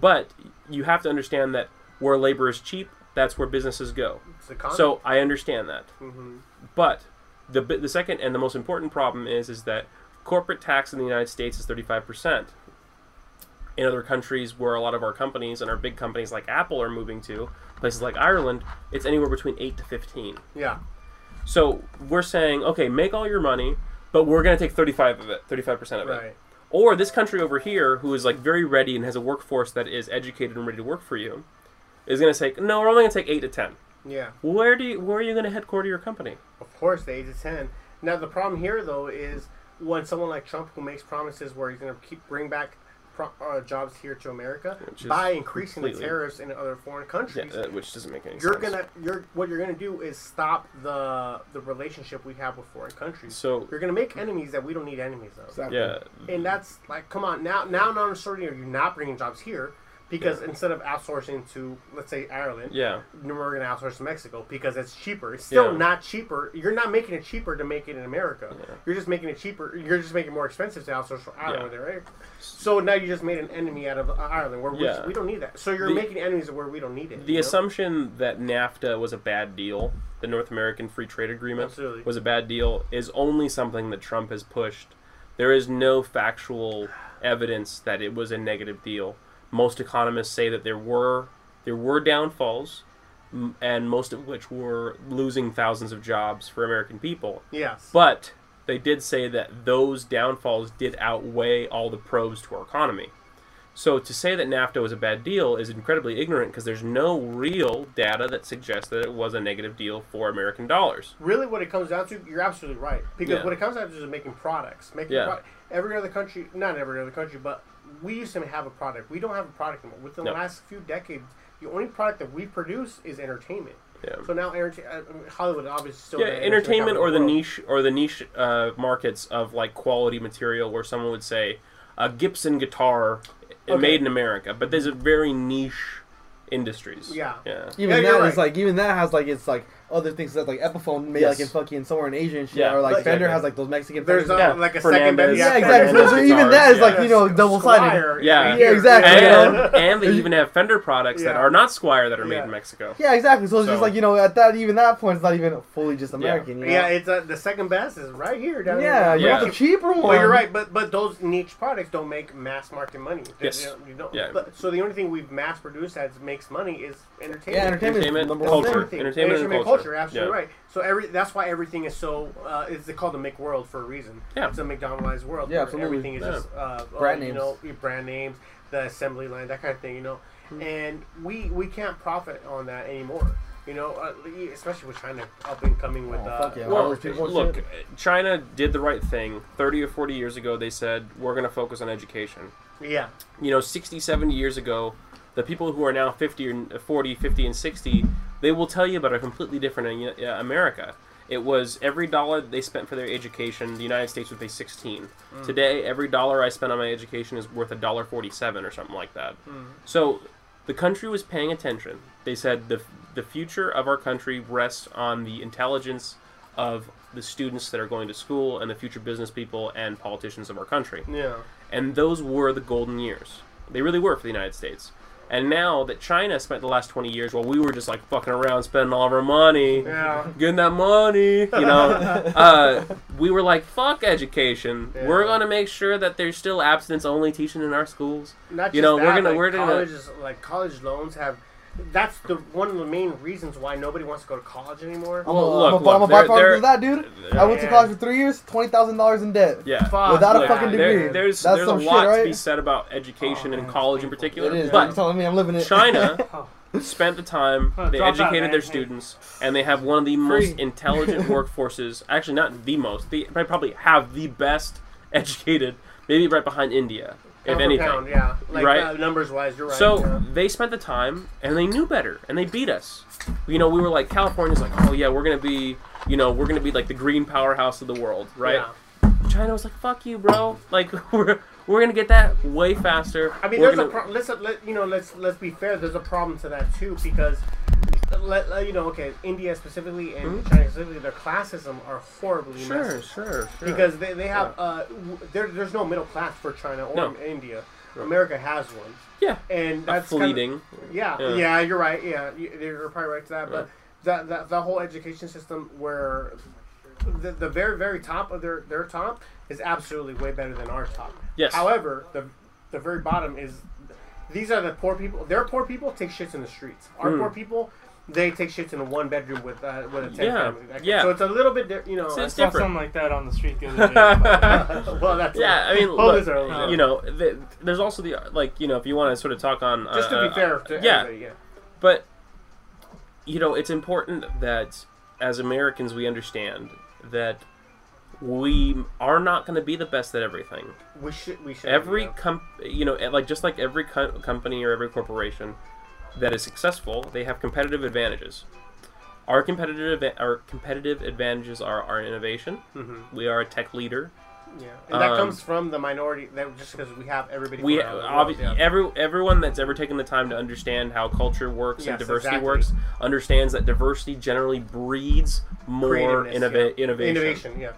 But you have to understand that where labor is cheap, that's where businesses go. It's. So I understand that. Mhm. But the the second and the most important problem is is that corporate tax in the United States is 35%. In other countries where a lot of our companies and our big companies like Apple are moving to, places like Ireland, it's anywhere between 8 to 15. yeah, So we're saying, okay, make all your money, but we're going to take 35 of it, 35% of it. right. Or this country over here, who is like very ready and has a workforce that is educated and ready to work for you, is going to say, no, we're only going to take eight to ten. Yeah, Where do you, where are you going to headquarter your company? of course, the age of ten. Now the problem here though is when someone like Trump, who makes promises where he's going to keep bring back pro- uh, jobs here to America by increasing the tariffs in other foreign Yeah, countries. uh, which doesn't make any you're sense. gonna you're what you're gonna do is stop the the relationship we have with foreign countries. So You're gonna make enemies that we don't need enemies of. Exactly. yeah, And that's like, come on, now, now, not necessarily are you not bringing jobs here because instead of outsourcing to, let's say, Ireland, yeah, we're going to outsource to Mexico because it's cheaper. It's still Yeah. not cheaper. You're not making it cheaper to make it in America. Yeah. You're just making it cheaper. You're just making it more expensive to outsource from Ireland, Yeah. right? So now you just made an enemy out of uh, Ireland where we, Yeah. we don't need that. So you're The- making enemies where we don't need it. the you know? assumption that NAFTA was a bad deal, the North American Free Trade Agreement, Absolutely. was a bad deal, is only something that Trump has pushed. There is no factual evidence that it was a negative deal. Most economists say that there were there were downfalls, and most of which were losing thousands of jobs for American people. Yes. But they did say that those downfalls did outweigh all the pros to our economy. So to say that NAFTA was a bad deal is incredibly ignorant because there's no real data that suggests that it was a negative deal for American dollars. really what it comes down to you're absolutely right because Yeah. what it comes down to is making products making Yeah. pro- every other country not every other country but we used to have a product we don't have a product anymore within No. the last few decades the only product that we produce is entertainment Yeah. so now entertain- uh, I mean, hollywood obviously still yeah, the entertainment capital or of the world. niche or the niche uh, markets of like quality material where someone would say a Gibson guitar uh, Okay. made in America, but there's a very niche industries. Yeah. Yeah. Even Yeah, that you're is right. like even that has like it's like other things that like Epiphone made Yes. like in fucking somewhere in Asia and shit, Yeah. or like But- Fender Exactly. has like those Mexican. there's Fenders. uh, Yeah, like a second Fernandez. yeah, yeah, exactly. So, Fernandez so even that is yeah. like you know double sided. Squier, Yeah. here, exactly, right And, here. and they even have Fender products that are not Squier that are made Yeah. in Mexico. Yeah, exactly. So it's So- just like you know at that even that point it's not even fully just American. You know? yeah it's uh, the second best is right here down yeah. here You Yeah. want the cheaper one. Well, you're right, but but those niche products don't make mass market money. They- Yes. you know, you don't- Yeah. But, so the only thing we've mass produced that makes money is entertainment. Yeah, entertainment. Entertainment, number culture. one Entertainment and culture. culture. Absolutely Yeah. right. So every that's why everything is so. Uh, it's called the McWorld for a reason. Yeah. It's a McDonaldized world. Yeah, where absolutely. Everything is Yeah. just uh, Brand uh, You names. know, your brand names, the assembly line, that kind of thing. You know, Hmm. and we we can't profit on that anymore. You know, uh, especially with China up and coming with. Oh, uh, fuck yeah. Well, All those people and look, shit. China did the right thing. 30 or 40 years ago, they said, we're going to focus on education. yeah. You know, 60, 70 years ago, the people who are now 50 or uh, 40, 50, and 60, they will tell you about a completely different uh, uh, America. It was every dollar they spent for their education, the United States would pay 16. Hmm. Today, every dollar I spend on my education is worth a dollar 47 or something like that. Hmm. So the country was paying attention. They said the the future of our country rests on the intelligence of the students that are going to school and the future business people and politicians of our country. Yeah. And those were the golden years. They really were for the United States. And now that China spent the last 20 years while we were just like fucking around spending all of our money, Yeah. getting that money, you know, (laughs) uh, we were like, fuck education. We're going to make sure that there's still abstinence only teaching in our schools. Not You know, we're gonna- like we're gonna- like college loans have. That's the one of the main reasons why nobody wants to go to college anymore. I'm Well, a, look, I'm a, I'm a look, they're- byproduct they're- of that, dude. I went to college for three years, twenty thousand dollars in debt. Yeah. Fuck, Without a yeah. fucking There- degree. there's That's there's a some shit, lot to be said about education Oh, and man, college in particular. It is. But You're telling me I'm living it. China (laughs) (laughs) spent the time, they drop educated man. their students, and they have one of the Free. most intelligent (laughs) workforces. Actually, not the most. They they probably have the best educated, maybe right behind India, if anything. pound, yeah. Like, Right? Uh, numbers wise, you're right. So yeah. they spent the time and they knew better and they beat us. You know, we were like California's like, oh yeah, we're gonna be, you know, we're gonna be like the green powerhouse of the world, right? Yeah. China was like, fuck you, bro. Like (laughs) we're we're gonna get that way faster. I mean, We're there's a gonna- pro- let's let you know. Let's let's be fair. There's a problem to that too because, let, you know, okay, India specifically and Mhm. China specifically, their classism are horribly Sure, messed. sure, sure. Because they, they have uh, w- there, there's no middle class for China or No. India. No. America has one, yeah, and that's fleeting. yeah, Yeah. yeah, you're right. Yeah, you- you're probably right to that. Yeah. But that, that the whole education system where the, the very very top of their their top is absolutely way better than our top. Yes. However, the the very bottom is these are the poor people. Their poor people take shits in the streets. Our Mm. poor people. They take shits in a one bedroom with uh, with a ten Yeah, family. That- yeah. So it's a little bit, di- you know. It's- I it's saw different. something like that on the street the other day. but- (laughs) well, that's Yeah, I mean, look, you know, th there's also the like, you know, if you want to sort of talk on, just to uh, be fair, to yeah, everybody, yeah. but you know, it's important that as Americans we understand that we are not going to be the best at everything. We should we should every yeah. com- you know like just like every co- company or every corporation that is successful they have competitive advantages our competitive our competitive advantages are our innovation Mhm. we are a tech leader Yeah, and that Um, comes from the minority. That just because we have everybody. we from around the world, obvi- yeah. every everyone that's ever taken the time to understand how culture works and diversity exactly. works understands that diversity generally breeds more innova- yeah. innovation Innovation, yeah.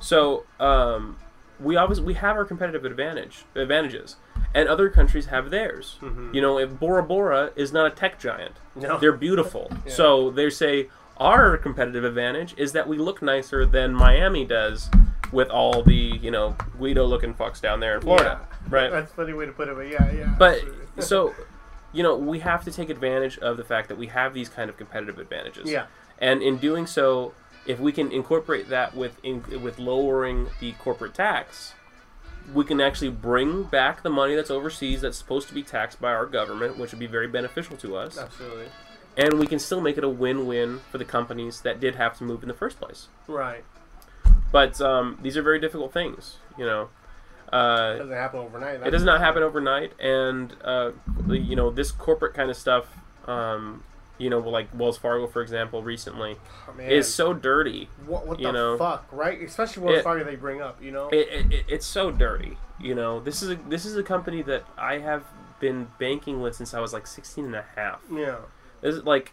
So um, we obviously we have our competitive advantage advantages, and other countries have theirs. Mhm. You know, if Bora Bora is not a tech giant, No. they're beautiful. (laughs) Yeah. So they say our competitive advantage is that we look nicer than Miami does with all the you know Guido looking fucks down there in Florida, right? That's a funny way to put it, but yeah, yeah. But so (laughs) you know we have to take advantage of the fact that we have these kind of competitive advantages. yeah, And in doing so, if we can incorporate that with in, with lowering the corporate tax, we can actually bring back the money that's overseas that's supposed to be taxed by our government, which would be very beneficial to us. absolutely. And we can still make it a win-win for the companies that did have to move in the first place. Right. But um, these are very difficult things, you know. Uh, It doesn't happen overnight. it does not happen overnight, and uh, you know this corporate kind of stuff. Um, you know, like Wells Fargo, for example, recently Oh, is so dirty. what, what the know, fuck, right? Especially Wells it- Fargo they bring up, you know. It, it, it, it's so dirty. You know, this is a, this is a company that I have been banking with since I was like 16 and a half. yeah. This is like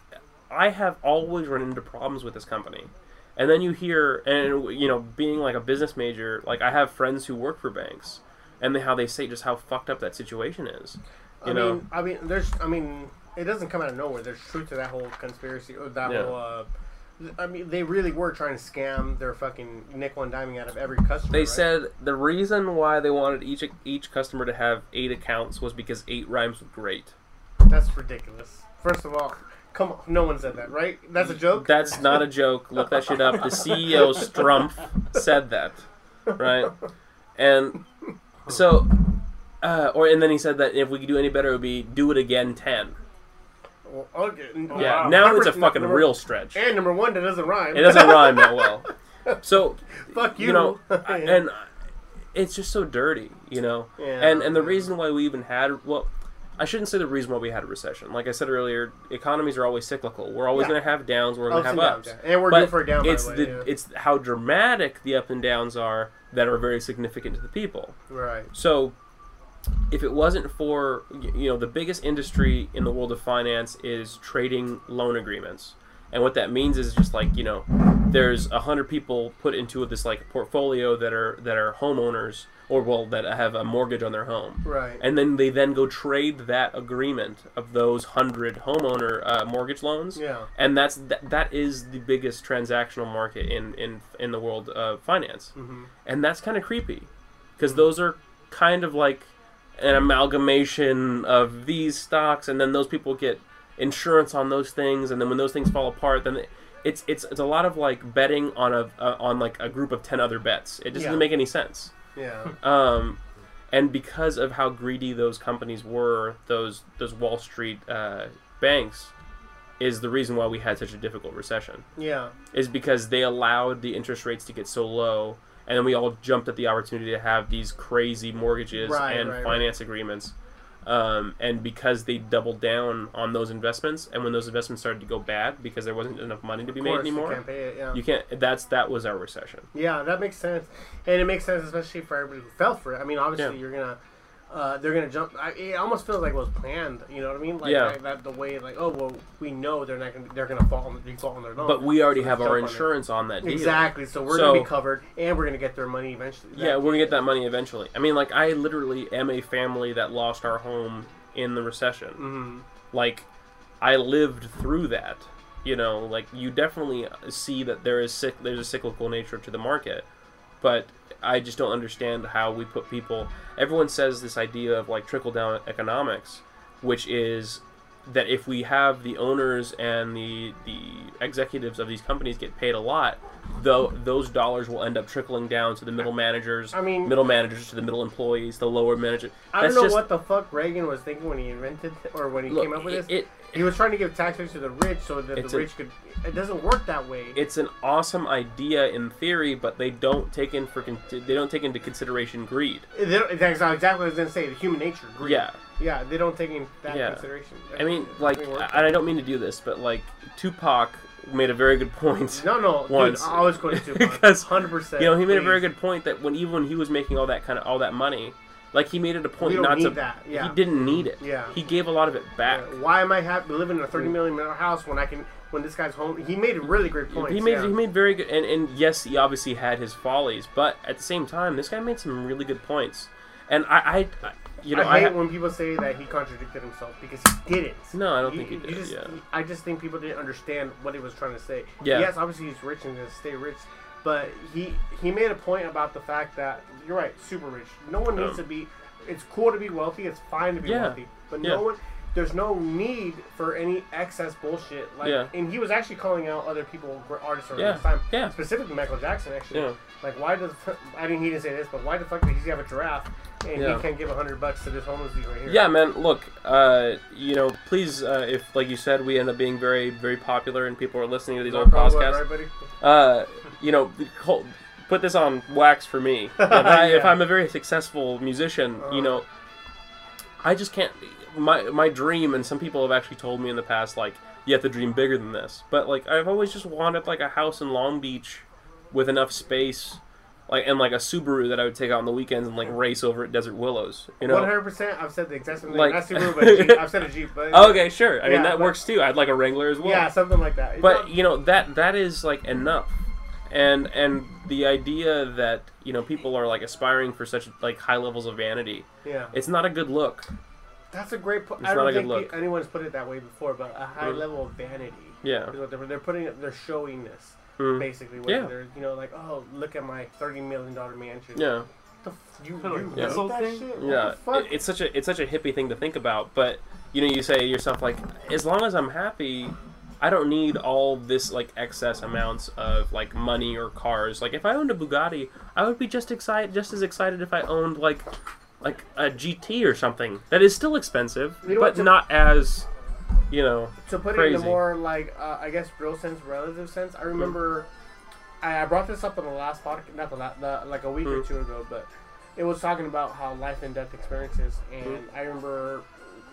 I have always run into problems with this company. And then you hear and you know, being like a business major, like I have friends who work for banks and they, how they say just how fucked up that situation is. You I know. mean, I mean, there's, I mean, it doesn't come out of nowhere. There's truth to that whole conspiracy or that Yeah. whole. Uh, I mean, they really were trying to scam their fucking nickel and diming out of every customer. They right? said the reason why they wanted each each customer to have eight accounts was because eight rhymes with great. that's ridiculous. First of all, Come on, no one said that, right? That's a joke. That's not a joke. Look that shit up. The CEO (laughs) Stumpf said that, right? And so, uh, or and then he said that if we could do any better, it would be do it again ten. Well, okay. Yeah, Wow. now Number- it's a fucking number- real stretch. And number one, that doesn't rhyme. It doesn't rhyme that (laughs) well. So Fuck you. you know, (laughs) and it's just so dirty, you know. Yeah. And and the reason why we even had well, I shouldn't say the reason why we had a recession. Like I said earlier, economies are always cyclical. We're always Yeah. going to have downs. We're going to have ups. yeah. And we're but due for a down, by it's the way, the yeah. it's how dramatic the up and downs are that are very significant to the people. right. So, if it wasn't for you know the biggest industry in the world of finance is trading loan agreements, and what that means is just like you know, there's a hundred people put into this like portfolio that are that are homeowners or well that have a mortgage on their home, Right. and then they then go trade that agreement of those hundred homeowner uh, mortgage loans, Yeah. and that's that, that is the biggest transactional market in in in the world of finance. Hmm and that's kind of creepy because those are kind of like an amalgamation of these stocks and then those people get insurance on those things and then when those things fall apart then it's it's it's a lot of like betting on a uh, on like a group of 10 other bets it just Yeah. doesn't make any sense Yeah. (laughs) um and because of how greedy those companies were those those wall street uh, banks is the reason why we had such a difficult recession Yeah. is because they allowed the interest rates to get so low and then we all jumped at the opportunity to have these crazy mortgages Right, and right, right. finance agreements um, and because they doubled down on those investments and when those investments started to go bad because there wasn't enough money to be Of made anymore You can't pay it. Yeah. you can't that's that was our recession Yeah, that makes sense, and it makes sense especially for everybody who fell for it. I mean, obviously Yeah. you're gonna, uh, they're gonna jump. I, it almost feels like it was planned. You know what I mean? Like Yeah. like that the way like oh well we know they're not gonna they're gonna fall on default on their loan. but we already So have our jump on insurance on that deal Exactly. So we're So- gonna be covered, and we're gonna get their money eventually. yeah we're gonna get that money eventually i mean like i literally am a family that lost our home in the recession hmm like I lived through that. You know, like you definitely see that there is there's a cyclical nature to the market, but I just don't understand how we put people. Everyone says this idea of like trickle down economics, which is that if we have the owners and the the executives of these companies get paid a lot, though those dollars will end up trickling down to the middle managers, I mean- middle managers to the middle employees, the lower manager. I don't know just- what the fuck Reagan was thinking when he invented or when he Look, came up with it- this. it- he was trying to give tax breaks to the rich so that It's the a- rich could. It doesn't work that way. it's an awesome idea in theory, but they don't take in for they don't take into consideration greed. That's exactly what I was gonna say. The human nature. Greed. Yeah, Yeah, they don't take in that Yeah. consideration. I mean, like, and I don't mean to do this, but like Tupac made a very good point. no, no, once. dude, I was going (laughs) to Because, hundred percent. You know, he made a very good point that when even when he was making all that kind of all that money, like he made it a point not need to. that, yeah. He didn't need it. Yeah. He gave a lot of it back. Why am I happy living in a thirty million dollar house when I can when this guy's home? He made really great points. He made yeah. he made very good and, and yes he obviously had his follies but at the same time this guy made some really good points and I, I, I you know I hate ha- when people say that he contradicted himself because he didn't. No, I don't think he did, Just, yeah. I just think people didn't understand what he was trying to say. Yeah. Yes, obviously he's rich and gonna stay rich, but he he made a point about the fact that you're right, super rich. No one needs Um, to be. It's cool to be wealthy. It's fine to be Yeah. wealthy, but Yeah. no one. There's no need for any excess bullshit. Like, Yeah. and he was actually calling out other people, artists around Yeah. this time. Yeah. Specifically Michael Jackson, actually. Yeah. Like, why does (laughs) I didn't he didn't say this, but why the fuck does he have a giraffe and Yeah. he can't give a hundred bucks to this homeless dude right here? Yeah, man. Look, uh, you know, please, uh, if like you said, we end up being very, very popular and people are listening to these old Knock podcasts, right, buddy? uh, you know, put this on wax for me. (laughs) If, I, if Yeah. I'm a very successful musician, you uh-huh. know, I just can't. My my dream, and some people have actually told me in the past, like you have to dream bigger than this. But like I've always just wanted like a house in Long Beach with enough space. Like and like a Subaru that I would take out on the weekends and like race over at Desert Willows, you know. One hundred percent. I've said the exact same thing. Like- Not Subaru, (laughs) but Jeep. I've said a Jeep. But Okay, sure. I mean that but- works too. I'd like a Wrangler as well. yeah, something like that. but you know that that is like enough and and the idea that you know people are like aspiring for such like high levels of vanity yeah, it's not a good look that's a great. Po- It's I not a don't good think look. anyone's put it that way before, but a high Mm. level of vanity yeah is what they're, they're putting. it- They're showing this Mm. basically. Where Yeah. They're you know like oh look at my thirty million dollar mansion. yeah The f- you, you like made this whole that thing? shit? What yeah? It- it's such a it's such a hippie thing to think about but you know, you say to yourself like, as long as I'm happy, I don't need all this like excess amounts of like money or cars. Like if I owned a Bugatti, I would be just excited, just as excited if I owned like like a GT or something. That is still expensive, You know but to- not as you know. to put it in a more like uh, I guess real sense, relative sense. I remember I, I brought this up in the last podcast, not the, la- the like a week or Mm. two ago, but it was talking about how life and death experiences, and Mm. I remember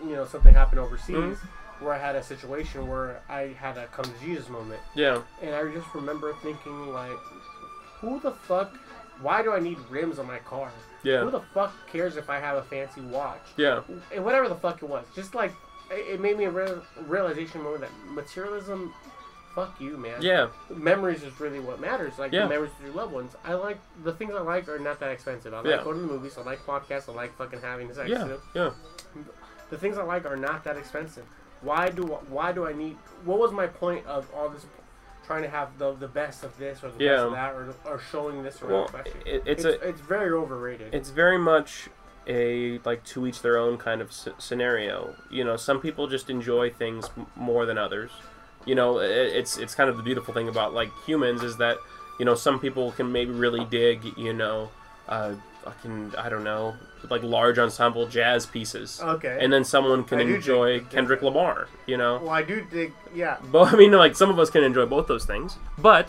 you know something happened overseas Mm. Where I had a situation where I had a come to Jesus moment, Yeah, and I just remember thinking like, who the fuck? Why do I need rims on my car? Yeah. Who the fuck cares if I have a fancy watch? yeah, and whatever the fuck it was. Just like it made me a real, realization moment that materialism, fuck you, man. yeah, Memories is really what matters. Like Yeah. the memories with your loved ones. I like the things I like are not that expensive. I like Yeah. going to the movies. I like podcasts. I like fucking having sex. yeah, yeah. The things I like are not that expensive. Why do why do I need? What was my point of all this? Trying to have the the best of this or the best of that or, or showing this or Well, that. it, it's it's a it's very overrated. it's very much a like to each their own kind of s- scenario. You know, some people just enjoy things m- more than others. You know, i it's it's kind of the beautiful thing about like humans is that you know some people can maybe really dig you know, uh, fucking I don't know like large ensemble jazz pieces, okay. and then someone can I enjoy dig- Kendrick Lamar. You know, well, I do dig. Yeah. but I mean, like some of us can enjoy both those things. But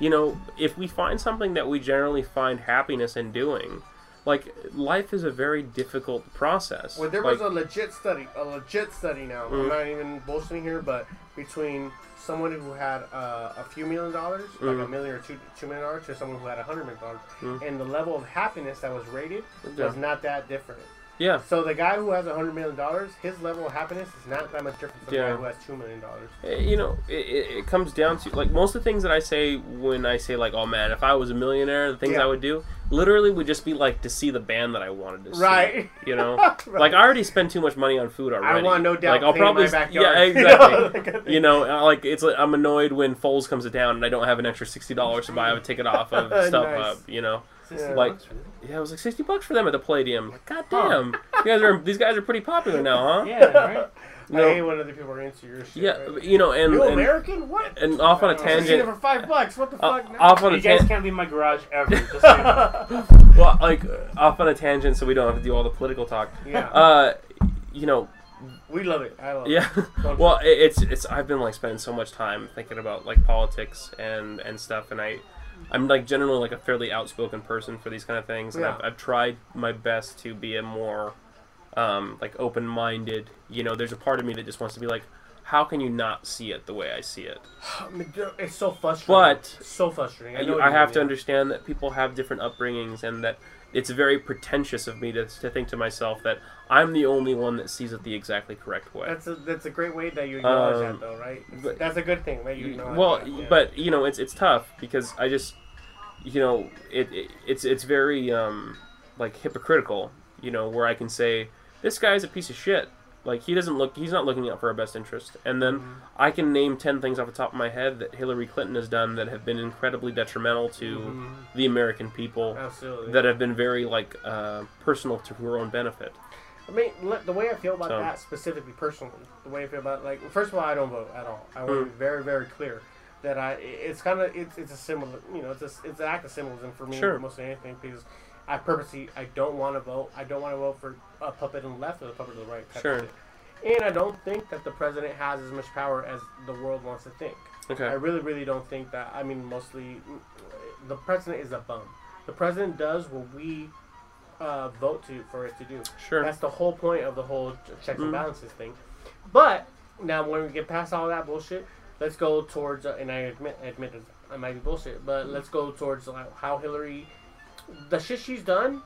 you know, if we find something that we generally find happiness in doing, like life is a very difficult process. Well, there like, was a legit study, a legit study now. I'm Mhm. not even boasting here, but between someone who had uh, a few million dollars, like a Mhm. million or two two million dollars, to someone who had a hundred million dollars, Mhm. and the level of happiness that was rated Yeah. was not that different. Yeah, So the guy who has a hundred million dollars, his level of happiness is not that much different from Yeah. the guy who has two million dollars. Eh, you know, it, it, comes down to like most of the things that I say when I say like, oh man, if I was a millionaire, the things Yeah. I would do literally would just be like to see the band that I wanted to see. Right. You know, (laughs) Right. like I already spend too much money on food already. I want no doubt. Like I'll probably yeah (laughs) exactly. (laughs) that kind of thing. you know, uh, like it's like I'm annoyed when Foals comes to town and I don't have an extra sixty dollars to buy a ticket off of Nice. StubHub. You know, Yeah. like yeah, it was like sixty bucks for them at the Palladium. Like, God damn, you guys are these guys are pretty popular now, huh? (laughs) Yeah, right. (laughs) I hate when other people are into your shit. Yeah, right? you know, and you and, American? What? and off on a I've seen it tangent, for five bucks. What the uh, fuck? off on a You guys tangent. can't leave my garage ever. (laughs) Just so you know. Well, like off on a tangent, so we don't have to do all the political talk. yeah, Uh, you know, we love it. I love it. yeah. Well, it's it's I've been like spending so much time thinking about like politics and and stuff, and I I'm like generally like a fairly outspoken person for these kind of things, and Yeah. I've, I've tried my best to be a more um, like open minded. You know, there's a part of me that just wants to be like, how can you not see it the way I see it? (sighs) I mean, dude, it's so frustrating. But so frustrating. I, I, know what I have mean, to yeah. understand that people have different upbringings and that it's very pretentious of me to, to think to myself that I'm the only one that sees it the exactly correct way. That's a that's a great way that you acknowledge Um, that, though, right? But- that's a good thing that you acknowledge. well, that, yeah. but you know, it's it's tough because I just, you know, it, it it's it's very um like hypocritical, you know, where I can say this guy's a piece of shit. Like he doesn't look, he's not looking out for our best interest, and then Mhm. I can name ten things off the top of my head that Hillary Clinton has done that have been incredibly detrimental to Mhm. the American people. absolutely. that have been very like uh, personal to her own benefit. I mean, the way I feel about So- that specifically, personally, the way I feel about like, first of all, I don't vote at all. I want to Mm. be very, very clear that I. It's kind of it's it's a symbol. You know, it's a it's an act of symbolism for me Sure. than anything because I purposely I don't want to vote. I don't want to vote for a puppet on the left or a puppet on the right. Sure. And I don't think that the president has as much power as the world wants to think. Okay. I really, really don't think that. I mean, mostly, mm, the president is a bum. The president does what we uh, vote to for it to do. Sure. That's the whole point of the whole ch- checks and Mhm. balances thing. But now, when we get past all that bullshit, let's go towards. Uh, and I admit, admit it, I might be bullshit, but let's go towards like, how Hillary, the shit she's done,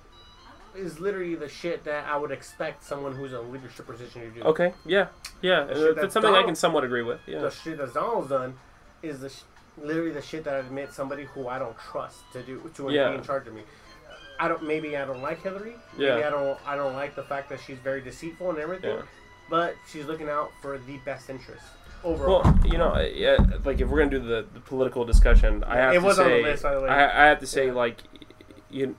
is literally the shit that I would expect someone who's in a leadership position to do. Okay. Yeah. Yeah. Uh, That's that's something I can somewhat agree with. Yeah. The shit that Donald's done is the sh- literally the shit that I admit somebody who I don't trust to do to Yeah. be in charge of me. I don't. Maybe I don't like Hillary. Maybe Yeah. I don't. I don't like the fact that she's very deceitful and everything. Yeah. But she's looking out for the best interest overall. Well, you know, yeah, like if we're gonna do the, the political discussion, I have It to was on the say, list, by the way. I, I have to say, Yeah. like, you,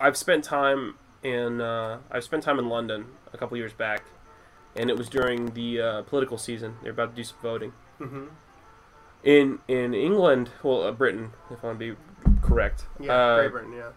I've spent time in, uh, I've spent time in London a couple years back, and it was during the uh, political season. They're about to do some voting. Mm-hmm. In in England, well, uh, Britain, if I want to be correct, Yeah, uh, Great Britain. Yeah.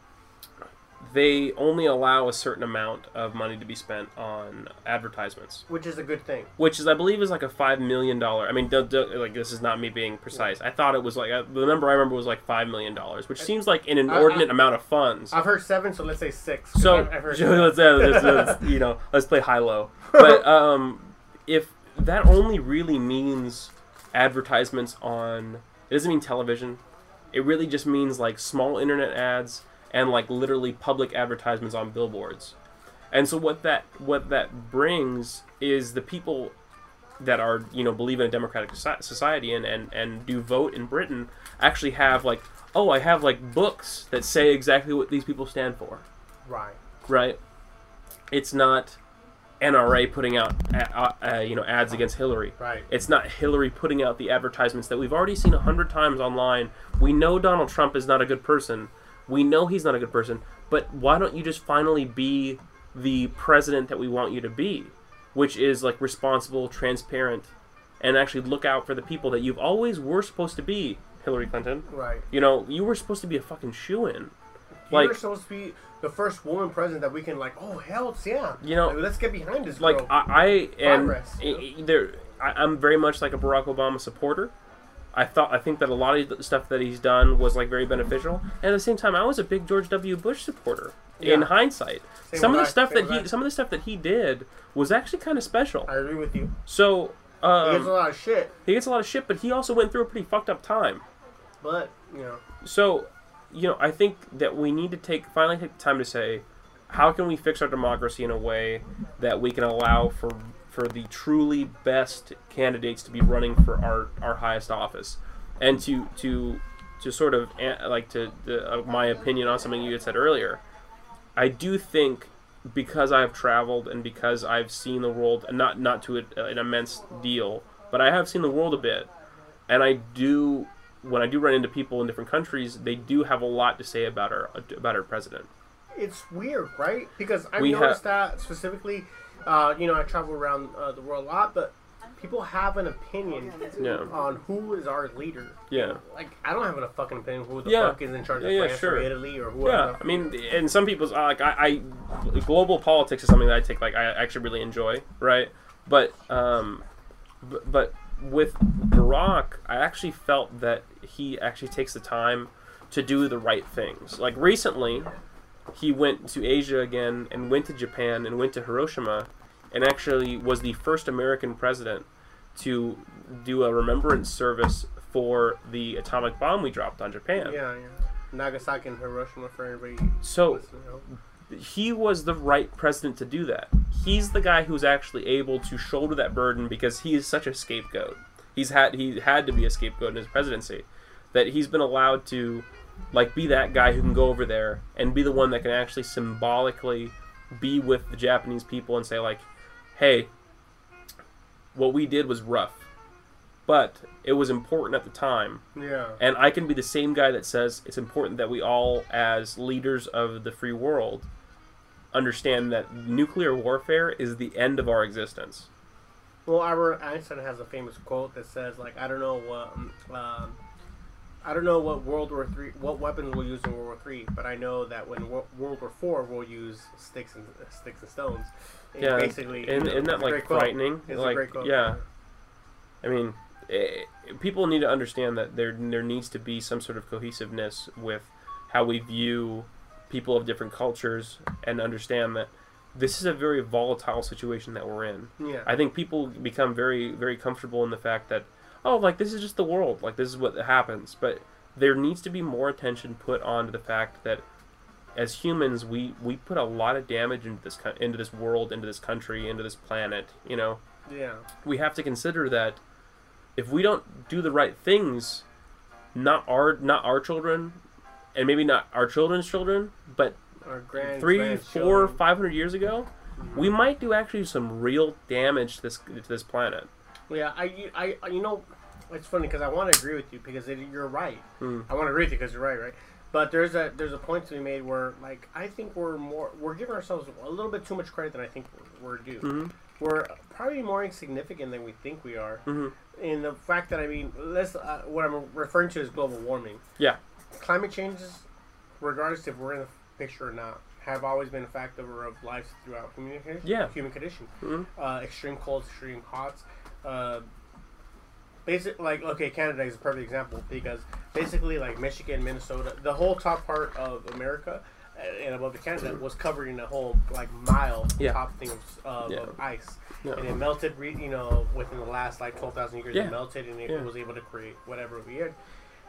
They only allow a certain amount of money to be spent on advertisements, Which is a good thing. which is, I believe, is like a five million dollar. I mean, d- d- like this is not me being precise. I thought it was like uh, the number I remember was like five million dollars, which seems like an inordinate amount of funds. I've heard seven, so let's say six. So I've, I've heard (laughs) let's, uh, let's, (laughs) let's, you know, let's play high low. But (laughs) um, if that only really means advertisements on, it doesn't mean television. It really just means like small internet ads and like literally public advertisements on billboards. And so what that what that brings is the people that are you know believe in a democratic society and, and and do vote in Britain actually have like oh I have like books that say exactly what these people stand for right. right? It's not NRA putting out uh, uh, you know ads against Hillary. Right. It's not Hillary putting out the advertisements that we've already seen a hundred times online. We know Donald Trump is not a good person. We know he's not a good person. But why don't you just finally be the president that we want you to be, which is like responsible, transparent, and actually look out for the people that you've always were supposed to be, Hillary Clinton. Right. You know, you were supposed to be a fucking shoe in. Like, You're supposed to be the first woman president that we can like. Oh hell yeah! You know- Like, let's get behind this. like girl. I, I and Progress, i- i- there, I, I'm very much like a Barack Obama supporter. I thought I think that a lot of the stuff that he's done was like very beneficial. And at the same time, I was a big George W. Bush supporter. In hindsight, Same some of the I, stuff that he I. some of the stuff that he did was actually kind of special. I agree with you. So He gets a um, lot of shit, he gets a lot of shit, but he also went through a pretty fucked up time. but you know, So, you know, I think that we need to take finally take the time to say, how can we fix our democracy in a way that we can allow for for the truly best candidates to be running for our, our highest office, and to to to sort of eh, like to the, uh, my opinion on something you had said earlier. I do think because I've traveled and because I've seen the world, and not not to a, an immense deal, but I have seen the world a bit, and I do when I do run into people in different countries, they do have a lot to say about our about our president. it's weird, right? Because I've We ha- noticed that specifically. Uh, you know, I travel around uh, the world a lot, but people have an opinion Yeah, on who is our leader. yeah, Like, I don't have a fucking opinion who the Yeah. fuck is in charge of yeah, France sure. or Italy or whoever. yeah. I mean, and some people's uh, like I, I, global politics is something that I take like I actually really enjoy, right? But um, b- but with Barack, I actually felt that he actually takes the time to do the right things. Like recently, he went to Asia again and went to Japan and went to Hiroshima, and actually was the first American president to do a remembrance service for the atomic bomb we dropped on Japan. Yeah, yeah. Nagasaki and Hiroshima for everybody. So listening, you know. he was the right president to do that. He's the guy who's actually able to shoulder that burden because he is such a scapegoat. He's had he had to be a scapegoat in his presidency. That he's been allowed to like be that guy who can go over there and be the one that can actually symbolically be with the Japanese people and say like, "Hey, what we did was rough, but it was important at the time." Yeah. And I can be the same guy that says it's important that we all, as leaders of the free world, understand that nuclear warfare is the end of our existence. Well, Albert Einstein has a famous quote that says, like, I don't know what, um, um, I don't know what World War Three, what weapons we'll use in World War Three, but I know that when Wo- World War Four, we'll use sticks and sticks and stones. And Yeah, basically, And isn't that like frightening? Like, yeah. I mean, eh, people need to understand that there there needs to be some sort of cohesiveness with how we view people of different cultures and understand that this is a very volatile situation that we're in. Yeah. I think people become very, very comfortable in the fact that, oh, like this is just the world, like this is what happens. But there needs to be more attention put on to the fact that, as humans, we we put a lot of damage into this into this world, into this country, into this planet. You know, yeah. we have to consider that if we don't do the right things, not our not our children, and maybe not our children's children, but Our grand three, four, five hundred years ago, mm-hmm. we might do actually some real damage to this to this planet. Yeah, I, I, you know, it's funny because I want to agree with you because it, you're right. Hmm. I want to agree with you because you're right, right? But there's a there's a point to be made where like I think we're more we're giving ourselves a little bit too much credit than I think we're due. Mhm. We're probably more insignificant than we think we are. Mhm. In the fact that I mean, let's uh, what I'm referring to is global warming. Yeah. Climate changes, regardless if we're in the picture or not, have always been a factor of life throughout human Yeah. human condition. Mhm. Uh, extreme colds, extreme hots. Uh, basic like okay, Canada is a perfect example because basically like Michigan, Minnesota, the whole top part of America uh, and above the Canada was covered in a whole like mile Yeah. top thing of, uh, Yeah. of ice, Yeah. and it melted. Re- you know, within the last like twelve thousand years, it melted and it was able to create whatever we had.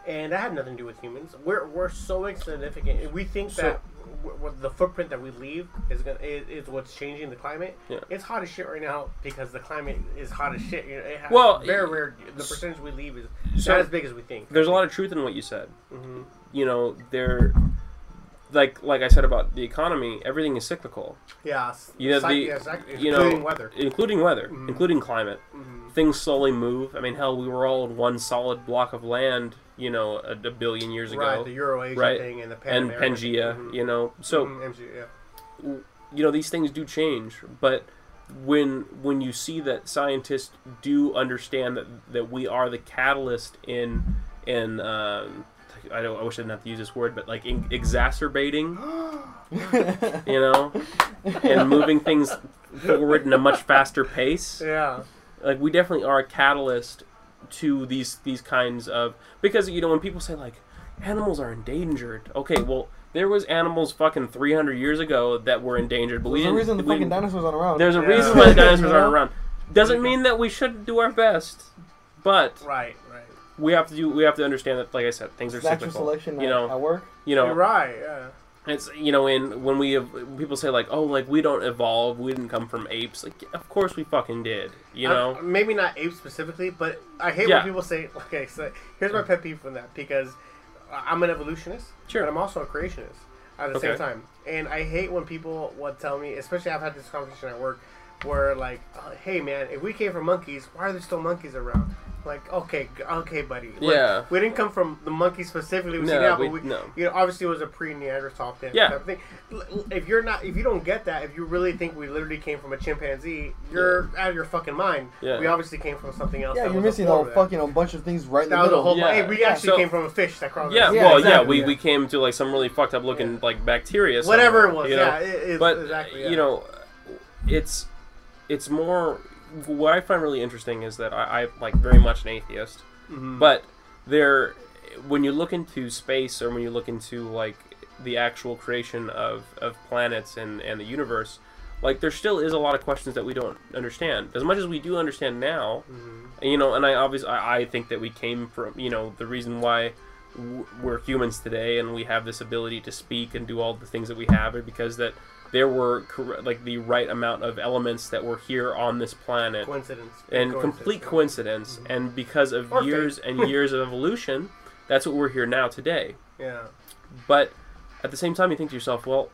And that had nothing to do with humans. We're, we're so insignificant. We think So- that w- w- the footprint that we leave is gonna is, is what's changing the climate. Yeah. It's hot as shit right now because the climate is hot as shit. You know, it has Well, very rare. The percentage we leave is So- not as big as we think. There's a lot of truth in what you said. hmm You know, there, like like I said about the economy, everything is cyclical. Yeah. You know, the- yeah, psych- you know, including weather. including weather, Mhm. including climate. Mhm. Things slowly move. I mean, hell, we were all in one solid block of land, you know, a, a billion years ago, Right, the Euro right, thing and the Pan and Pangea, Mhm. you know. So Mhm, MG, yeah. you know these things do change but when when you see that scientists do understand that that we are the catalyst in in um, I don't I wish I didn't have to use this word but like in, exacerbating (gasps) you know and moving things forward in a much faster pace Yeah. like we definitely are a catalyst to these these kinds of because you know when people say like animals are endangered okay well there was animals fucking 300 years ago that were endangered but we There's a reason the we- fucking dinosaurs aren't around. there's a Yeah. reason (laughs) why the dinosaurs aren't around doesn't mean that we shouldn't do our best but Right, right. we have to do we have to understand that like i said things are natural cyclical selection you at, know at work. you know You're right, yeah. It's you know in when we have people say like oh like we don't evolve we didn't come from apes like of course we fucking did you know maybe not apes specifically, but I hate Yeah. when people say, (laughs) okay, so here's my pet peeve from that because I'm an evolutionist, Sure. but I'm also a creationist at the Okay. same time. And I hate when people would tell me, especially I've had this conversation at work, where like, uh, hey man, if we came from monkeys, why are there still monkeys around? Like, okay, okay, buddy. Like, Yeah. we didn't come from the monkey specifically. We see No, now, we- but we, no. you know, obviously it was a pre-Neanderthal thing. Yeah. type of thing. L- l- If you're not, if you don't get that, if you really think we literally came from a chimpanzee, you're out of your fucking mind. Yeah. We obviously came from something else. Yeah, that you're was missing a whole fucking a bunch of things right in the That was a middle. whole. Yeah. Hey, we actually So- came from a fish that crawled. Yeah, Yeah, well, exactly, yeah, we, yeah. we came to like some really fucked up looking Yeah. like bacteria. whatever it was. you know? Yeah, it, it's but exactly. Yeah. you know, it's it's more what I find really interesting is that I, I like very much an atheist, Mhm. but there when you look into space or when you look into like the actual creation of, of planets and, and the universe, like there still is a lot of questions that we don't understand. As much as we do understand now, Mhm. you know, and I obviously I, I think that we came from you know the reason why we're humans today and we have this ability to speak and do all the things that we have are because that there were cor- like the right amount of elements that were here on this planet coincidence. and Coincidence, complete coincidence mm-hmm. and because of Or years and (laughs) years of evolution that's what we're here now today Yeah. but at the same time you think to yourself well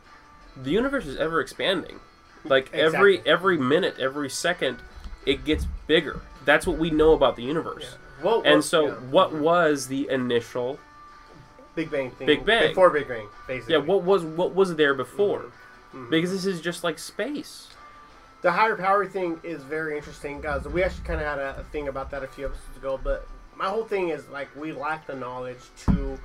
the universe is ever expanding like every Exactly. every minute every second it gets bigger that's what we know about the universe yeah. Well, well, and so yeah. what mm-hmm. was the initial Big Bang thing. Big Bang. Before Big Bang, basically. yeah what was what was there before mm-hmm. Mhm. because this is just like space The higher power thing is very interesting, guys. We actually kind of had a, a thing about that a few episodes ago, but my whole thing is like we lack the knowledge to.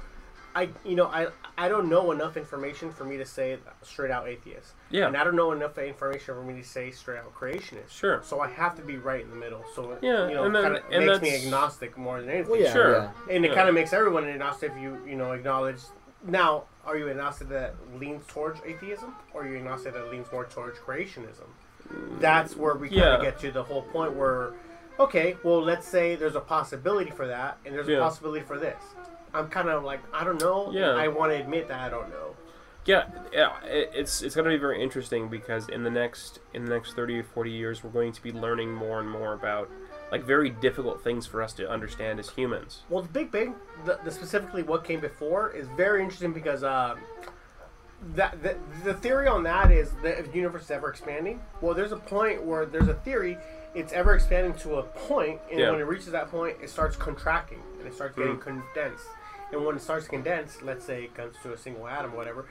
I you know I I don't know enough information for me to say straight out atheist. Yeah. And I don't know enough information for me to say straight out creationist. Sure. So I have to be right in the middle. So it, Yeah, you know, and then- kind of and makes me agnostic more than anything. Well, yeah, Sure. yeah. And it Yeah. kind of makes everyone an agnostic if you you know acknowledge. Now, are you an agnostic that leans towards atheism, or are you an agnostic that leans more towards creationism? That's where we kind Yeah. of get to the whole point where, okay, well, let's say there's a possibility for that, and there's Yeah. a possibility for this. I'm kind of like, I don't know. Yeah. I want to admit that I don't know. Yeah, yeah, it's it's going to be very interesting because in the next in the next 30 or 40 years we're going to be learning more and more about like very difficult things for us to understand as humans. Well, the Big Bang, the, the specifically what came before, is very interesting because uh, that the, the theory on that is that if the universe is ever expanding, well, there's a point where there's a theory it's ever expanding to a point, and Yeah. when it reaches that point, it starts contracting and it starts getting Mm. condensed. and when it starts to condense, let's say it comes to a single atom, whatever,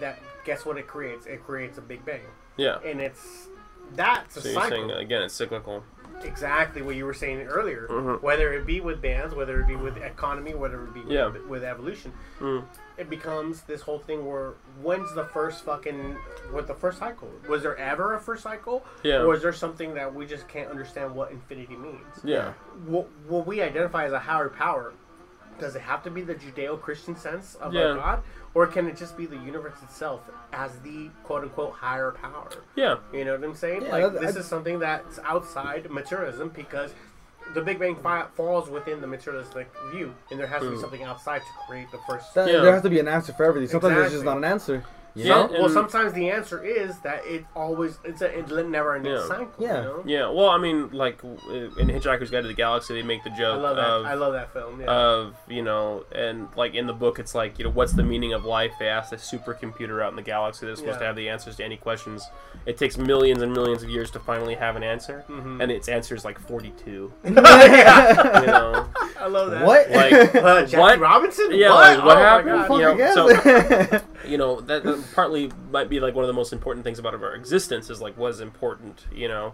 that guess what it creates? It creates a Big Bang, Yeah. and it's that's a So you're cycle. saying again, it's cyclical. Exactly what you were saying earlier. Mhm. Whether it be with bands, whether it be with economy, whether it be Yeah. with, with evolution, Mm. it becomes this whole thing where when's the first fucking what the first cycle? Was there ever a first cycle? Yeah. Or was there something that we just can't understand what infinity means? Yeah. What, what we identify as a higher power, does it have to be the Judeo-Christian sense of Yeah. a God, or can it just be the universe itself as the quote-unquote higher power? Yeah. You know what I'm saying? Yeah, like that- this I- is something that's outside materialism because the Big Bang fi- falls within the materialistic view, and there has to be something outside to create the first. That, Yeah. There has to be an answer for everything. Sometimes there's just not an answer. You Yeah. know? well, sometimes the answer is that it always it's a it never-ending Yeah. cycle. Yeah. You know? Yeah. Well, I mean, like w- in Hitchhiker's Guide to the Galaxy, they make the joke. I joke love that. of I love that film. Yeah. of you know, and like in the book, it's like you know, what's the meaning of life? They ask a supercomputer out in the galaxy that's supposed to have the answers to any questions. It takes millions and millions of years to finally have an answer, Mhm. and its answer is like forty-two. (laughs) You know, (laughs) I love that. What? like Uh, Jackie What? Robinson? Yeah, What? like, what oh happened? My God. You know, Fuck, I guess. you know that, that partly might be like one of the most important things about our existence is like what is important you know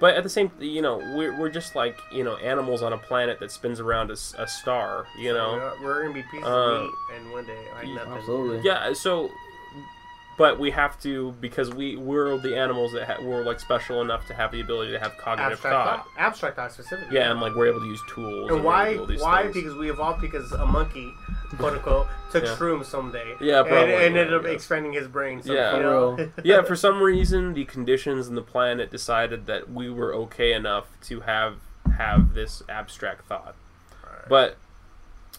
but at the same you know we're, we're just like you know animals on a planet that spins around a star you know We're- we're gonna be pieces Uh, of meat, and one day like nothing. Absolutely. yeah so but we have to because we we're the animals that ha- we're like special enough to have the ability to have cognitive Abstract thought thought. Abstract thought specifically. yeah and like we're able to use tools And we're why? to these Why? things. Because we evolved because a monkey, quote unquote, took Yeah. shrooms someday. Yeah, and, probably, and ended yeah, up expanding his brain. So, Yeah. you For know? (laughs) yeah, for some reason, the conditions and the planet decided that we were okay enough to have have this abstract thought. But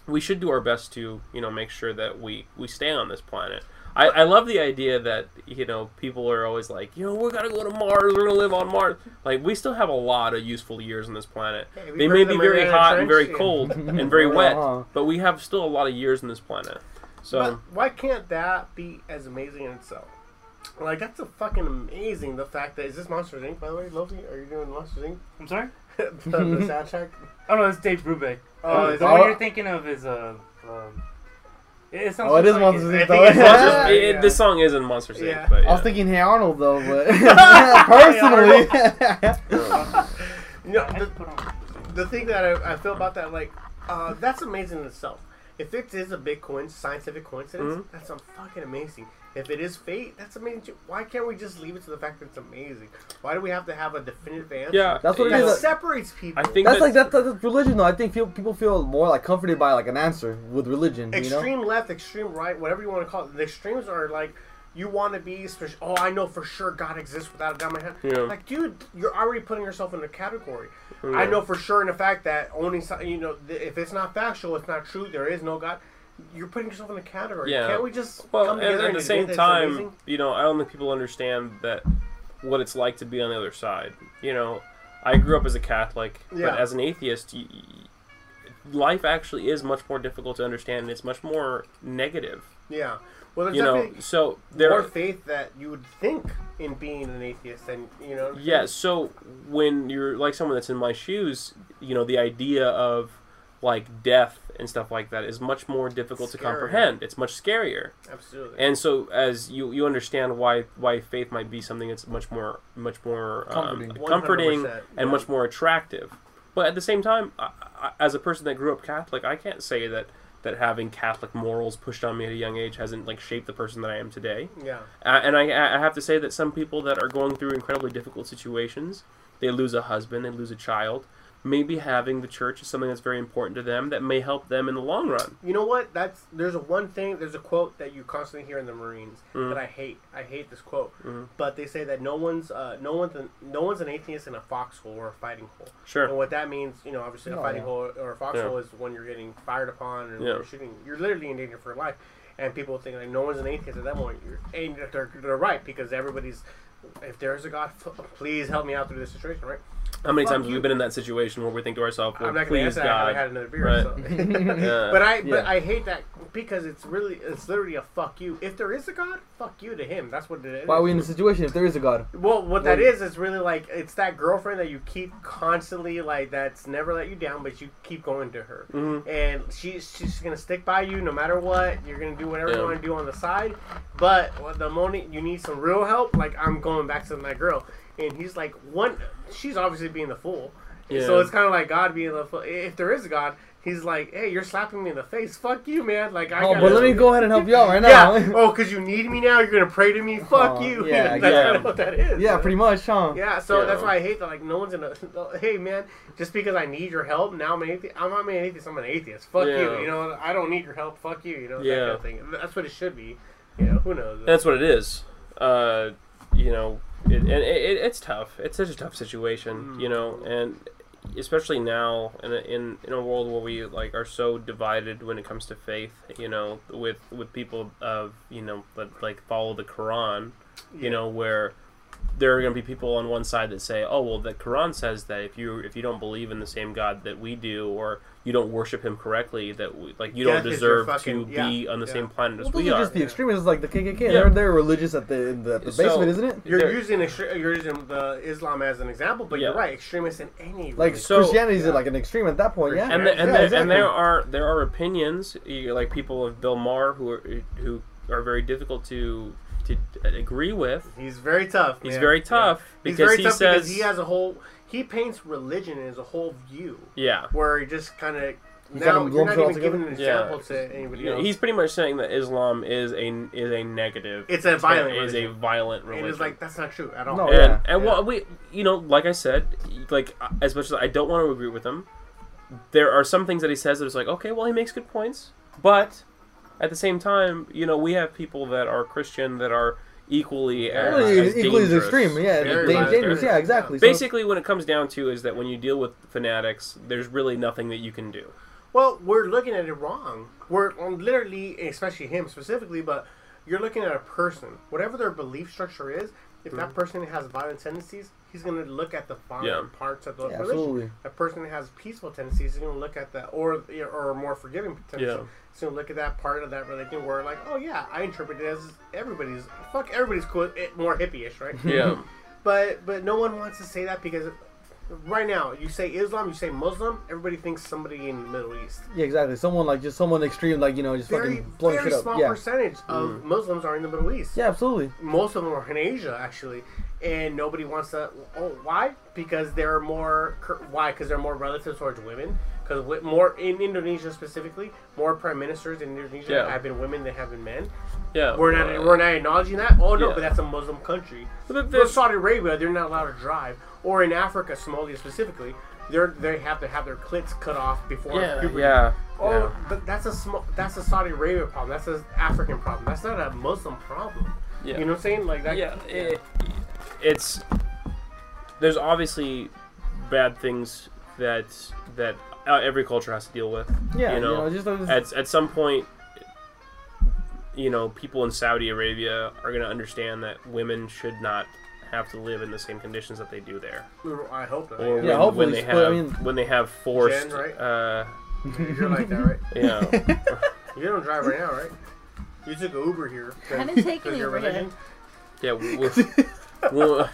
we should do our best to, you know, make sure that we we stay on this planet. I, I love the idea that you know people are always like, you know, we're gonna go to Mars, we're gonna live on Mars. Like we still have a lot of useful years on this planet. Hey, They may be very hot and very cold (laughs) and very Uh-huh. wet, but we have still a lot of years on this planet. So But why can't that be as amazing in itself? Like that's a fucking amazing. The fact that is this Monsters Inc. By the way, Lofi, are you doing Monsters Inc. I'm sorry. (laughs) the, the soundtrack? Oh no, it's Dave Brubeck. Oh, is the it- one you're thinking of is uh, um, it, it Oh, it just is like Monsters Inc. though. it's Monsters- Yeah, it- yeah. this song is in Monsters Inc. Yeah. But I was thinking Hey Arnold though, but (laughs) personally, You know, the, to put on- the thing that I, I feel about that, like, uh, that's amazing in itself. If it is a big coincidence, scientific coincidence, Mhm. that's um, fucking amazing. If it is fate, that's amazing too. Why can't we just leave it to the fact that it's amazing? Why do we have to have a definitive answer? Yeah, That's what it that is. separates people. I think that's that- like that's, that's religion though. I think feel, people feel more like comforted by like an answer with religion. You know? extreme left, extreme right, whatever you want to call it. The extremes are like you want to be. spec- Oh, I know for sure God exists without a doubt in my head. Yeah. Like, dude, you're already putting yourself in a category. Yeah. I know for sure in the fact that only so- you know th- if it's not factual, it's not true. There is no God. You're putting yourself in a category. Yeah. Can't we just Well, come and together at the same time, amazing? you know, I don't think people understand that what it's like to be on the other side. You know, I grew up as a Catholic, Yeah. but as an atheist, life actually is much more difficult to understand, and it's much more negative. Yeah. Well, there's You know, so there. more Are, faith that you would think in being an atheist and you know. yeah. So when you're like someone that's in my shoes, you know, the idea of like death and stuff like that is much more difficult to comprehend. It's much scarier. Absolutely. And so, as you you understand why why faith might be something that's much more much more um, Comforting. comforting and yeah. much more attractive. But at the same time, I, I, as a person that grew up Catholic, I can't say that that having Catholic morals pushed on me at a young age hasn't like shaped the person that I am today. yeah. Uh, and I, I have to say that some people that are going through incredibly difficult situations, they lose a husband, they lose a child. Maybe having the church is something that's very important to them that may help them in the long run. You know what? That's there's a one thing. There's a quote that you constantly hear in the Marines Mhm. that I hate. I hate this quote. Mhm. But they say that no one's uh, no one's an, no one's an atheist in a foxhole or a fighting hole. Sure. And what that means, you know, obviously a Oh, fighting yeah. hole or a foxhole is when you're getting fired upon and Yeah. you're shooting. You're literally in danger for life. And people think like no one's an atheist at that point. You're, and they're, they're right because everybody's. If there's a God, please help me out through this situation, right? How many Fuck times have you. we been in that situation where we think to ourselves, well, I'm not gonna please answer that. I had another beer. Right. So. (laughs) Yeah. But I, Yeah. but I hate that because it's really, it's literally a fuck you. If there is a God, fuck you to him. That's what it is. Why are we in this situation if there is a God? Well, what that Well- is is really like it's that girlfriend that you keep constantly like that's never let you down, but you keep going to her, Mhm. and she's she's gonna stick by you no matter what. You're gonna do whatever Yeah. you want to do on the side, but the moment you need some real help, like I'm going back to my girl, and he's like one. She's obviously being the fool, Yeah. so it's kind of like God being the fool. If there is a God. He's like, hey, you're slapping me in the face. Fuck you, man. Like, I Oh, gotta- but let me go ahead and help you out right now. Yeah. Oh, because you need me now. You're gonna pray to me. (laughs) Fuck Oh, you. yeah, (laughs) that's yeah. kind of what that is. yeah, man. pretty much, huh? Yeah, so Yeah. that's why I hate that. Like, no one's gonna. (laughs) Hey, man, just because I need your help now, I'm an atheist. I'm not an atheist. I'm an atheist. Fuck Yeah. you. You know, I don't need your help. Fuck you. You know, that Yeah. kind of thing. That's what it should be. You know, who knows? That's what it is. Uh, you know, it, and it, it, it's tough. It's such a tough situation, mm. you know, and especially now in a, in in a world where we like are so divided when it comes to faith, you know, with with people of you know that like follow the Quran, you know, where there are going to be people on one side that say, "Oh, well, the Quran says that if you if you don't believe in the same God that we do, or you don't worship Him correctly, that we, like you Yeah, don't deserve fucking- to yeah, be on the yeah. same planet as Well, those we are are." just the extremists like the KKK. Yeah. They're, they're religious at the in the, the So- basement, isn't it? You're using extre- you're using the Islam as an example, but Yeah. you're right. Extremists in any Like religion. So- Christianity is yeah. like an extreme at that point, yeah. and the, and, Yeah, the, exactly. and there are there are opinions like people of Bill Maher who are who are very difficult to to agree with. He's very tough. He's man. very tough Yeah. He's because very he tough says because he has a whole. He paints religion as a whole view, yeah. where he just kind of. Now kinda you're not it all even giving an together? Yeah. example to anybody Yeah, else. He's pretty much saying that Islam is a is a negative. It's a violent is a religion. violent religion. it's like that's not true at all. No, and yeah. and Yeah. what we you know like I said like as much as I don't want to agree with him, there are some things that he says that is like okay well he makes good points, but at the same time you know we have people that are Christian that are equally as, Really, as equally as dangerous. extreme, yeah. Very dan- dangerous, yeah, exactly. So- Basically, what it comes down to is that when you deal with fanatics, there's really nothing that you can do. Well, we're looking at it wrong. We're literally, especially him specifically, but you're looking at a person. Whatever their belief structure is, if that hmm. person has violent tendencies, he's going to look at the fine Yeah. parts of the Yeah, religion. absolutely. A person that has peaceful tendencies is going to look at that, or or more forgiving tendencies. Yeah. He's going to look at that part of that religion where, like, oh yeah, I interpret it as everybody's fuck everybody's cool, it, more hippie-ish, right? Yeah. (laughs) But but no one wants to say that because right now you say Islam, you say Muslim, everybody thinks somebody in the Middle East. Yeah, exactly. Someone like just someone extreme, like you know, just Very fucking blowing very shit up. small Yeah, percentage of Mm. Muslims are in the Middle East. yeah, absolutely. Most of them are in Asia actually, and nobody wants to. Oh, why? Because they're more. Why? Because they're more relative towards women. Because more in Indonesia specifically, more prime ministers in Indonesia Yeah. have been women than have been men. Yeah. We're not uh, we're not acknowledging that. Oh no, yeah. but that's a Muslim country. But But Saudi Arabia, they're not allowed to drive, or in Africa, Somalia specifically, they're they have to have their clits cut off before yeah, puberty. yeah. Oh, yeah. but that's a small. That's a Saudi Arabia problem. That's an African problem. That's not a Muslim problem. Yeah. You know what I'm saying? Like that. yeah, it, it's there's obviously bad things that that uh, every culture has to deal with. Yeah, you know, just, uh, at at some point, you know, people in Saudi Arabia are going to understand that women should not have to live in the same conditions that they do there, I hope that. or Yeah, when, hopefully, when they have I mean- when they have forced. Jen, right? uh, You're like that, right? (laughs) yeah, (laughs) You don't drive right now, right? You took an Uber here. I didn't take an Uber here. yeah. (laughs) We'll,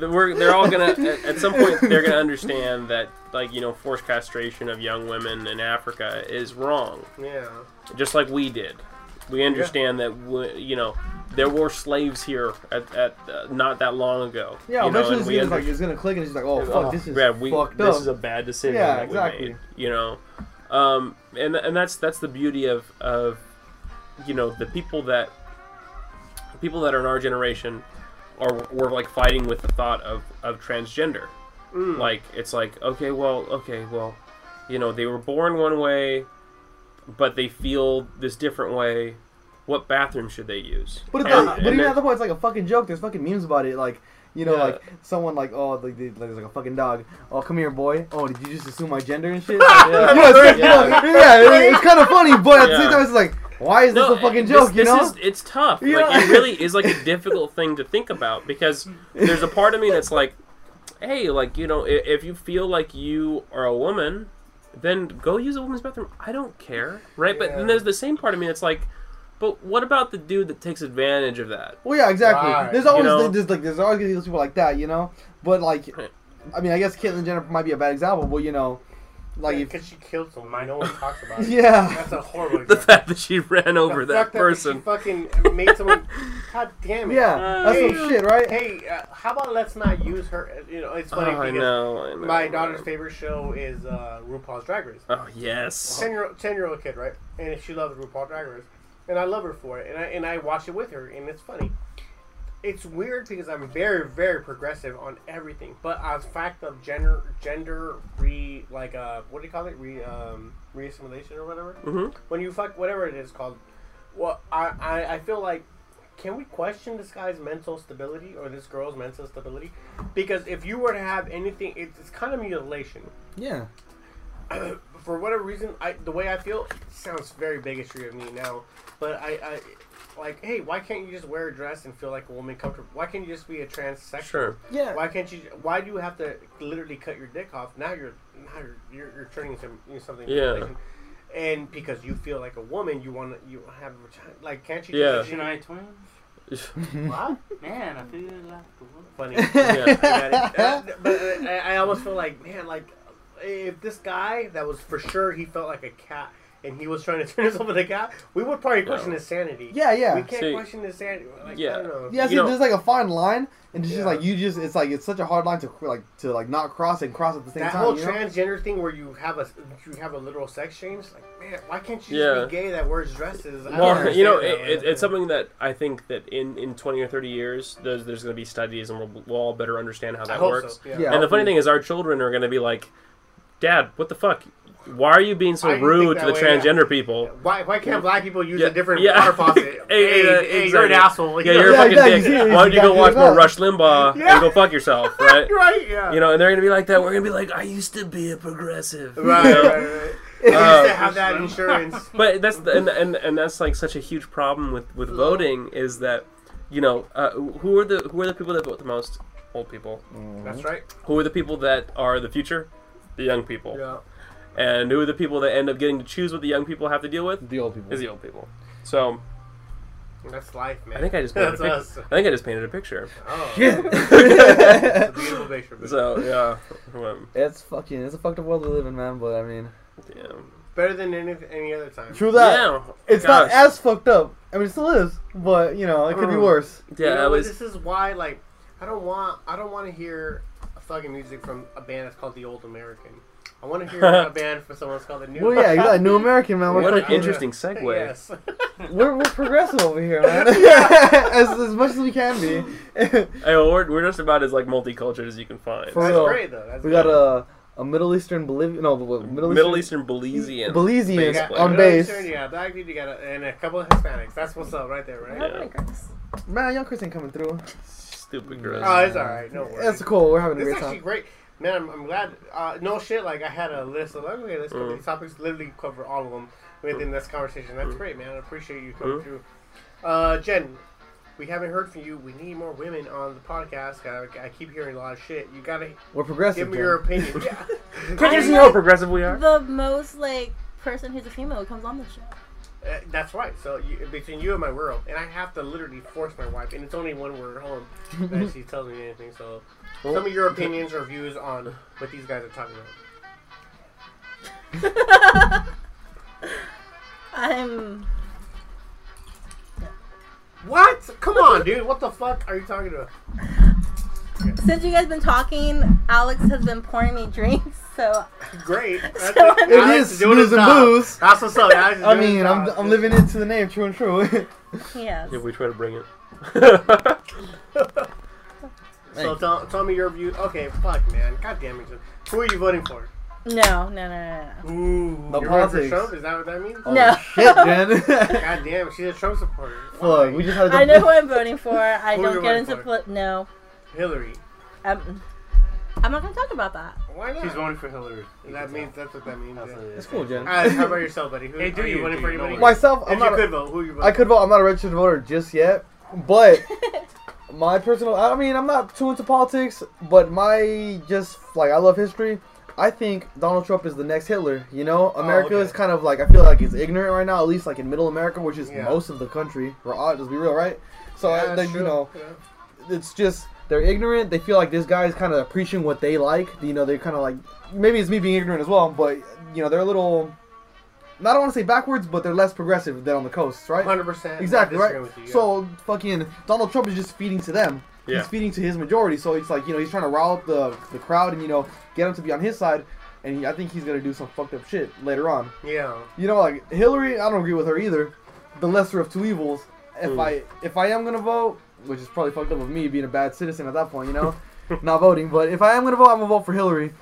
we'll, we're, they're all gonna at, at some point they're gonna understand that like you know forced castration of young women in Africa is wrong. Yeah. just like we did. We understand that we, you know there were slaves here at, at uh, not that long ago. yeah. you know, eventually, and it's, gonna, like, under- it's gonna click, and it's like, oh Oh, fuck, this is yeah, we, fucked this up. is a bad decision. Yeah, that we exactly. made, you know, um, and and that's that's the beauty of of you know the people that people that are in our generation are were like fighting with the thought of of transgender. Mm. Like it's like okay, well, okay, well, you know, they were born one way, but they feel this different way. What bathroom should they use? But, it's And- and but even at the point, it's like a fucking joke. There's fucking memes about it. Like, you know, Yeah. like someone like, oh, like, like there's like a fucking dog. Oh, come here, boy. Oh, did you just assume my gender and shit? (laughs) yeah, you know, it's, Yeah. (laughs) yeah, it- it's kind of funny, but at the same time, it's like, why is this a fucking this- joke? you this know? is it's tough. Yeah. Like it really is like a (laughs) difficult thing to think about because there's a part of me that's like, hey, like you know, if, if you feel like you are a woman, then go use a woman's bathroom. I don't care, right? But then there's the same part of me that's like, but what about the dude that takes advantage of that? Well, yeah, exactly. Right. There's always You know? there's like there's always gonna be those people like that, you know. But like, I mean, I guess Caitlyn Jenner might be a bad example, but you know, like if because she killed someone, no one talks about it. (laughs) yeah, That's a horrible. (laughs) The fact that she ran over The that fact She person. fucking made someone. (laughs) God damn it. yeah, that's Hey, some shit, right? Hey, uh, how about let's not use her? uh, You know, it's Oh, funny I because know, I know. my daughter's favorite show is uh, RuPaul's Drag Race. Oh yes. Ten year ten year old kid, right? And she loves RuPaul's Drag Race, and I love her for it. And I and I watch it with her, and it's funny. It's weird because I'm very very progressive on everything, but as fact of gender gender re like uh what do you call it re um reassimilation or whatever hmm when you fuck whatever it is called. Well, I, I I feel like can we question this guy's mental stability or this girl's mental stability? Because if you were to have anything, it's, it's kind of mutilation Yeah, (clears throat) for whatever reason, I the way I feel sounds very bigotry of me now, but I, I like, hey, why can't you just wear a dress and feel like a woman comfortable? Why can't you just be a transsexual? Sure. yeah. Why can't you? Why do you have to literally cut your dick off? Now you're now you're you're, you're turning into into something. Yeah. mutilation. And because you feel like a woman, you want to you have a vagina. Like, can't you? Yeah. Just, Shania twins? What? Man, I feel like the one. Funny. (laughs) Yeah. I got it. Uh, but uh, I, I almost feel like, man, like if this guy that was for sure he felt like a cat and he was trying to (laughs) turn himself into a cat, we would probably question No. his sanity. Yeah, yeah. We can't See- question his sanity. Like, Yeah. I don't know. Yeah, see, You know- there's like a fine line, and it's Yeah. just like you just it's like it's such a hard line to like to like not cross and cross at the same time. That time. whole you know? transgender thing where you have a you have a literal sex change, like man, why can't you Yeah. just be gay that wears dresses? I don't you know, it, it, it's something that I think that in, in 20 or 30 years, there's, there's going to be studies and we'll, we'll all better understand how I that hope works. so. Yeah. Yeah. And the funny thing is, our children are going to be like, Dad, what the fuck? Why are you being so Why rude to the way? transgender people? Why, why can't black people use Yeah, a different yeah. water faucet? (laughs) Hey, hey, hey, hey, you're an asshole. Yeah, you're a Yeah, fucking exactly. dick. See, Why don't you go watch more. Rush Limbaugh Yeah. and go fuck yourself, (laughs) right? right, yeah. You know, and they're going to be like that. We're going to be like, I used to be a progressive. Right, (laughs) You know? right, right. They used Uh, to have that insurance. but that's the, and, and and that's like such a huge problem with with voting is that you know uh, who are the who are the people that vote the most old people That's right. who are the people that are the future the young people Yeah. And who are the people that end up getting to choose what the young people have to deal with The old people. is the old people so That's life, man. I think I just (laughs) painted a That's picture us. I think I just painted a picture Oh. (laughs) Yeah. It's a beautiful picture. so yeah it's fucking it's a fucked up world we live in, man. But I mean, yeah Better than any, any other time. true that. yeah It's gosh. not as fucked up. I mean, it still is, but you know, it could be Mm. worse. yeah you know was This is why, like, I don't want, I don't want to hear fucking music from a band that's called the Old American. I want to hear a (laughs) band for someone that's called the New. Well, yeah, exactly. New American, man. We're, what an fucking- interesting segue Yes. (laughs) we're, we're progressive over here, (laughs) man. as, as much as we can be. hey, well, we're, we're just about as like multicultural as you can find For That's real. great though. That's we good. got a a Middle Eastern Bolivian, no, Middle Eastern, Middle Eastern Belizean Belizean You bass got player. on Middle bass. Eastern, Yeah, black dude, you got a, and a couple of Hispanics. That's what's up right there, right? Oh Yeah. Man, young Chris ain't coming through. stupid gross Oh, it's all right. No worries. It's cool. We're having a This is great actually time. great. Man, I'm, I'm glad. Uh, no shit, like I had a list of like, okay, let's cover Mm. these topics. Literally cover all of them within this conversation. That's Mm. great, man. I appreciate you coming Mm. through. Uh, Jen, we haven't heard from you. We need more women on the podcast. I, I keep hearing a lot of shit. You gotta We're progressive. give me Jen. your opinion. (laughs) yeah. Can't you see how progressive we are? The most like person who's a female who comes on the show. Uh, that's right. So you, between you and my world, and I have to literally force my wife, and it's only when we're home that (laughs) she tells me anything. So, Well, some of your opinions or views on what these guys are talking about. (laughs) I'm. What? Come on, dude. What the fuck are you talking about? Since you guys been talking, Alex has been pouring me drinks. (laughs) So Great. (laughs) That's So it. It Alex is doing his snooze and booze. That's what's up. Alex is I mean, I'm. I'm living into the name, true and true. yes. If we try to bring it. So tell, tell me your view. Okay, fuck, man. God damn it. Who are you voting for? No, no, no, no, no. Ooh, The you're voting for politics. Trump? Is that what that means? Oh, No. shit, Jen. (laughs) God damn, she's a Trump supporter. Fuck, Why? we just had a I know who I'm voting for. (laughs) I Who don't get voting into for? poli- no. Hillary. Um, I'm not gonna talk about that. Why not? She's voting for Hillary. that means that's what that means. That's yeah. what it is. It's cool, Jen. Uh, how about yourself, buddy? Who, Hey, do are you you, voting do for you, anybody? no Myself, I'm if not. you a- could vote, who you voting I could vote. I'm not a registered voter just yet, but (laughs) my personal. I mean, I'm not too into politics, but my just like I love history. I think Donald Trump is the next Hitler. You know, America Oh, okay. is kind of like I feel like it's ignorant right now, at least like in Middle America, which is Yeah. most of the country. Or uh, let's be real, right? So Yeah, I, you know, Yeah. it's just they're ignorant. They feel like this guy is kind of preaching what they like. You know, they're kind of like maybe it's me being ignorant as well, but you know, they're a little. I don't want to say backwards, but they're less progressive than on the coast, right? 100%. Exactly right. with you, yeah. So fucking Donald Trump is just feeding to them. Yeah. He's feeding to his majority. So it's like you know he's trying to rile up the the crowd and you know get them to be on his side. And he, I think he's gonna do some fucked up shit later on. yeah. You know, like Hillary, I don't agree with her either. The lesser of two evils. If Hmm. I if I am gonna vote, which is probably fucked up of me being a bad citizen at that point, you know, (laughs) not voting. But if I am gonna vote, I'm gonna vote for Hillary,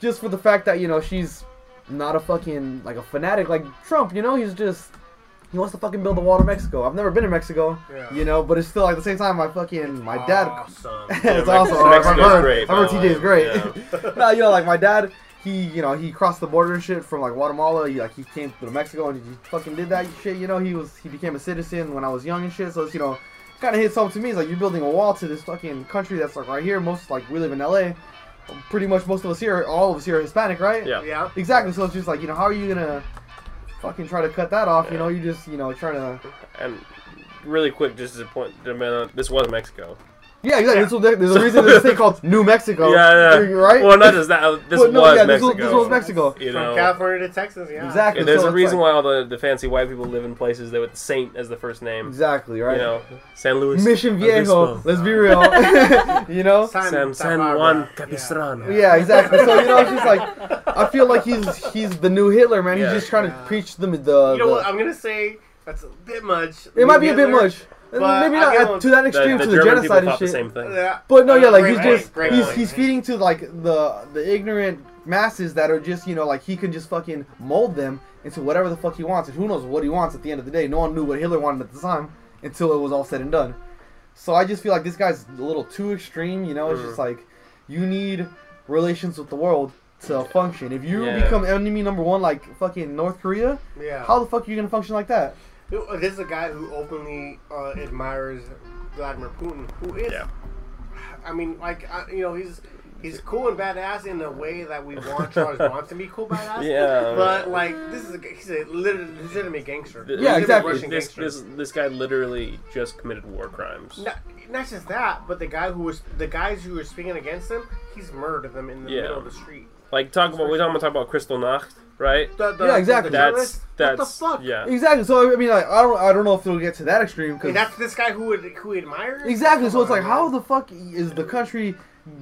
just for the fact that you know she's not a fucking like a fanatic like Trump. You know, he's just he wants to fucking build a wall to Mexico. I've never been to Mexico, Yeah. you know, but it's still like at the same time, my fucking my dad. Awesome. (laughs) (laughs) it's Mex- awesome. I've Mexico's heard, great, I've heard TJ is way. great. no, you know, like my dad, he, you know, he crossed the border and shit from like Guatemala. He, like he came to Mexico and he fucking did that shit. You know, he was he became a citizen when I was young and shit. So it's you know, kind of hits home to me. It's like you're building a wall to this fucking country that's like right here. Most like we live in LA. Pretty much most of us here, all of us here are Hispanic, right? Yeah. Yeah. Exactly. So it's just like you know, how are you gonna fucking try to cut that off? You know, you just you know trying to. And really quick, just as a point, to mention, this was Mexico. Yeah, exactly. That's what- There's a reason there's a state called New Mexico. Yeah, yeah. Right. Well, not just that. This Well, no, was yeah, this was- Mexico. this was Mexico. You From California to Texas, yeah. Exactly. And there's so a reason like- why all the, the fancy white people live in places that with Saint as the first name. Exactly, right? You know, San Luis. Mission Viejo. Obispo. Let's be real. (laughs) you know? San, San San Juan Capistrano. Yeah, exactly. So you know, it's just like I feel like he's he's the new Hitler, man. He's just trying Yeah. to preach them the. You know the- what? I'm gonna say that's a bit much. it might be a bit much. But Maybe not give uh, to that extreme the to the German genocide and thought the shit. same thing. Yeah. But no, yeah, like Great he's just great he's point. he's feeding to like the the ignorant masses that are just you know like he can just fucking mold them into whatever the fuck he wants, and who knows what he wants at the end of the day. No one knew what Hitler wanted at the time until it was all said and done. So I just feel like this guy's a little too extreme. You know, it's Mm. just like you need relations with the world to function. If you Yeah. become enemy number one, like fucking North Korea, Yeah. how the fuck are you gonna function like that? This is a guy who openly uh, admires Vladimir Putin, who is, Yeah. I mean, like, I, you know, he's he's cool and badass in the way that we want (laughs) Charles Bronson to be cool badass. Yeah. But like, this is a, he's a lit- legitimate gangster. Th- Yeah, Legitimate exactly. Russian This, gangster. this this guy literally just committed war crimes. Not, not just that, but the guy who was the guys who were speaking against him, he's murdered them in the Yeah. middle of the street. Like talk about we're talking about talk about Kristallnacht, right? The, the, Yeah, exactly. The That's that's what the fuck? yeah. Exactly. So I mean, like I don't I don't know if it'll get to that extreme I because mean, that's this guy who would who admires. Exactly. So Come it's like, how the fuck is the country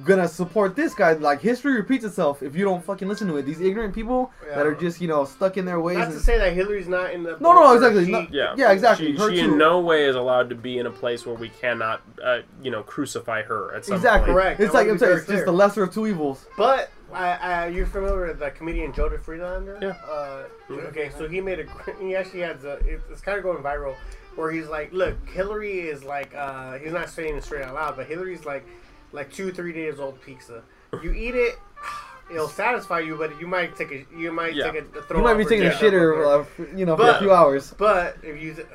gonna support this guy? Like, history repeats itself if you don't fucking listen to it. These ignorant people that are just, you know, stuck in their ways. Not to say that Hillary's not in the. No, no, boat, exactly. she- No- Yeah. Yeah, exactly. She, Her she in no way is allowed to be in a place where we cannot, uh, you know, crucify her at some exactly. point. Correct. It's I like wanna I'm saying, very it's just the lesser of two evils. But uh, uh, you're familiar with the comedian Joseph Friedlander? Yeah. Uh, okay, so he made a. He actually has a. It's kind of going viral, where he's like, "Look, Hillary is like. Uh, he's not saying it straight out loud, but Hillary's like, like two, three days old pizza. You eat it." (sighs) It'll satisfy you, but you might take a you might Yeah. take a, throw You might be taking a jam up shitter, over. uh, for, you know, for a few hours. But if you,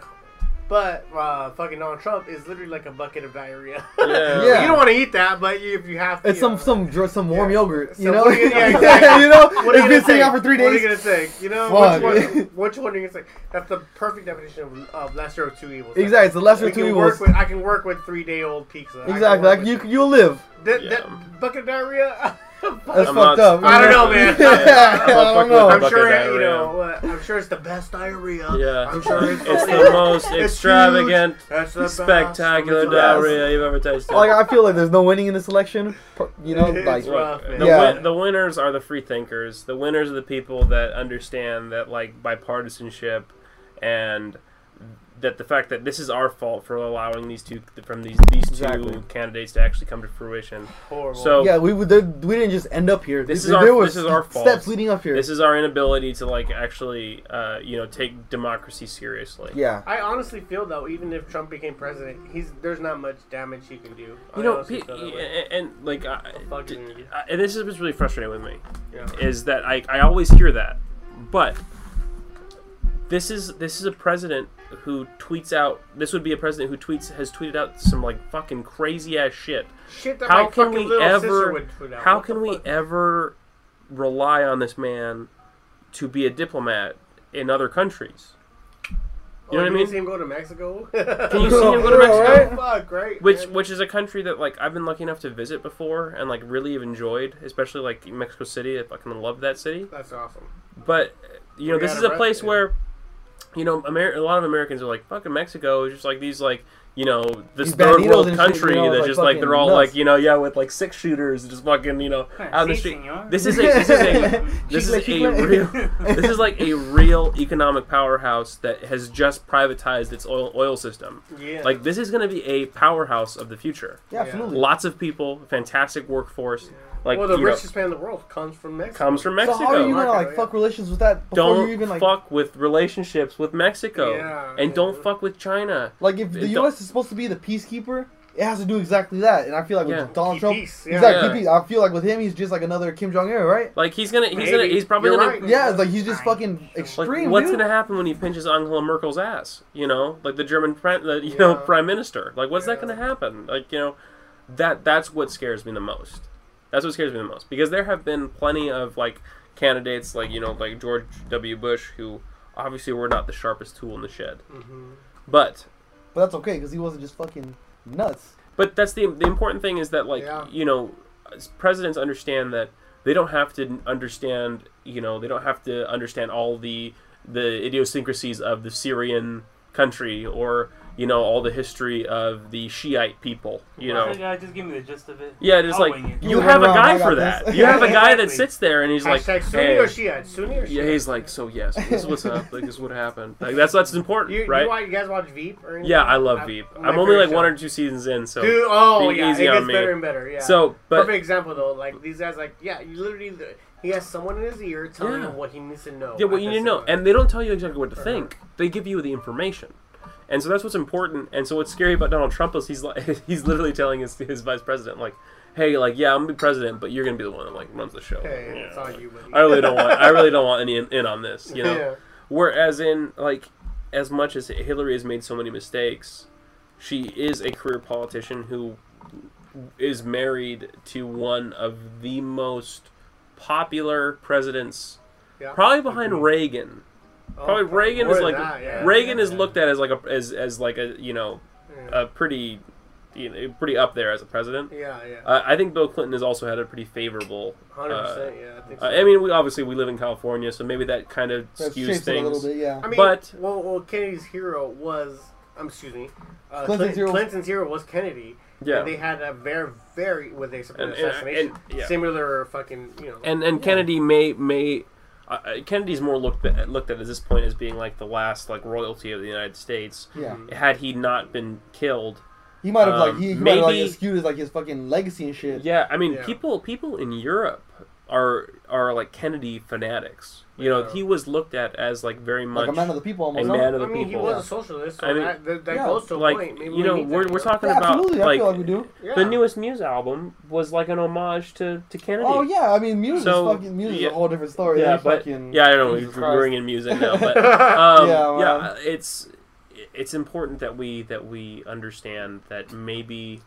but uh, fucking Donald Trump is literally like a bucket of diarrhea. Yeah. Yeah. (laughs) you don't want to eat that, but you, if you have to, It's you some know. some some warm Yeah. yogurt, you So (laughs) know. what are you- yeah, exactly. you know, What are you been gonna sitting take? out for three What are days. you gonna take? You know, Fuck. which one? Which one are you gonna (laughs) take? That's the perfect definition of, of lesser of two evils. Exactly, it's the lesser of two evils. work with, I can work with three day old pizza. I can Exactly, like you you'll live. that, Yeah. that bucket of diarrhea. That's I'm fucked not- up. I don't know, man. Yeah, (laughs) I don't fucking know. with I'm sure diarrhea. you know. Uh, I'm sure it's the best diarrhea. Yeah. I'm sure it's, It's the most extravagant, huge. The spectacular best. diarrhea you've ever tasted. Like I feel like there's no winning in this election. You know, It's like rough, man. the, Yeah. win- the winners are the free thinkers. The winners are the people that understand that like bipartisanship and that the fact that this is our fault for allowing these two from these these two Exactly. candidates to actually come to fruition. Horrible. So yeah, we would- we didn't just end up here. This There- is our- there was this is our fault. steps leading up here. this is our inability to like actually uh, you know take democracy seriously. yeah. I honestly feel though, even if Trump became president, he's there's not much damage he can do. I You know, honestly pe- feel that way. and, and like, I, fuck d- you. I- and this is what's really frustrating with me Yeah. is that I, I always hear that, but this is this is a president who tweets out. This would be a president who tweets has tweeted out some like fucking crazy ass shit. Shit that How my can fucking we ever? would tweet out. How What can we fuck? ever rely on this man to be a diplomat in other countries? Oh, You know oh, what I mean? see him go to Mexico? (laughs) Can you see him go to (laughs) Mexico? right? Fuck, right? Which man. which is a country that like I've been lucky enough to visit before and like really have enjoyed, especially like Mexico City. I fucking love that city. That's awesome. But you know, We this is a place where you know, Amer- a lot of Americans are like, "Fucking Mexico is just like these like." You know, this These third world and shit, country you know, that's like just like they're all nuts. like you know, yeah, with like six shooters, just fucking you know, out in the street. This is a this is a (laughs) this is a real (laughs) this is like a real economic powerhouse that has just privatized its oil oil system. Yeah. Like this is going to be a powerhouse of the future. Yeah, absolutely. Lots of people, fantastic workforce. Like well, the you know, richest man in the world comes from Mexico. comes from So Mexico. how are you gonna like yeah. fuck relations with that before don't you even like fuck with relationships with Mexico, Yeah, and yeah. don't fuck with China. like if the It U.S. is supposed to be the peacekeeper, it has to do exactly that. And I feel like Yeah. with Donald Keep Trump, peace, yeah. exactly, Yeah. keep peace. I feel like with him, he's just like another Kim Jong Un, right? Like he's gonna, he's Maybe. gonna, he's probably You're gonna. right. Yeah, like he's just Fine. fucking Like, extreme. what's dude. gonna happen when he pinches Angela Merkel's ass? You know, like the German, pre- the, you know, prime minister. Like, what's that gonna happen? Like, you know, that that's what scares me the most. That's what scares me the most because there have been plenty of like candidates, like you know, like George W. Bush, who obviously were not the sharpest tool in the shed, hmm but But that's okay because he wasn't just fucking nuts. But that's the the important thing is that like Yeah. you know, presidents understand that they don't have to understand you know they don't have to understand all the the idiosyncrasies of the Syrian country or you know all the history of the Shiite people. You know, Yeah, just give me the gist of it. yeah, just I'll like wing you Move have a guy I got for this. that. You have a guy that sits there and he's like, Hashtag Sunni hey. or Shiite? Sunni or Shiite? Yeah, he's like, so yes, this is what's up. Like, this is what happened. Like, that's that's important, You, right? you, watch- you guys watch Veep or anything? yeah, I love I- Veep. I'm only favorite like one or two seasons in, so Dude, oh be yeah, easy it on gets me. better and better. Yeah. so but perfect example though. Like these guys, like yeah, you literally he has someone in his ear telling Yeah. him what he needs to know. Yeah, what you need to know, and they don't tell you exactly what to Uh-huh. think. They give you the information, and so that's what's important. And so what's scary about Donald Trump is he's like (laughs) he's literally telling his his vice president like, "Hey, like yeah, I'm gonna be president, but you're gonna be the one that like runs the show." hey, Yeah, it's all like, you, buddy. I really don't want I really don't want any in, (laughs) in on this, you know. yeah. Whereas in like as much as Hillary has made so many mistakes, she is a career politician who is married to one of the most popular presidents, Yeah. probably behind Agreed. Reagan. Oh, Probably Reagan is like that, yeah. Reagan is Yeah. looked at as like a as as like a you know Yeah. a pretty you know pretty up there as a president. yeah, yeah, Uh, I think Bill Clinton has also had a pretty favorable. hundred uh, percent. Yeah, I think so. uh, I mean, we obviously we live in California, so maybe that kind of That skews things. a little bit, yeah. I mean, but- well, well, Kennedy's hero was, um, excuse me, uh, Clinton's Clinton's, hero- Clinton's hero was Kennedy. Yeah. And they had a very, very, with the exception And- and- and- yeah. similar fucking, you know. and and Kennedy may may uh, uh, Kennedy's more looked at, looked at at this point as being like the last like royalty of the United States. Yeah. Had he not been killed, He might have like Um, he, he might have like maybe- skewed his like his fucking legacy and shit. yeah, I mean Yeah. people people in Europe are are like Kennedy fanatics. You know, Yeah. he was looked at as like very much Like a man of the people almost. huh? man of I the mean, he people. was a socialist, so I mean, that, that, that yeah. goes to like point. Maybe you know, need we're, we're talking Yeah, about absolutely. I like feel like we do. Yeah. the newest Muse album was like an homage to to Kennedy. Oh yeah, I mean, music So, is fucking music yeah. is a whole different story. yeah, They but fucking, yeah, I don't know. Jesus We're Christ. bringing music now, but (laughs) um, Yeah, yeah, it's it's important that we that we understand that maybe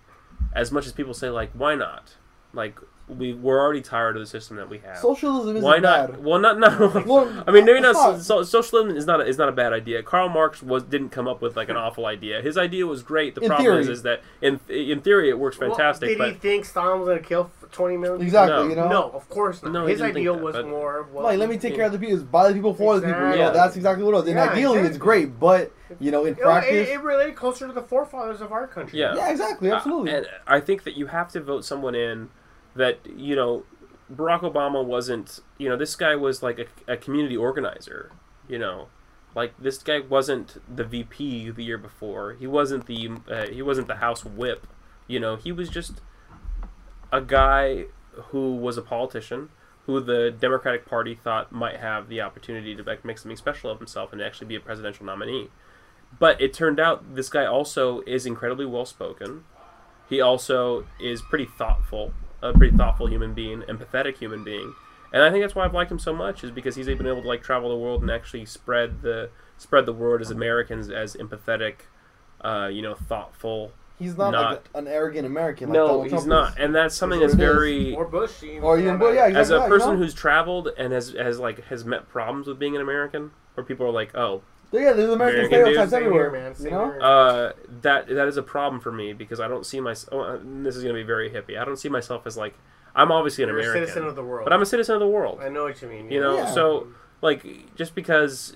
as much as people say like why not like we we're already tired of the system that we have. Socialism isn't why not? bad. Well, not no. Well, (laughs) I mean, maybe it's not. So, so, socialism is not a, is not a bad idea. Karl Marx was didn't come up with like an awful idea. His idea was great. The In problem is, theory. is that in in theory it works Well, fantastic, did he think Stalin was going to kill f- 20 million? Exactly, No. you know. No, of course not. No, His didn't think ideal that, was but- more of what Like, let me take care of the people. It's by the people for the people. You know, that's exactly what it was. And Yeah, ideally, it's great, but you know, in You know, practice, it, it related closer to the forefathers of our country. Yeah. yeah, exactly, Uh, absolutely. and I think that you have to vote someone in that you know Barack Obama wasn't. You know, this guy was like a, a community organizer. You know, like this guy wasn't the VP the year before. He wasn't the uh, he wasn't the House Whip. You know, he was just a guy who was a politician who the Democratic Party thought might have the opportunity to make something special of himself and actually be a presidential nominee. But it turned out this guy also is incredibly well spoken. He also is pretty thoughtful, a pretty thoughtful human being, empathetic human being, and I think that's why I've liked him so much is because he's been able to like travel the world and actually spread the spread the word as Americans as empathetic, uh, you know, thoughtful. He's not, Not- like an arrogant American. Like no, Donald he's Trump not, is. and that's something That's that's what it is. very Or Bush. even Or for even Bush, yeah, matter. as a person you who's traveled and has has like has met problems with being an American, where people are like, oh, Yeah, there's American American stereotypes Same everywhere. man. You know? uh, that that is a problem for me because I don't see myself. Oh, uh, this is gonna be very hippie. I don't see myself as like I'm obviously an You're a American, citizen of the world. but I'm a citizen of the world. I know what you mean. You know, Yeah. so like just because,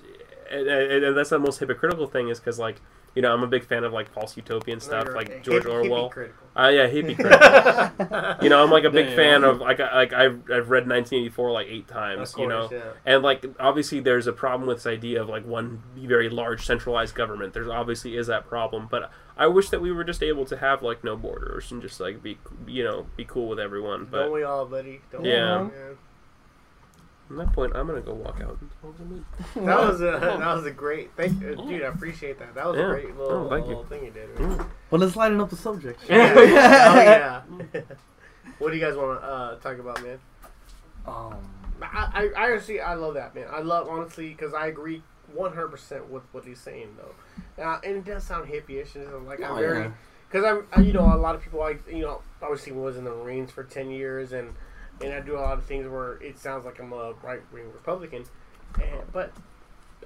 and, and and that's the most hypocritical thing is because like you know I'm a big fan of like false utopian stuff like George Orwell. Uh, yeah, hippie (laughs) critical. you know, I'm like a big Yeah, fan yeah. of like I- like I've I've read 1984 like eight times. you know, and like obviously there's a problem with this idea of like one very large centralized government. There's obviously is that problem, but I wish that we were just able to have like no borders and just like be you know be cool with everyone. Don't we all, buddy? Don't Yeah. We, at that point, I'm gonna go walk out. man? (laughs) That was a (laughs) that was a great thank you, dude. I appreciate that. That was Yeah. a great little, Oh, thank you. little thing you did. man. Well, let's lighten up the subject. (laughs) oh yeah. what do you guys want to uh, talk about, man? Um, I, I, I honestly I love that man. I love honestly because I agree 100 percent with what he's saying though, uh, and it does sound hippie-ish. And it's like I'm Oh, very yeah. because I'm I, you know a lot of people like you know obviously was in the Marines for 10 years and and I do a lot of things where it sounds like I'm a right wing Republican, and, but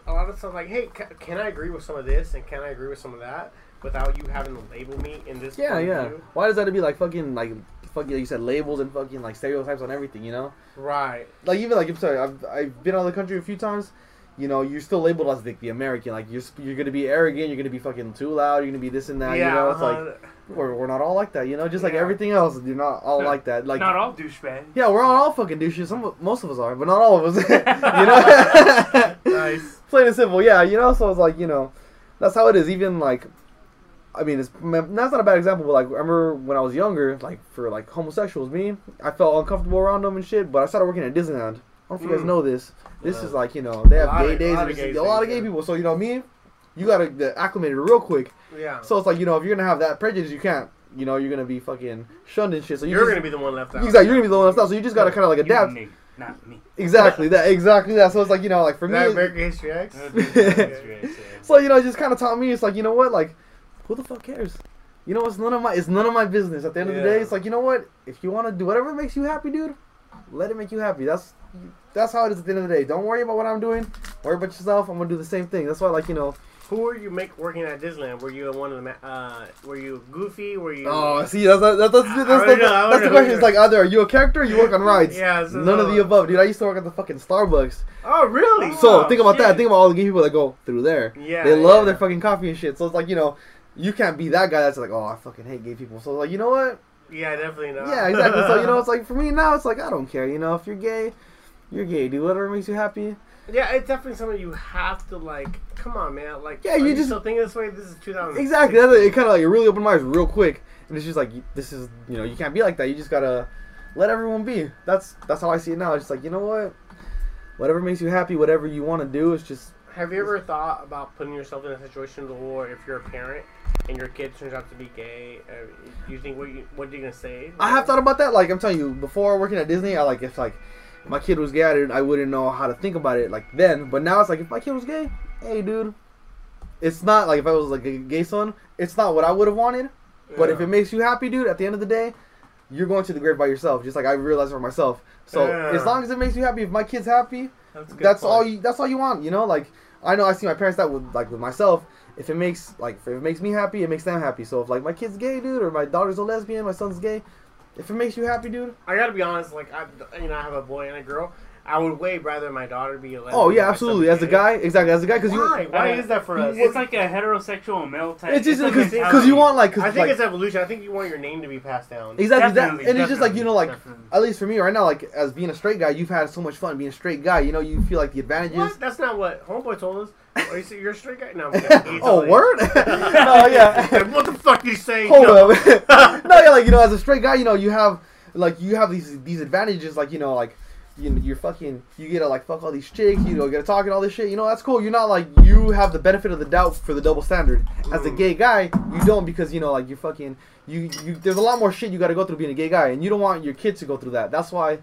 a lot of stuff like hey ca- can I agree with some of this and can I agree with some of that without you having to label me in this yeah, yeah. view? Why does that to be like fucking like fucking like you said labels and fucking like stereotypes on everything? You know, right like even like I'm sorry, I've I've been out of the country a few times. You know, you're still labeled as the, the American. Like you're you're gonna be arrogant. You're gonna be fucking too loud. You're gonna be this and that. yeah you know, it's uh-huh. like we're, we're not all like that. You know, just like Yeah. everything else, you're not all Yeah. like that. Like Not all douchebags. yeah, we're all, all fucking douches. Some most of us are, but not all of us. (laughs) you know. (laughs) nice plain and simple. Yeah, you know. So it's like you know, that's how it is. Even like, I mean, it's that's not a bad example. But like, I remember when I was younger, like for like homosexuals, me, I felt uncomfortable around them and shit. But I started working at Disneyland. I don't know if you guys Mm. know this. This Yeah. is like you know they have gay of- days. a lot and of gay a lot of gay people. So you know me, you gotta get acclimated real quick. yeah So it's like you know if you're gonna have that prejudice, you can't. You know you're gonna be fucking shunned and shit. So you you're just, gonna be the one left out exactly you're gonna be the one left out. So you just gotta kind of like adapt. nigga, not me. (laughs) Exactly that. Exactly that. So it's like you know like for Is me. that American History X? (laughs) So you know, it just kind of taught me. It's like you know what, like, who the fuck cares? You know, it's none of my. It's none of my business. At the end of the day, it's like you know what? If you want to do whatever makes you happy, dude, let it make you happy. That's that's how it is at the end of the day. Don't worry about what I'm doing. Worry about yourself. I'm gonna do the same thing. That's why, like you know. Who were you make working at Disneyland? Were you one of the? ma- Uh, were you Goofy? Were you? Oh, see, that's that's, that's, that's, that's, the, know, I that's the question. It's like either are you a character or you work on rides. yeah. So None of the above, dude. I used to work at the fucking Starbucks. Oh, really? So Oh, think about that. Think about all the gay people that go through there. Yeah. they love yeah. their fucking coffee and shit. So it's like you know, you can't be that guy that's like, oh, I fucking hate gay people. So like, you know what? Yeah, definitely not. Yeah, exactly. So you know, (laughs) it's like for me now, it's like I don't care. You know, if you're gay, you're gay. Do whatever makes you happy. Yeah, it's definitely something you have to like. Come on, man. Like, Yeah, you you just- still thinking this way. This is 2000. Exactly. That's it. it kind of like it really opened my eyes real quick, and it's just like this is you know you can't be like that. You just gotta let everyone be. That's that's how I see it now. It's just like you know what, whatever makes you happy, whatever you want to do, is just Have you ever thought about putting yourself in a situation of where if you're a parent and your kid turns out to be gay, uh, do you think what you what are you gonna say? I have thought about that. Like I'm telling you, before working at Disney, I like if like my kid was gay, I, wouldn't know how to think about it like then. But now it's like if my kid was gay, hey dude, it's not like if I was like a gay son, it's not what I would have wanted. But if it makes you happy, dude, at the end of the day, you're going to the grave by yourself. Just like I realized for myself. So Yeah. as long as it makes you happy, if my kid's happy, That's, that's all you. That's all you want. You know, like I know I see my parents that with like with myself. If it makes like if it makes me happy, it makes them happy. So if like my kid's gay, dude, or my daughter's a lesbian, my son's gay, if it makes you happy, dude. I gotta be honest. Like I, you know, I have a boy and a girl. I would way rather my daughter be a lesbian. Oh yeah, than my son absolutely. As a guy, exactly. As a guy, because you. Why? Why is that for us? It's like a heterosexual male type. It's just a because mentality. you want like, cause, I think like it's evolution. I think you want your name to be passed down. exactly that, and it's just like you know, like definitely. at least for me right now, like as being a straight guy, you've had so much fun being a straight guy. You know, you feel like the advantages. What? That's not what Homeboy told us. Oh, you say you're a straight guy? No. (laughs) Oh, word? (laughs) (laughs) no, yeah. What the fuck did you say? Hold No. up. no, yeah, like you know, as a straight guy, you know, you have like you have these these advantages, like you know, like you, you're fucking you get to like fuck all these chicks, you know, get to talk and all this shit. You know, that's cool. You're not like you have the benefit of the doubt for the double standard. As a Mm. gay guy, you don't because you know, like you're fucking you you. There's a lot more shit you got to go through being a gay guy, and you don't want your kids to go through that. That's why.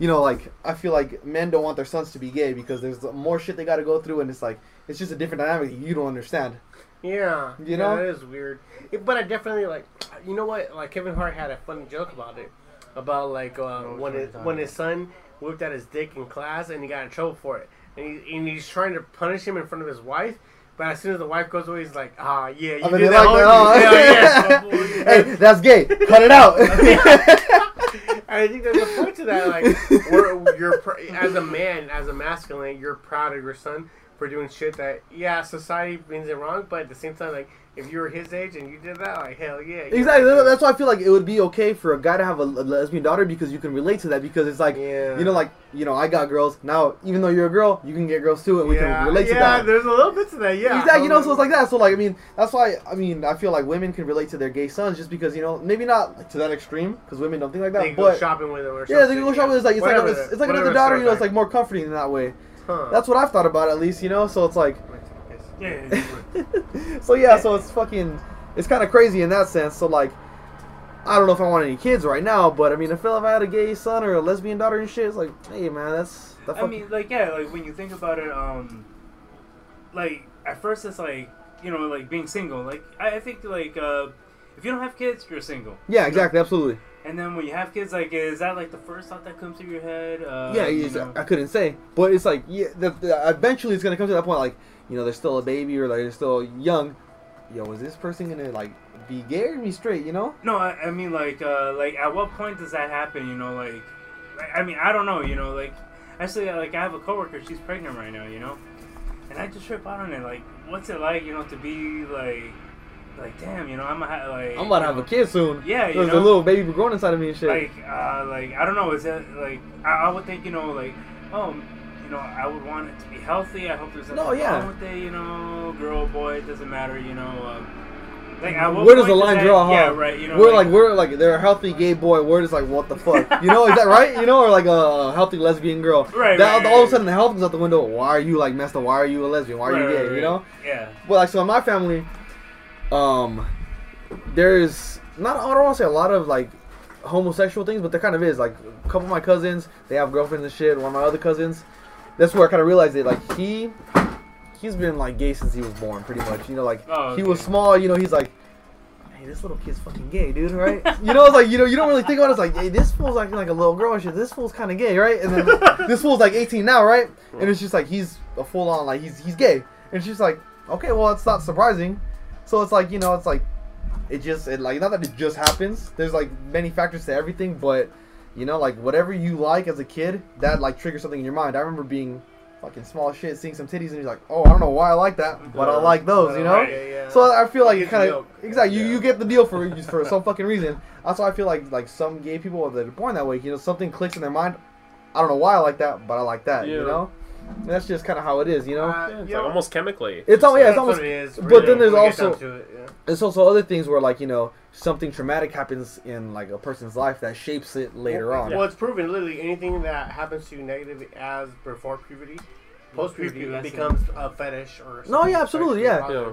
You know, like I feel like men don't want their sons to be gay because there's more shit they got to go through, and it's like it's just a different dynamic that you don't understand. Yeah, You yeah, know? that is weird. It- but I definitely like, you know what? Like Kevin Hart had a funny joke about it, about like uh, when his, when his son whipped out his dick in class and he got in trouble for it, and, he, and he's trying to punish him in front of his wife. But as soon as the wife goes away, he's like, "Ah, yeah, you I mean, did that." like that, huh? (laughs) yeah, hey, that's gay. Cut it out. (laughs) I think there's a point to that. Like, we're, you're pr- as a man, as a masculine, you're proud of your son for doing shit that, yeah, society means it wrong, but at the same time, like, if you were his age and you did that, like, hell yeah. Exactly. right. That's why I feel like it would be okay for a guy to have a, lesbian daughter because you can relate to that because it's like Yeah. you know like you know I got girls now even though you're a girl you can get girls too and we yeah, can relate to that. yeah, there's a little bit to that, yeah. Exactly. You know, so it's like that. So like I mean that's why I mean I feel like women can relate to their gay sons just because you know maybe not like, to that extreme because women don't think like that. They but go shopping with them or something. yeah, they go shopping. It's like it's Whatever like it's, it's like another daughter. You know, it's like more comforting in that way. Huh. That's what I've thought about at least. You know, so it's like Yeah, (laughs) so yeah, so it's fucking, it's kind of crazy in that sense. So like, I don't know if I want any kids right now, but I mean, if I had a gay son or a lesbian daughter and shit, it's like, hey man, that's that I mean, like yeah, like when you think about it, um, like at first it's like you know, like being single. Like I, I think like uh, if you don't have kids, you're single. yeah, exactly, absolutely. And then when you have kids, like is that like the first thought that comes to your head? Uh, yeah, you know? I couldn't say, but it's like, yeah, the, the, eventually it's gonna come to that point, like, you know, they're still a baby or like they're still young. Yo, is this person gonna like be gay or be straight? You know? No, I, I mean like uh, like at what point does that happen? You know, like, like I mean I don't know. You know, like actually like I have a coworker. She's pregnant right now. You know, and I just trip out on it. Like, what's it like? You know, to be like, like damn. You know, I'm ha- like I'm about to have a kid soon. Yeah, you There's know? a little baby growing inside of me and shit. like uh like I don't know is that like I, I would think you know like oh you know I would want it to be healthy I hope there's nothing No, yeah. wrong with it you know girl boy it doesn't matter you know um, like Where does the line that- draw? Huh? yeah right you know we're like, we're like they're a healthy gay boy. We're just like what the fuck, you know? Is that (laughs) right? You know, or like a healthy lesbian girl. Right, That, right, all of a sudden the health is out the window. Why are you like messed up? Why are you a lesbian? Why are right, you gay? right, You know? yeah Well, like so in my family, um, there's not I don't want to say a lot of like homosexual things, but there kind of is. Like a couple of my cousins, they have girlfriends and shit. One of my other cousins, that's where I kind of realized it. Like he, he's been like gay since he was born, pretty much. You know, like Oh, he was small. You know, he's like. Hey, this little kid's fucking gay, dude, right? (laughs) you know, it's like you know, you don't really think about it. It's like, hey, this fool's acting like a little girl and shit. This fool's kind of gay, right? And then (laughs) this fool's like 18 now, right? And it's just like he's a full on like he's he's gay, and she's like, okay, well, it's not surprising. So it's like you know, it's like it just it like not that it just happens. There's like many factors to everything, but you know, like whatever you like as a kid, that like triggers something in your mind. I remember being fucking small shit, seeing some titties, and you're like, oh, I don't know why I like that, but I like those, you know. Yeah, yeah. So I feel like You it kind of exactly you, Yeah. you get the deal for (laughs) for some fucking reason. That's why I feel like like some gay people that are born that way, you know, something clicks in their mind. I don't know why I like that, but I like that, you know. And that's just kind of how it is, you know. Uh, It's you like almost chemically. It's all- yeah, it's almost- what it is. but really, then there's we get also- it, yeah. There's also other things where like you know something traumatic happens in like a person's life that shapes it later on. Well, it's proven literally anything that happens to you negatively as before puberty, post puberty, becomes a fetish or. No, yeah, absolutely, yeah. Yeah.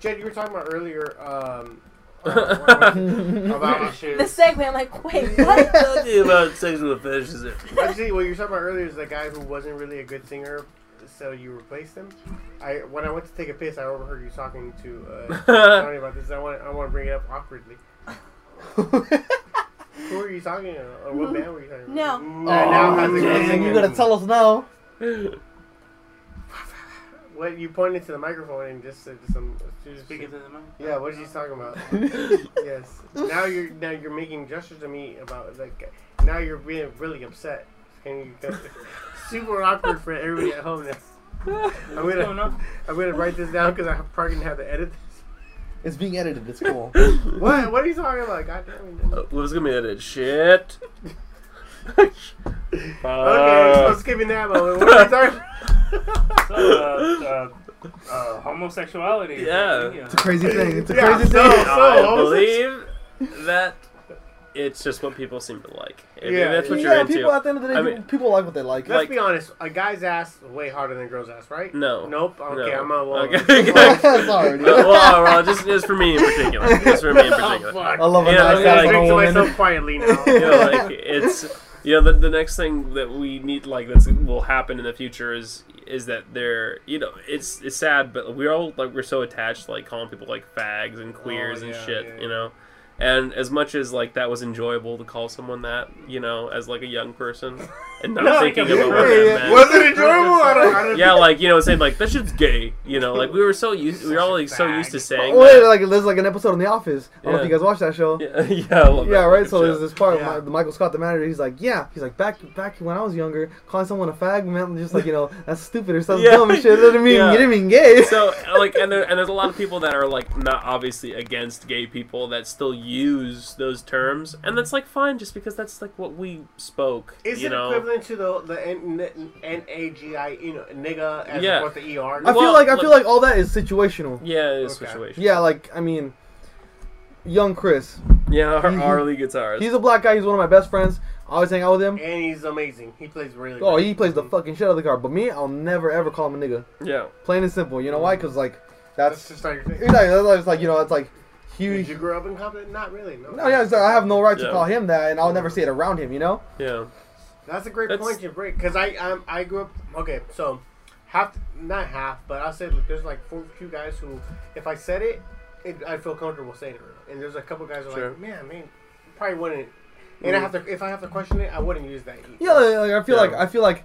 Jed, you were talking about earlier um, (laughs) about Shit. The segment, I'm like, wait, what? (laughs) Talking about sexual fetishes. actually what you were talking about earlier is the guy who wasn't really a good singer, so you replaced him. I when I went to take a piss, I overheard you talking to uh, (laughs) Tony about this. I want I want to bring it up awkwardly. Who were you talking to? Or what band were you talking No. about? And now has a good Dang, singer. you gotta tell us now. What you pointed to the microphone and just said some. just- Speaking to the mic. Yeah, what is he talking about? (laughs) yes. Now you're now you're making gestures to me about like now you're being really upset. Can you? (laughs) super awkward for everybody at home. Now. I'm going gonna on? I'm gonna write this down because I'm probably gonna have to edit this. It's being edited. It's cool. (laughs) What? What are you talking about? God damn it. Uh, What's gonna be edited? Shit. Okay, so skipping that moment. What are you talking? So, (laughs) uh, uh, homosexuality. Yeah. It's a crazy thing. It's a Yeah, crazy so- thing. so- I believe that it's just what people seem to like. If Yeah, that's what yeah, you're into. people at the end of the day, I people, mean- people like what they like. Let's Like- be honest. A guy's ass is way harder than a girl's ass, right? No. Nope. Okay, No. I'm a well. Okay. (laughs) (laughs) Sorry, dude. Well, well, just, just for me in particular. Just for me in Oh, particular. fuck. I love a Yeah, nice like- ass like- Speak to myself quietly now. You know, like it's know, the, the next thing that we need, like, that's will happen in the future is is that they're, you know, it's it's sad, but we're all like we're so attached, to, like calling people like fags and queers oh, and yeah, shit, yeah, you know. And as much as like that was enjoyable to call someone that, you know, as like a young person, (laughs) and not No, thinking yeah, about what yeah, that meant. Was it enjoyable? I don't, I don't yeah, like you know, saying like that shit's gay. You know, like we were so used, we were all like so used to saying. Oh, wait, that. like there's like an episode in The Office. I don't know if you guys watch that show. Yeah, (laughs) yeah, I love Yeah, that right. fucking So there's this part, Yeah. my, the Michael Scott, the manager. He's like, yeah. He's like, back back when I was younger, calling someone a fag meant just like you know (laughs) that's stupid or something Yeah. dumb and shit. It didn't mean Yeah. you didn't mean gay. (laughs) so like and there, and there's a lot of people that are like not obviously against gay people that still use those terms and that's like fine just because that's like what we spoke Is you it know equivalent to the the N, N, N A G I you know nigga as Yeah. opposed to E R? I feel Well, like I look- feel like all that is situational. yeah it is Okay. situation Yeah, like I mean, young Chris. yeah our, He- our lead guitarist He's a black guy. He's one of my best friends. I always hang out with him. and he's amazing. He plays really. Oh, good. he plays the fucking shit out of the car. But me, I'll never ever call him a nigga. yeah Plain and simple. You know why? Because like That's that's just like your thing. exactly. That's like, it's like you know, it's like Did huge. you grow up in Compton? Not really. No. No, yeah, it's like, I have no right to Yeah. call him that, and I'll never say it around him. You know? yeah That's a great That's- point you break because I um, I grew up okay so half not half but I'll say like, there's like four few guys who if I said it, it I feel comfortable saying it and there's a couple guys who are Sure. like man I mean probably wouldn't and I have to if I have to question it I wouldn't use that Yeah, like, like, I feel Yeah. like I feel like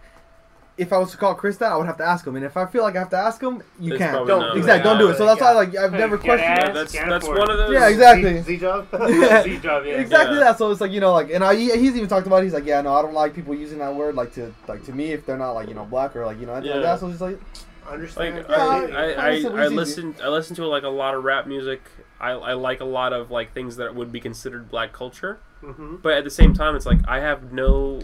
if I was to call Chris that, I would have to ask him, and if I feel like I have to ask him, you It's can't. Don't not. Exactly, don't do it. So that's why like I've Hey, never questioned. ass. yeah that's that's one of those Yeah, exactly. (laughs) Z, Z job Yeah. (laughs) Z job, yeah. Exactly Yeah. that. So it's like you know, like, and I he- he's even talked about. It. He's like, yeah, no, I don't like people using that word like to like to me if they're not like you know black or like you know anything like Yeah. that. So it's like, understand like Yeah, I, I- I, I I, said I easy. listen I listen to like a lot of rap music. I, I like a lot of like things that would be considered black culture, hmm but at the same time, it's like I have no,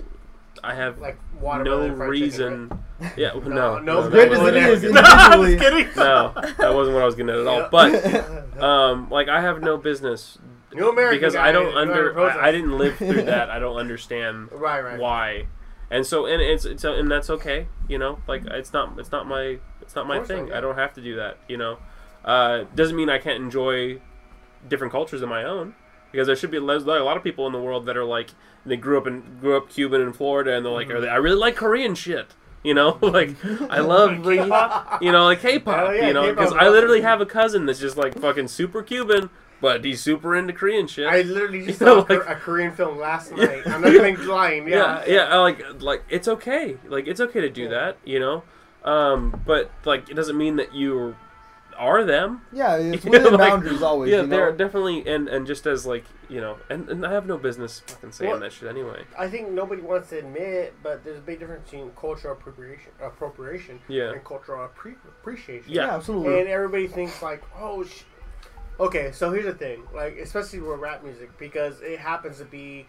I have like no watermelon fried chicken, reason. Yeah, (laughs) No, no, no, that Great as wasn't- it is (laughs) no, I'm just kidding. (laughs) no, that wasn't what I was getting at at all. But um, like I have no business New American because guy, I don't you know how to under. I, I didn't live through that. I don't understand right right why, and so and it's, it's and that's okay. You know, like it's not it's not my it's not my thing. yeah. I don't have to do that. You know, uh, doesn't mean I can't enjoy different cultures of my own. Because there should be there's a lot of people in the world that are like they grew up in grew up Cuban in Florida and they're like are they, I really like Korean shit. (laughs) You know, (laughs) like I love the, K-pop? you know like K-pop. Hell yeah, you know, because I literally have a cousin that's just like fucking super Cuban, but he's super into Korean shit. I literally (laughs) just You know, saw a like- a Korean film last Yeah. night. I'm not even lying. yeah, Yeah, yeah, I like like it's okay. Like it's okay to do Yeah. that, you know. Um, but like it doesn't mean that you are them. yeah, (laughs) it's You within know, like, boundaries always. yeah, you they're know? definitely and and just as like you know, and, and I have no business fucking saying Well- that shit anyway. I think nobody wants to admit, but there's a big difference between cultural appropriation, appropriation, Yeah. and cultural appre- appreciation. Yeah. yeah, absolutely. And everybody thinks like, oh, sh-. okay. So here's the thing, like especially with rap music, because it happens to be,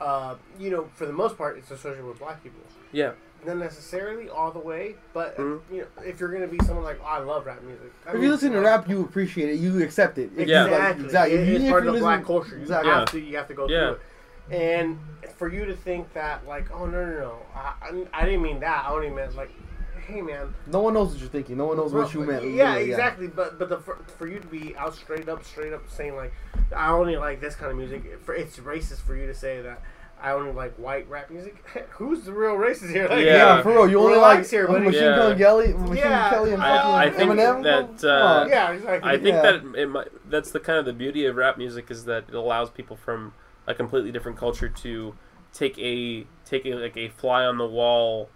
uh, you know, for the most part, it's associated with black people. Yeah, Not necessarily all the way, but Mhm. you know, if you're gonna be someone like, oh, I love rap music. I if mean, you listen to rap, you appreciate it. You accept it. If you, Yeah. like, Exactly. exactly. It- it's part you of the listen- black culture. You Exactly. have to. You have to go Yeah. through it. And for you to think that, like, oh no, no, no, I, I, I didn't mean that. I only meant like, hey man, No one knows what you're thinking. No one knows what you meant. Yeah, really, exactly. But but the for, for you to be out straight up, straight up saying like, I only like this kind of music. For it's racist for you to say that. I only like white rap music. (laughs) Who's the real racist here? Like, Yeah. Yeah, for real. You only Relax like here, buddy. Machine Yeah. Gun Kelly, Machine Yeah. Kelly, and I- fucking I think Eminem. that, uh, on. yeah, exactly. I think Yeah. that it might, that's the kind of the beauty of rap music is that it allows people from a completely different culture to take a take a like a fly on the wall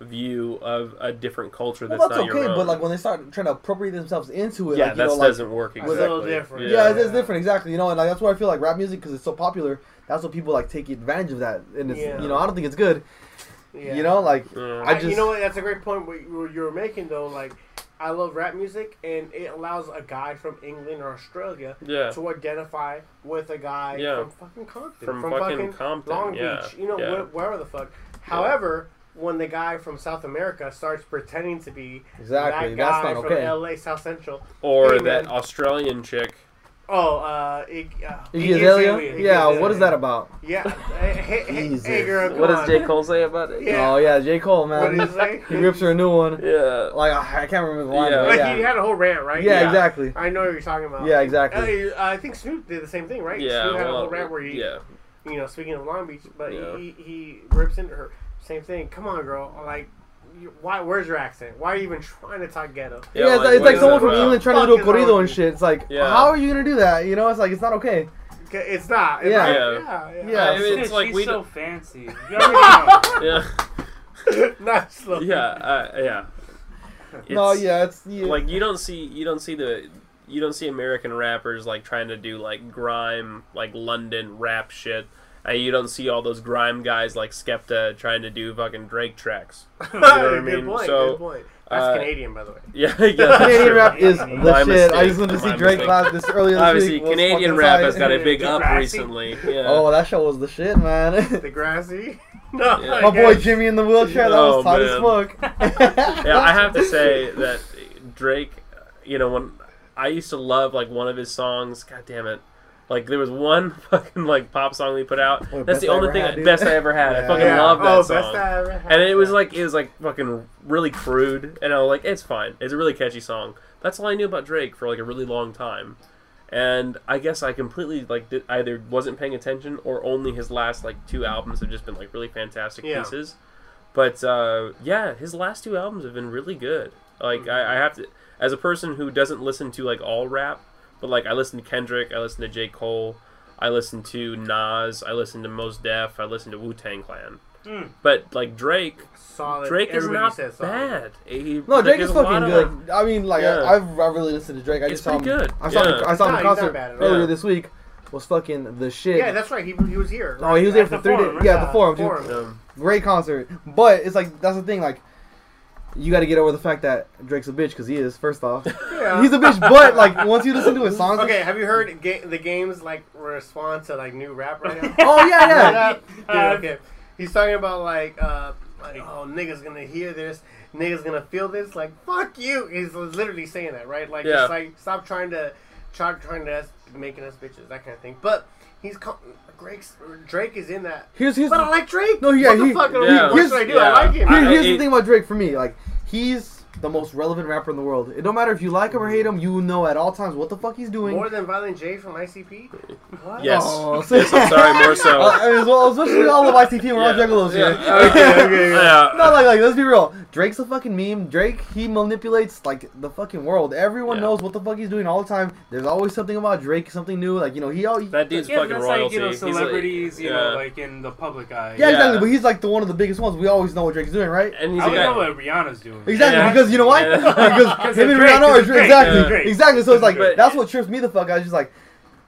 view of a different culture that's, Well, that's not your okay, own. but like when they start trying to appropriate themselves into it, yeah, like, you that know, like, doesn't work It's exactly. a little different. yeah, it's, Yeah. it's different, exactly. You know, and like that's why I feel like rap music because it's so popular. That's what people like take advantage of that, and it's Yeah. you know I don't think it's good. Yeah. You know, like Yeah. I I, just you know what? That's a great point. What you you were making though, like. I love rap music, and it allows a guy from England or Australia Yeah. to identify with a guy Yeah. from fucking Compton, From fucking Compton, Long yeah, Beach, you know, yeah. wh- wherever the fuck. However, when the guy from South America starts pretending to be exactly that that's guy not from okay. LA South Central, Or Hey, that man. Australian chick. Oh, uh, Ig- uh, Iggy Iggy Azalea? Azalea, Iggy Yeah, what is that about? Yeah, hey, hey, hey, girl, come What does on. J. Cole say about it? Yeah. Oh yeah, J Cole What man. did he say? (laughs) he rips her a new one. Yeah. Like I I can't remember the line. Yeah. but Like yeah, he had a whole rant, right? yeah, exactly. I know what you're talking about. Yeah, exactly. Uh, I think Snoop did the same thing, right? Yeah. Snoop had a whole rant where he yeah. You know, speaking of Long Beach, but Yeah. he he rips into her. Same thing. Come on, girl. Like, you, why? Where's your accent? Why are you even trying to talk ghetto? Yeah, it's like, it's what like someone from about? England trying to do a corrido and shit. It's like, Yeah. how are you gonna do that? You know, it's like it's not okay. Okay, It's not. It's Yeah. not- Yeah. yeah, yeah. Yeah, I mean, it's like she's we so don't- fancy. You already (laughs) know. Yeah, (laughs) not slow. yeah, uh, yeah. no, yeah, it's yeah. like you don't see you don't see the you don't see American rappers like trying to do like grime like London rap shit. And you don't see all those grime guys like Skepta trying to do fucking Drake tracks. (laughs) You know what I good mean? point. So, good point. That's uh, Canadian, by the way. (laughs) Yeah, yeah. Canadian true. rap is the My shit. mistake. I just went to see My Drake mistake. last this earlier this Obviously, week. was Canadian fucking rap tight. has got a big up recently. Yeah. Oh, that show was the shit, man. The (laughs) grassy. No, Yeah. My boy. Jimmy in the wheelchair, that Oh, was tight man. as fuck. yeah, I have to say that Drake, you know, when I used to love like one of his songs, god damn it. Like there was one (laughs) fucking like pop song he put out. Oh, That's the only thing had, dude. best I ever had. I fucking Yeah. love that oh, song. Best I ever had. and it was like it was like fucking really crude, and I was like, it's fine. It's a really catchy song. That's all I knew about Drake for like a really long time, and I guess I completely like did, either wasn't paying attention or only his last like two albums have just been like really fantastic Yeah. pieces. But uh, yeah, his last two albums have been really good. Like I, I have to, as a person who doesn't listen to like all rap, but like I listen to Kendrick, I listen to J Cole, I listen to Nas, I listen to Mos Def, I listen to Wu Tang Clan. Mm. But like Drake, solid. Drake is not says bad. He- No, Drake is a lot fucking of- good. I mean, like Yeah. I, I've I really listened to Drake. I It's just saw him. good. I saw him. I saw him No, in concert bad at all. earlier Yeah. this week. Was fucking the shit. Yeah, that's right. He, he was here. oh, he was there for the three days. right? Yeah, the forum. dude. Forum. Great concert. But it's like that's the thing. Like you got to get over the fact that Drake's a bitch because he is. First off, Yeah. he's a bitch. But like once you listen to his songs, Okay, have you heard ga- the game's like response to like new rap right now? Oh yeah, yeah. (laughs) (laughs) Yeah. Uh, okay. He's talking about like, uh, like, oh, niggas gonna hear this, niggas gonna feel this. Like, fuck you. He's literally saying that, right? Like, Yeah. it's like, stop trying to, try trying to us, making us bitches, that kind of thing. But he's co- Drake's, Drake is in that. Here's here's But I like Drake. No, yeah, what the he- fuck? Yeah. what should I do? Yeah. I like him. Here- here's it- the thing about Drake for me. Like he's the most relevant rapper in the world. It don't matter if you like him or hate him. You know at all times what the fuck he's doing. More than Violent J from ICP. What? yes. Oh, (laughs) yes, I'm sorry, more so. (laughs) Uh, as well, especially all of ICP, we're all Yeah. juggalos Yeah. here. Okay, okay, (laughs) yeah. Yeah. No, like, like, let's be real. Drake's a fucking meme. Drake, he manipulates like the fucking world. Everyone Yeah. knows what the fuck he's doing all the time. There's always something about Drake, something new. Like you know, he always. That dude's yeah, fucking that's royalty. like you know He's like- celebrities, you yeah. know, like in the public eye. yeah, exactly. But he's like the one of the biggest ones. We always know what Drake's doing, right? and he's I a don't guy. know what Rihanna's doing. Exactly, Yeah. Because you know why? (laughs) Because (laughs) him and Drake, Rihanna are because exactly, yeah. Exactly. So it's like But- that's what trips me the fuck out. It's just like,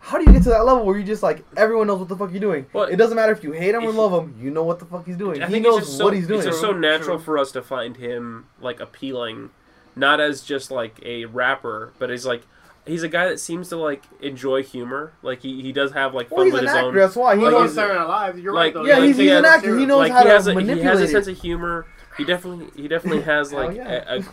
how do you get to that level where you just like everyone knows what the fuck you're doing? Well, it doesn't matter if you hate him or love him. You know what the fuck he's doing. I he think knows so, what he's doing. It's just so natural true. for us to find him like appealing, not as just like a rapper, but as like he's a guy that seems to like enjoy humor. Like he, he does have like well, fun he's with an his actor. own. That's why he Well, Like, knows. on Saturday Night Live, you're like- right though. Yeah, like, he's, he's has- an actor. He knows like how he to has a, he has a sense of humor. He definitely he definitely has like yeah. a, a,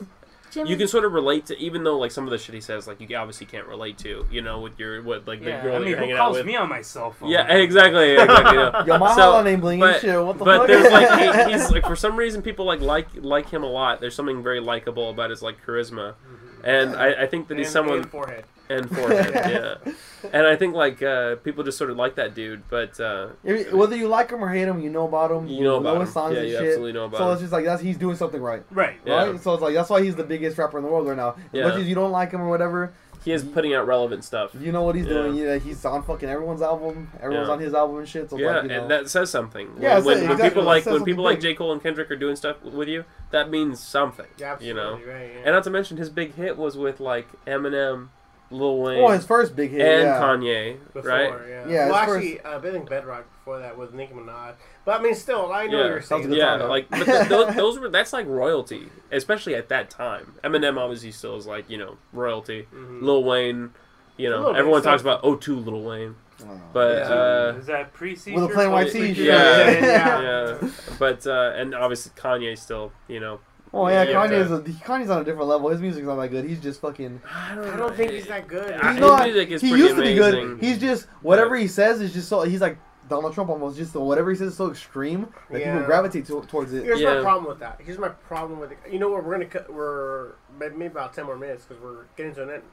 Jimmy, you can sort of relate to even though like some of the shit he says like you obviously can't relate to you know with your with like the girl I mean, you're hanging out calls with. me on my cell phone? Yeah, (laughs) exactly. exactly yeah. Yo, my So, Holland ain't blinging but- shit. What the but fuck? there's like he, (laughs) he's like for some reason people like like like him a lot. There's something very likable about his like charisma, mm-hmm. and I, I think that he's someone and forehead. And forehead, (laughs) yeah. And I think like uh, people just sort of like that dude, but uh, Whether you like him or hate him, you know about him. you know about his him. songs Yeah, and you shit. absolutely know about So him. it's just like that's he's doing something right, Right. Yeah. right? So it's like that's why he's the biggest rapper in the world right now. As Yeah. much as you don't like him or whatever, He is putting out relevant stuff. you know what he's Yeah. doing. Yeah, he's on fucking everyone's album. Everyone's Yeah. on his album and shit. So Yeah, like, you know, and that says something. Yeah, when, when, it when people like when something people like. J Cole and Kendrick are doing stuff with you, that means something. Yeah, you know. absolutely, Right, yeah. And not to mention his big hit was with like Eminem, Lil Wayne, oh, his first big hit. and yeah. Kanye, Before, right? Yeah. Yeah, Well, his actually, uh, I think Bedrock before that was Nicki Minaj. But I mean, still, I know Yeah. what you're saying. Yeah, song, though. like but th- those, (laughs) those were that's like royalty, especially at that time. Eminem obviously still is like you know royalty. Mhm. Lil Wayne, you know, Lil Wayne everyone talks stuff. about oh two Lil Wayne, Oh. but Yeah. uh, Is that pre seizure? With a plain white tee, yeah, Yeah. (laughs) yeah, but uh, and obviously Kanye still, you know, Oh yeah, Yeah. Kanye's a, Kanye's on a different level. His music's not that good. He's just fucking. I don't, I don't think he's that good. I- He's his music is he pretty used to be good. He's just whatever he says is just so. He's like Donald Trump almost. Just whatever he says is so extreme that Yeah. people gravitate to, towards it. Here's Yeah. my problem with that. Here's my problem with it. You know what? We're gonna cut. We're maybe about ten more minutes because we're getting to an end.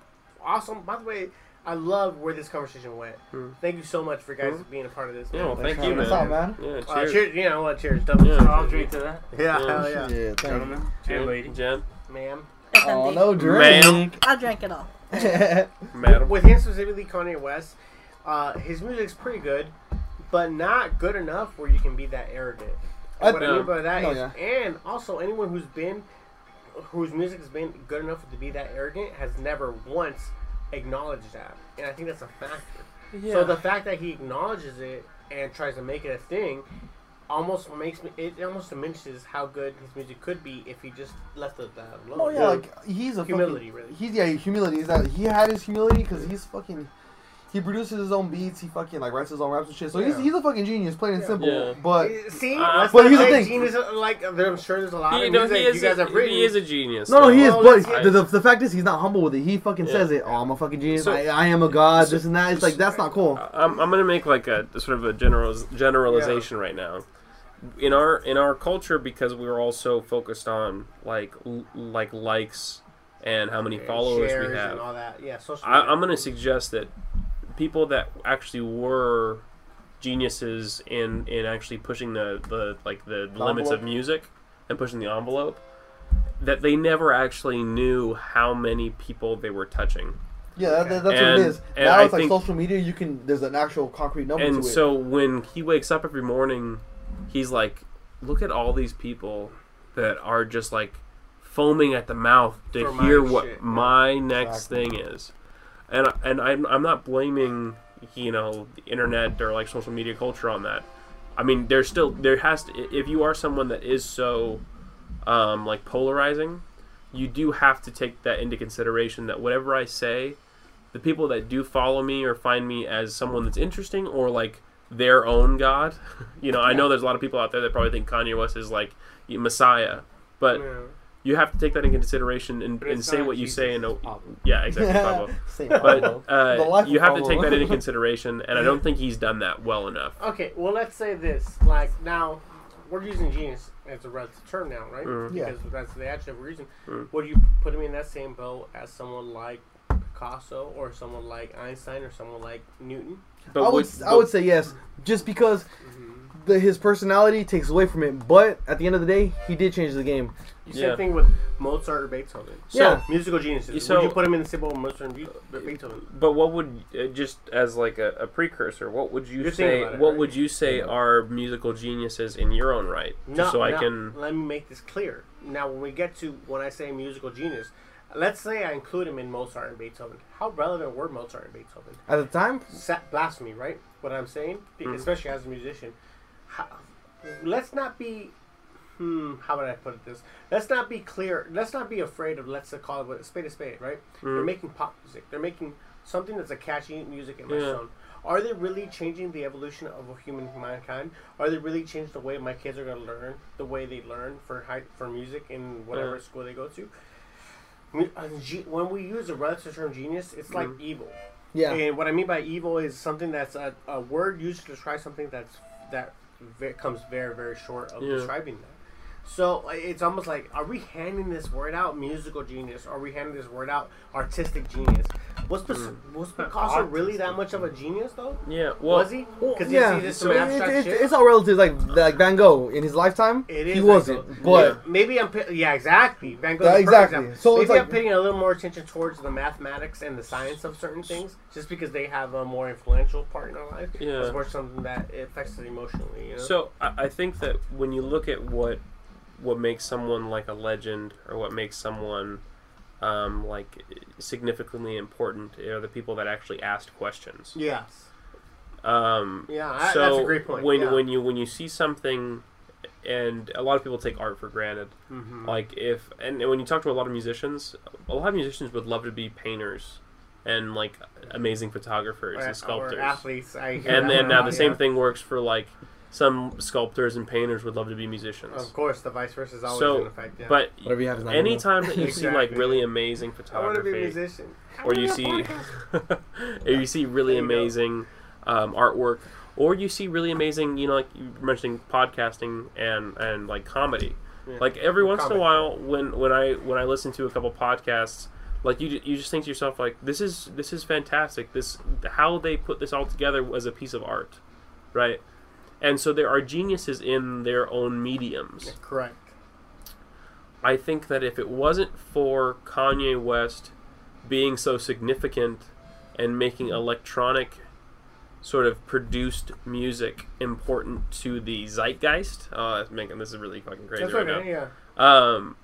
Awesome. By the way, I love where this conversation went. Hmm. Thank you so much for guys Hmm. being a part of this. Yeah, well, thank you, having man. us out, man. Yeah, Uh, cheers. cheers. You know what? Cheers. Double Yeah. cheers. I'll drink to that, Yeah, Yeah. hell yeah. Yeah, thank gentlemen and lady. Jen, Ma'am. Oh, no Ma'am. drink. I'll drink it all. (laughs) madam. With him specifically, Kanye West, uh, his music's pretty good, but not good enough where you can be that arrogant. I- what I mean by that No, is, yeah. and also anyone who's been, whose music has been good enough to be that arrogant has never once acknowledged that, and I think that's a factor. So the fact that he acknowledges it and tries to make it a thing almost makes me it almost diminishes how good his music could be if he just left it that alone. Oh yeah, like he's a Humility, fucking, really. He's yeah, humility is that he had his humility because he's fucking. He produces his own beats. He fucking like writes his own raps and shit. So he's, Yeah. he's a fucking genius, plain and Yeah. simple. Yeah. But See, Uh, let's but not here's the say thing. Genius, like I'm sure there's a lot He, of no, music he you is. guys A, have written. he is a genius. no, no, he is. Well, But let's get- the, the, the fact is, he's not humble with it. He fucking Yeah. says it. Oh, I'm a fucking genius. So- I, I am a god. so- this and that. It's like that's not cool. I'm, I'm gonna make like a sort of a general generalization right now. In our in our culture, because we are all so focused on like l- like likes and how many And followers shares we have, and all that. Yeah, social. I, media. I'm gonna suggest that people that actually were geniuses in in actually pushing the the like the limits of music and pushing the envelope, that they never actually knew how many people they were touching. Yeah, that, that- that's what it is. and Now I it's like think- social media. You can there's an actual concrete number and to it. so when he wakes up every morning he's like look at all these people that are just like foaming at the mouth to For my hear what shit, my next Exactly. thing is and and I'm, I'm not blaming you know the internet or like social media culture on that i mean there's still there has to if you are someone that is so um, like polarizing you do have to take that into consideration that whatever i say the people that do follow me or find me as someone that's interesting or like their own god (laughs) you know i know there's a lot of people out there that probably think kanye west is like messiah but Yeah. You have to take that into consideration and, and say not what you Jesus, say and yeah exactly (laughs) Pablo. Same but uh, you of have to take that into (laughs) consideration and i don't think he's done that well enough Okay, well, let's say this. Like now, we're using genius as a relative term now, right? Mm. Yeah. Because that's the adjective we're using. Mm. Would you put him in that same boat as someone like Picasso or someone like Einstein or someone like Newton? but I would with- I would say yes, just because the, his personality takes away from it. But at the end of the day, he did change the game. Same Yeah. thing with Mozart or Beethoven. So- Yeah. Musical geniuses. So- Would you put him in the same boat with Mozart and Beethoven? But what would uh, just as like a, a precursor? What would you You're say? it, what right? would you say are musical geniuses in your own right? No, so I no, can. Let me make this clear. Now, when we get to when I say musical genius, let's say I include him in Mozart and Beethoven. How relevant were Mozart and Beethoven? At the time, Sa- blasphemy, right? What I'm saying, Mhm. especially as a musician. How, let's not be. Hmm. How would I put this? Let's not be clear. Let's not be afraid of. Let's call it what- spade a spade, right? They're Mm. making pop music. They're making something that's a catchy music in my Yeah. zone. Are they really changing the evolution of a human mankind? Are they really changing the way my kids are going to learn, the way they learn for high, for music in whatever Yeah. school they go to? Mu- ge- When we use a relative term genius, it's like Mhm. evil. yeah, And what I mean by evil is something that's a, a word used to describe something that's that ve- comes very very short of Yeah. describing that. So it's almost like, are we handing this word out musical genius? Are we handing this word out artistic genius? Was, Pis- Hmm. was Picasso really that much of a genius though? Yeah. Well. was he? Because yeah. you see this so some It- abstract it- shit. it's all relative. Like like Van Gogh in his lifetime, It is he wasn't. Gogh. But Maybe I'm yeah exactly Van Gogh. Yeah, exactly. example. So maybe it's like- I'm paying a little more attention towards the mathematics and the science of certain things just because they have a more influential part in our life. Yeah. as opposed to something that affects us emotionally. You know? So I, I think that when you look at what what makes someone like a legend or what makes someone um, like significantly important are the people that actually asked questions. yes, Um, yeah, I, so that's a great point. when yeah. when you when you see something, and a lot of people take art for granted. Mhm. Like if and when you talk to a lot of musicians, a lot of musicians would love to be painters and like amazing photographers Or- and sculptors. or athletes, I hear and then now the same thing works for like some sculptors and painters would love to be musicians. Of course, the vice versa is always So, in effect. Yeah. But whatever you have is not anytime that you see like really amazing photography, I want to be a photography, musician. or you see, (laughs) or you see really you amazing um, artwork, or you see really amazing, you know, like you were mentioning podcasting and and like comedy. Yeah. Like every once in a while, when when I when I listen to a couple podcasts, Like you, you just think to yourself like, this is this is fantastic. This how they put this all together was a piece of art, right? And so there are geniuses in their own mediums. Correct. I think that if it wasn't for Kanye West being so significant and making electronic sort of produced music important to the zeitgeist, oh, that's making this is really fucking crazy That's right okay. now. Yeah. Um,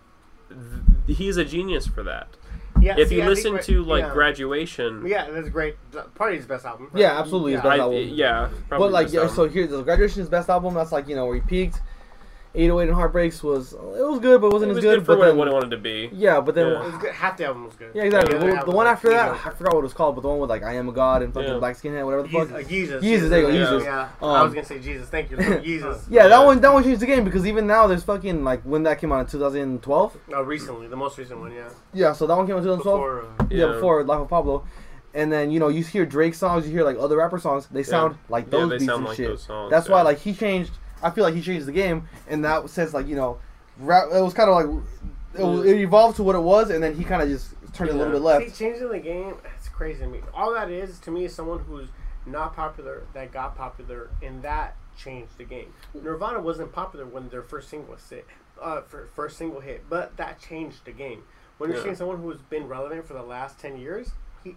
th- he's a genius for that. Yeah. if see, you I listen what- to like yeah. graduation, Yeah, that's great. Probably his best album. Yeah, absolutely, his Yeah. best I, album. yeah, probably But like, yeah, so here, the graduation is best album. That's like you know where he peaked. 808 and Heartbreaks was it was good, but it wasn't it was as good. good for but what, then, what it wanted to be. yeah, but then Yeah. It. Half the album was good. yeah, exactly. The The, the one after that. I forgot what it was called, but the one with like I am a god and fucking Yeah. black skinhead, whatever the fuck. Jesus, uh, Jesus. Jesus, there you go, Yeah. Jesus. Yeah, I was Um, gonna say Jesus. Thank you, Jesus. Yeah, Yeah. that one that one changed the game because even now there's fucking like when that came out in 2012. Oh, recently, the most recent one, yeah. Yeah, so that one came out in 2012. Before, uh, yeah. Yeah. before Life of Pablo. And then you know you hear Drake songs, you hear like other rapper songs, they sound like Yeah, those they beats sound and like shit. those songs. That's yeah. why like he changed. I feel like he changed the game in that sense. Like you know, rap. It was kind of like it, was, it evolved to what it was, and then he kind of just turned it a little bit left. See, changing the game, it's crazy to me. All that is to me is someone who's not popular that got popular, and that changed the game. Nirvana wasn't popular when their first single hit, uh, for first single hit, but that changed the game. When you're Yeah. seeing someone who's been relevant for the last ten years, he,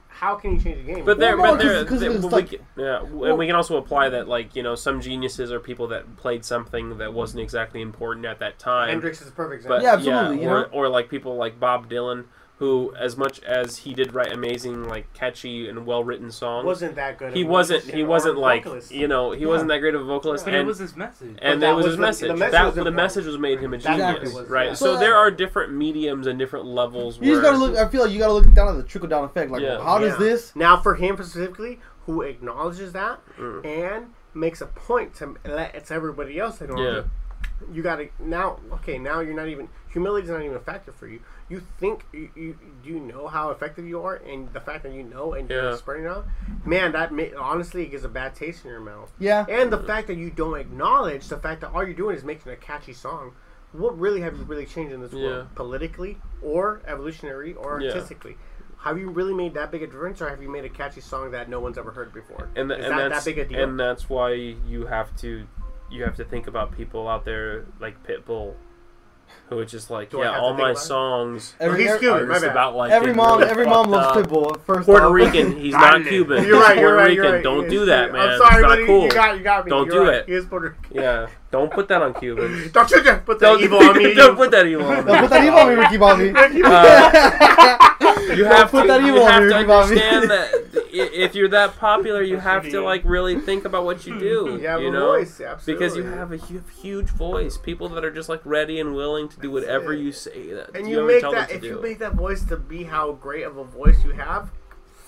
how can you change the game? But there, Well, no, but there, 'cause- 'cause there- it's we can- yeah, and we can also apply that, like you know, some geniuses are people that played something that wasn't exactly important at that time. Hendrix is a perfect example. But Yeah, absolutely, you or, know? or like people like Bob Dylan, who, as much as he did write amazing, like catchy and well-written songs, wasn't that good. he wasn't. He wasn't like vocalist. you know, he Yeah. wasn't that great of a vocalist, but and it was his message. and that that was was his the- message. the message that was the message was made him a genius, what it was, right? yeah. So So, there are different mediums and different levels. You just gotta look. I feel like you gotta look down at the trickle down effect. Like, Yeah. how does this? Now, for him specifically, who acknowledges that Mm. and makes a point to let it's everybody else acknowledge Yeah. It. You gotta now. Okay, now you're not even humility is not even a factor for you. You think you, you do you know how effective you are, and the fact that you know and you're Yeah. spreading it out, man, that ma- honestly it gives a bad taste in your mouth. Yeah. And the fact that you don't acknowledge the fact that all you're doing is making a catchy song. What really have you really changed in this Yeah. world, politically or evolutionary or Yeah. artistically? Have you really made that big a difference, or have you made a catchy song that no one's ever heard before? and, th- is and that that's that big a deal? and that's why you have to you have to think about people out there like Pitbull, who are just like, Do yeah, all my about songs Every, he's every, Cuban. are just about like every mom, really every mom loves up. Pitbull. First Puerto off. Rican, he's not it. Cuban. You're He's right. You're Puerto right. Rican. right. Don't He do is- that, man. I'm sorry, it's not buddy. cool. You got, you got me. Don't You're do right. it. He is Puerto Rican. yeah, don't put that on Cubans. (laughs) Don't you just put that Don't, evil (laughs) on me. don't put that evil on me. Don't me. put that evil on me, Ricky Bobby. (laughs) Uh, you have to, you have to understand that (laughs) if you're that popular, you have to like really think about what you do. You have you a know? voice, absolutely. Because you have a hu- huge voice, people that are just like ready and willing to do whatever you say that and you you make that if to you make that voice to be how great of a voice you have,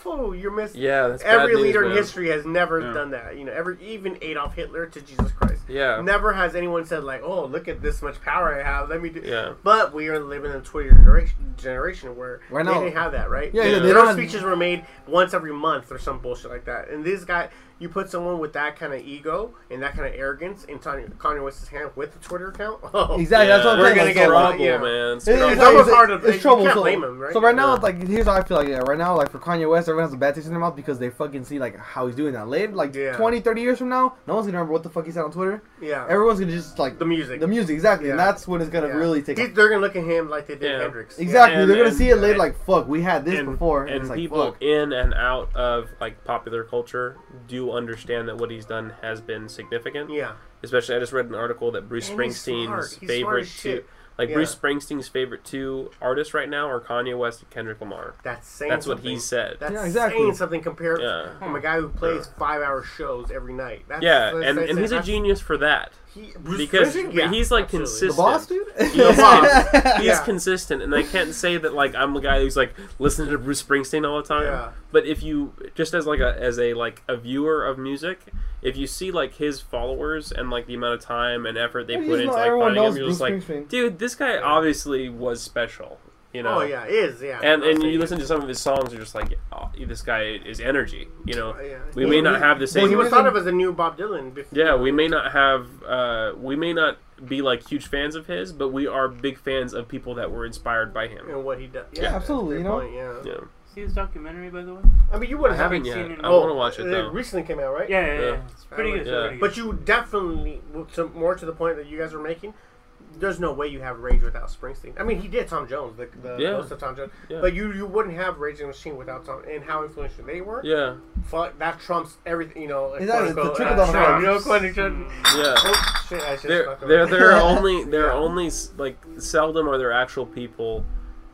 oh, you're missing. yeah, that's bad Every news, leader in history has never Yeah. done that. You know, every even Adolf Hitler to Jesus Christ. Yeah, Never has anyone said like, "Oh, look at this much power I have. Let me do." yeah. But we are living in a Twitter generation, generation where Right they didn't have that, right? Yeah, yeah, Their they don't have- speeches were made once every month or some bullshit like that. And this guy, you put someone with that kind of ego and that kind of arrogance in Kanye, Kanye West's hand with a Twitter account. (laughs) Oh, Exactly. That's what I'm We're gonna get so, trouble, yeah. man. It's It- trouble. It's almost hard to- It's trouble. so, blame him, right? so right now, Yeah. it's like here's how I feel like yeah, right now, like for Kanye West, everyone has a bad taste in their mouth because they fucking see like how he's doing that. Later, like Yeah. 20, 30 years from now, no one's gonna remember what the fuck he said on Twitter. yeah, Everyone's gonna just like the music. the music exactly, and that's when it's gonna Yeah. really take. They- off. They're gonna look at him like they did Yeah. Hendrix. Exactly, And- they're gonna see it later. Like fuck, we had this before, and, and it's like people in and out of like popular culture do understand that what he's done has been significant. Yeah. Especially, I just read an article that Bruce And he's Springsteen's smart. He's smart favorite as two, shit. like Yeah. Bruce Springsteen's favorite two artists right now are Kanye West and Kendrick Lamar. That's saying That's what something. he said. That's Yeah, exactly. saying something compared Yeah. from a guy who plays five-hour shows every night. That's, yeah, that's- and, that's- and he's a genius for that. He, because Yeah, he's like absolutely. consistent. the boss, dude. (laughs) The boss. (laughs) He's Yeah. consistent, and I can't say that like I'm the guy who's like listening to Bruce Springsteen all the time. Yeah. But if you just as like a as a like a viewer of music, if you see like his followers and like the amount of time and effort they You put into like everyone finding him, knows you're just like, dude, this guy obviously was special. You know. Oh yeah, it is yeah. And and you listen to some of his songs, you're just like, oh, this guy is energy. You know. Oh, yeah. We He- may not have the Well, same. he was thought of as a new Bob Dylan. Before, Yeah, we may not have. Uh, we may not be like huge fans of his, but we are big fans of people that were inspired by him. and what he does. Yeah, absolutely, Great you know? point, yeah. Yeah. See his documentary, by the way? I mean, you wouldn't have haven't seen yet. it. I Oh, want to watch it though. recently came out, right? Yeah, yeah, yeah. Yeah. It's pretty good. Yeah. pretty good. But you definitely, to, more to the point that you guys are making, there's no way you have Rage without Springsteen. I mean, he did Tom Joad, the, the Yeah. Ghost of Tom Joad, Yeah. but you you wouldn't have Rage Against the Machine without Tom and how influential they were. Yeah, Fuck, that trumps everything. You know, Exactly, it's the quote, trickle down uh, effect. You know, quote, unquote, yeah. oh, shit, I just There, fucked up. there, there are only there are (laughs) Yeah. only like seldom are there actual people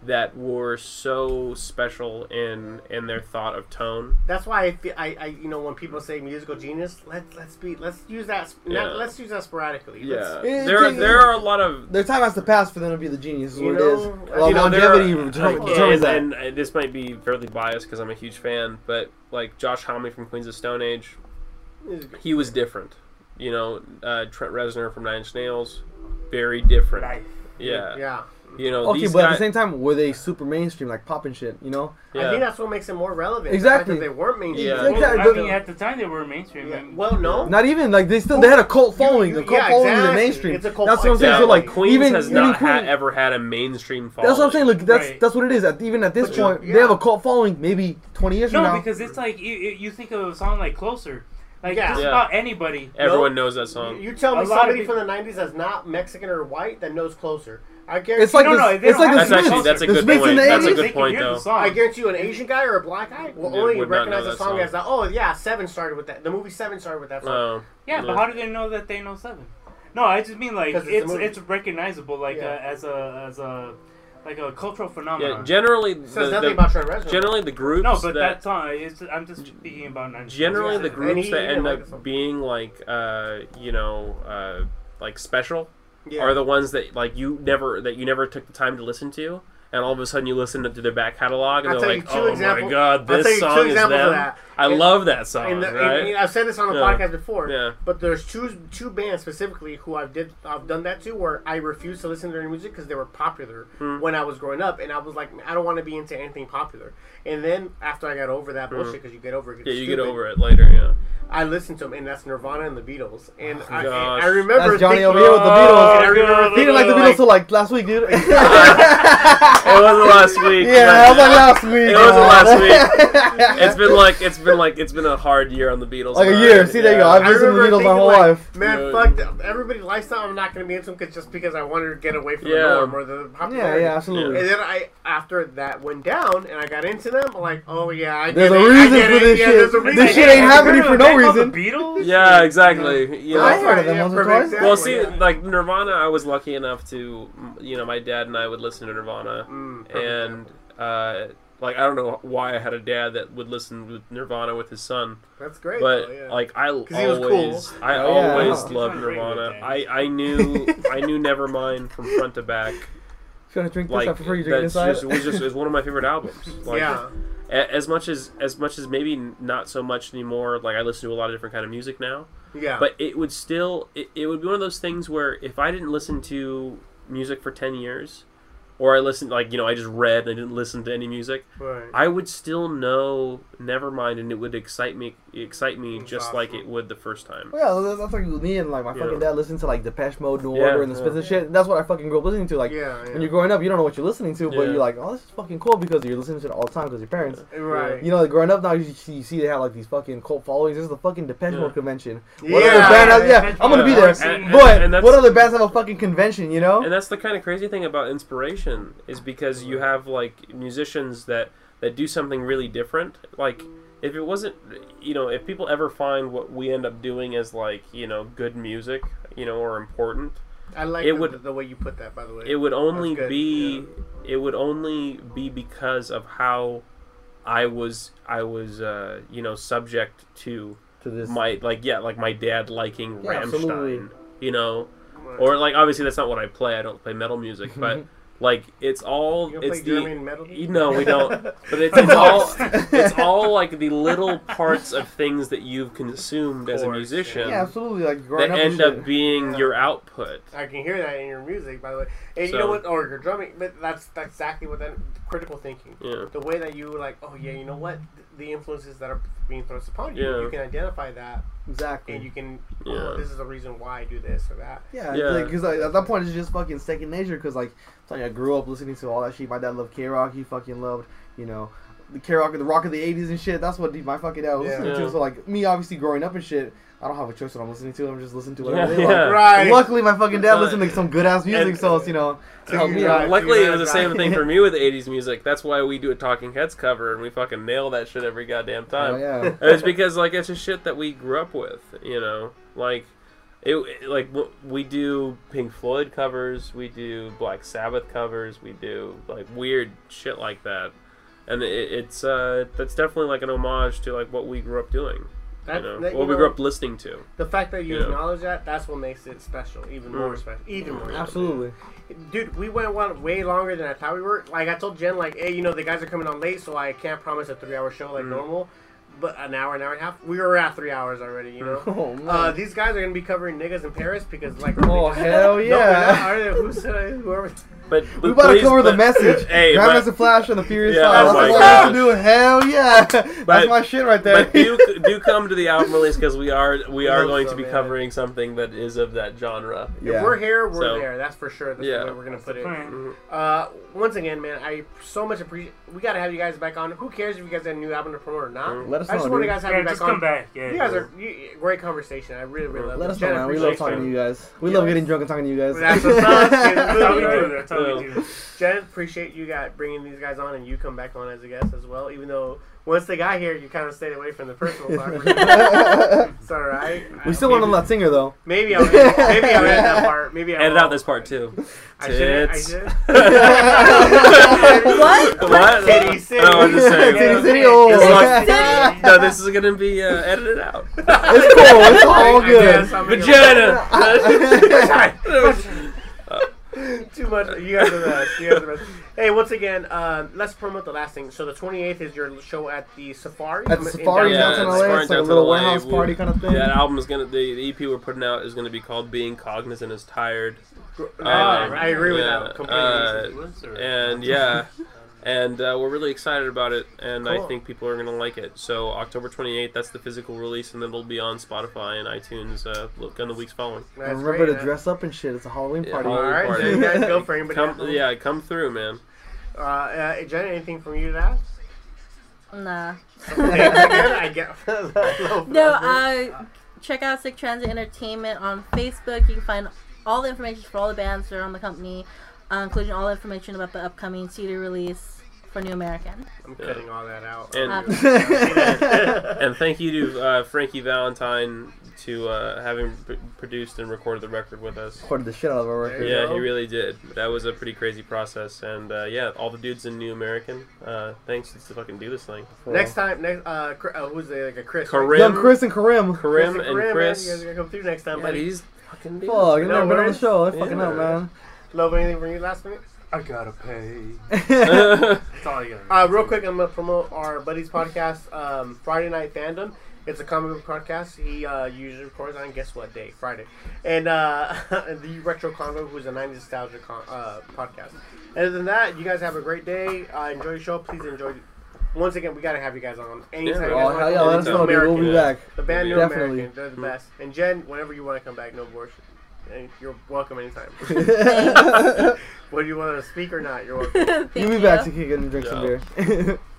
that were so special in in their thought of tone. That's why I, feel, I, I, you know, when people say musical genius, let's let's be let's use that Yeah. not, let's use that sporadically. Yeah, Let's- It- there it- there are a lot of Their time has to pass for them to be the genius. Is You what it is. know, Well, you know, longevity are- determines, like, determines that. and, and this might be fairly biased because I'm a huge fan, but like Josh Homme from Queens of Stone Age, he was different. You know, uh, Trent Reznor from Nine Inch Nails, very different. Life. Yeah, yeah. You know, Okay, these but at the same time, were they super mainstream, like pop and shit? You know? I think that's what makes it more relevant. Exactly. The they weren't mainstream. Yeah. Well, Exactly. I mean, at the time they were mainstream. Yeah. Well, no. Not even like they still they had a cult following. you- the cult yeah, following is the mainstream. It's a cult That's what I'm saying. yeah, So like, like Queens even has even not Queen- ha- ever had a mainstream following. That's what I'm saying. Look, that's Right. that's what it is. At, even at this But you- point, yeah. they have a cult following. Maybe 20 years No, from now. because it's like you, you you think of a song like Closer. Like Yeah. just Yeah. about anybody. Everyone No. knows that song. You tell me somebody from the '90s that's not Mexican or white that knows closer. I guarantee. it's like No, this, no, it's don't like the That's Smiths. actually that's a The good Smiths point. the That's a good point though. I guarantee you, an Asian guy or a black guy will Would- only would recognize the song, song. as that. Oh yeah, Seven started with that. The movie Seven started with that song. Oh, Yeah, but how do they know that they know seven? No, I just mean like it's it's it's, recognizable like Yeah. uh, as a as a like a cultural yeah. phenomenon. Generally, It says the, nothing the- about Trent generally the groups no, but that that song is I'm just speaking about 90s. generally Yeah. the And groups that end like up being like uh you know uh like special yeah. are the ones that like you never that you never took the time to listen to and all of a sudden you listen to their back catalog and I'll they're like "Oh example- my god this song is them that. I And- love that song And, the, and- right and I've said this on the Yeah. podcast before. Yeah. But there's two two bands specifically who I've did I've done that to where I refused to listen to their music because they were popular Hmm. when I was growing up, and I was like, I don't want to be into anything popular. And then after I got over that bullshit, because you get over it, Hmm. yeah it's you get over it later yeah I listened to them, and that's Nirvana and the Beatles. And I, gosh. I remember That's Johnny thinking, over here with the Beatles. Oh, I God, remember He didn't like the thinking, Beatles till like last week, dude. (laughs) (laughs) it wasn't last week yeah, that was like last week. It wasn't last week. (laughs) it's been like it's been like it's been a hard year on the Beatles Like a year. See, there you go. I've I listened to the remember Beatles my thinking, whole like, life. Man, Yeah. fuck that. Everybody lifestyle. I'm not going to be into them cause, just because I wanted to get away from Yeah. the norm or the Yeah, popularity. yeah, absolutely. And then I, after that went down and I got into them, I'm like, oh yeah, I There's get a it, reason I get for it. this yeah, shit. There's a reason. This shit ain't happening for no reason. The Beatles? Yeah, exactly. You know, I heard of them Yeah, once or perfect twice. Well, see, yeah. like Nirvana, I was lucky enough to, you know, my dad and I would listen to Nirvana, Mm, perfect and uh, like I don't know why I had a dad that would listen to Nirvana with his son, That's great. but though, yeah. like I he was cool. always, I Oh, always loved with Nirvana. I I knew (laughs) I knew Nevermind from front to back. (laughs) Gonna drink this Like after you drink that's inside. just was just it was one of my favorite albums. (laughs) Like, yeah, as much as as much as maybe not so much anymore. Like I listen to a lot of different kind of music now. yeah. but it would still it, it would be one of those things where if i didn't listen to music for 10 years or i listened like you know i just read and i didn't listen to any music right. i would still know nevermind and it would excite me excite me That's just like it would the first time Well, yeah, that's like with me and like my Yeah. fucking dad listened to like Depeche Mode, New Yeah, Order, and the yeah. Smiths and shit. That's what I fucking grew up listening to. Like yeah, yeah. when you're growing up, you don't know what you're listening to, but Yeah. you're like, oh, this is fucking cool because you're listening to it all the time because your parents. Eh, right. You know, like growing up now, you, see- you see they have like these fucking cult followings. This is the fucking Depeche Yeah. Mode convention. Yeah. Other band has, yeah, Depeche I'm gonna be there. And- and- but and that's- what other bands have a fucking convention? You know? and that's the kind of crazy thing about inspiration is because you have like musicians that that do something really different like if it wasn't you know if people ever find what we end up doing as like you know good music you know or important I like it the, would- the way you put that. By the way, it would only That's good, be it would only be because of how I was I was uh, you know subject to to this. my like yeah like my dad liking Yeah, absolutely. You know or like obviously that's not what I play I don't play metal music (laughs) but like it's all you it's play the German metal? you know we don't (laughs) but it's, it's all it's all like the little parts of things that you've consumed as a musician yeah, absolutely. Like growing that up. and end shit. up being Yeah. your output I can hear that in your music, by the way. And you know what? Or your drumming, but that's that's exactly what that critical thinking. yeah The way that you like, oh yeah, you know what? The influences that are being thrust upon you, Yeah. you can identify that Exactly. and you can. Oh, yeah. Oh, this is the reason why I do this or that. Yeah, Yeah. because like, at that point it's just fucking second nature. Because like, I'm telling you, I grew up listening to all that shit. My dad loved KROQ. He fucking loved, you know, the KROQ, the rock of the '80s and shit. That's what my fucking dad was Yeah. listening Yeah. to. So like, me obviously growing up and shit, I don't have a choice what I'm listening to. I'm just listening to whatever Yeah, they yeah. like. Right. Luckily, my fucking dad listened to some good ass music, and- so it's you know to help me out. Luckily, it was the same thing for me with the 80s music. That's why we do a Talking Heads cover and we fucking nail that shit every goddamn time. Oh, yeah. (laughs) It's because like it's just shit that we grew up with, you know. Like it, it- like we do Pink Floyd covers, we do Black Sabbath covers, we do like weird shit like that, and it, it's uh that's definitely like an homage to like what we grew up doing, That, you know, that- what you we know, grew up listening to. The fact that you Yeah. acknowledge that, that's what makes it special, even more Mm. special, even more. Yeah. Absolutely. Dude, we went one way longer than I thought we were. Like I told Jen, like, hey, you know, the guys are coming on late, so I can't promise a three-hour show like Mm. normal. But an hour, an hour and a half. We were at three hours already, you know. (laughs) Oh. Uh, these guys are gonna be covering niggas in Paris because, like, Oh, hell (laughs) No, yeah. not, are they? Who's uh, whoever? But, we but about to please- cover the message. (laughs) Hey, Grandmaster but, Flash and the Furious Yeah, Five. That's my what I have to do. Hell yeah. (laughs) That's my shit right there. but do (laughs) do come to the album release because we are we are going so, to be man. covering something that is of that genre. Yeah. If we're here, we're So- there. That's for sure. That's Yeah. the way we're gonna That's put it. plan. Uh, once again, man, I so much appreciate. We gotta have you guys back on. Who cares if you guys have a new album to promote or not? Mhm. Let us I just know, want you guys have Yeah, you back just on. come back. Yeah, You guys are you, great conversation. I really, really love Let us know, man. We love talking to you. you guys. We love getting drunk and talking to you guys. That's what's up. That's we do. Jen, That's how we do. appreciate you guys bringing these guys on, and you come back on as a guest as well. Even though once they got here, you kind of stayed away from the personal (laughs) talk. it's all right. we still want to maybe, let singer though. Maybe I'll maybe I'll edit that part. Maybe I'll Edit out this part too. I should. I Tits. should. (laughs) What? What? Titty City. No, I'm just saying. Titty City, oh. It's like- no, this is gonna be uh, edited out. It's cool. It's all good. I'm Vagina. (laughs) (laughs) Too much. You guys are the best. You guys are the best. Hey, once again, uh, let's promote the last thing. So the 28th is your show at the Safari. At the in Safari Yeah, downtown it's LA. Safari It's like a little LA. warehouse We- party kind of thing. That album is gonna the, the EP we're putting out is gonna be called "Being Cognizant is Tired," Ah, Um, I agree with yeah, that completely. uh, and yeah, (laughs) and uh, we're really excited about it, and I think people are gonna like it. So October 28th, that's the physical release, and then it'll be on Spotify and iTunes. Uh, look in the weeks following. That's And remember great, to man. dress up and shit. It's a Halloween Yeah, party. All Halloween right, party. you guys go for anybody. Come, yeah, come through, man. Uh, uh, Jen, anything from you to ask? Nah. I get. (laughs) No, uh, check out Sick Transit Entertainment on Facebook. You can find all the information for all the bands that are on the company, uh, including all the information about the upcoming CD release for New American. I'm cutting all that out. And Uh, (laughs) and thank you to uh, Frankie Valentine to uh, having p- produced and recorded the record with us. Recorded the shit out of our record. Yeah, he really did. That was a pretty crazy process, and uh, yeah, all the dudes in New American. Uh, thanks to fucking do this thing. next time, next uh, Cr- uh who's the like a Chris? Karim, Young Chris and Karim. Karim, Chris and man, Chris. you guys are gonna come through next time, Yeah, buddy. these fucking dudes. you've No never been on the show. They're fucking Yeah. up, man. Love anything from you last minute? I gotta pay. (laughs) That's all I got. Uh, real quick, I'm gonna promote our buddy's podcast, um, Friday Night Fandom. It's a comic book podcast. He uh, usually records on guess what day? Friday. And uh, (laughs) the Retro Congo, who's a 90s nostalgia con- uh, podcast. Other than that, you guys have a great day. Uh, enjoy your show. Please enjoy. Once again, we gotta have you guys on anytime. Yeah. you Oh, hell yeah, let us New know, dude. We'll be back. The band New Definitely. American, they're the best. And Jen, whenever you want to come back, no bullshit. And You're welcome anytime. (laughs) Thanks. Whether you want to speak or not, you're (laughs) welcome. You'll be you. back to kick it and drink some beer. (laughs)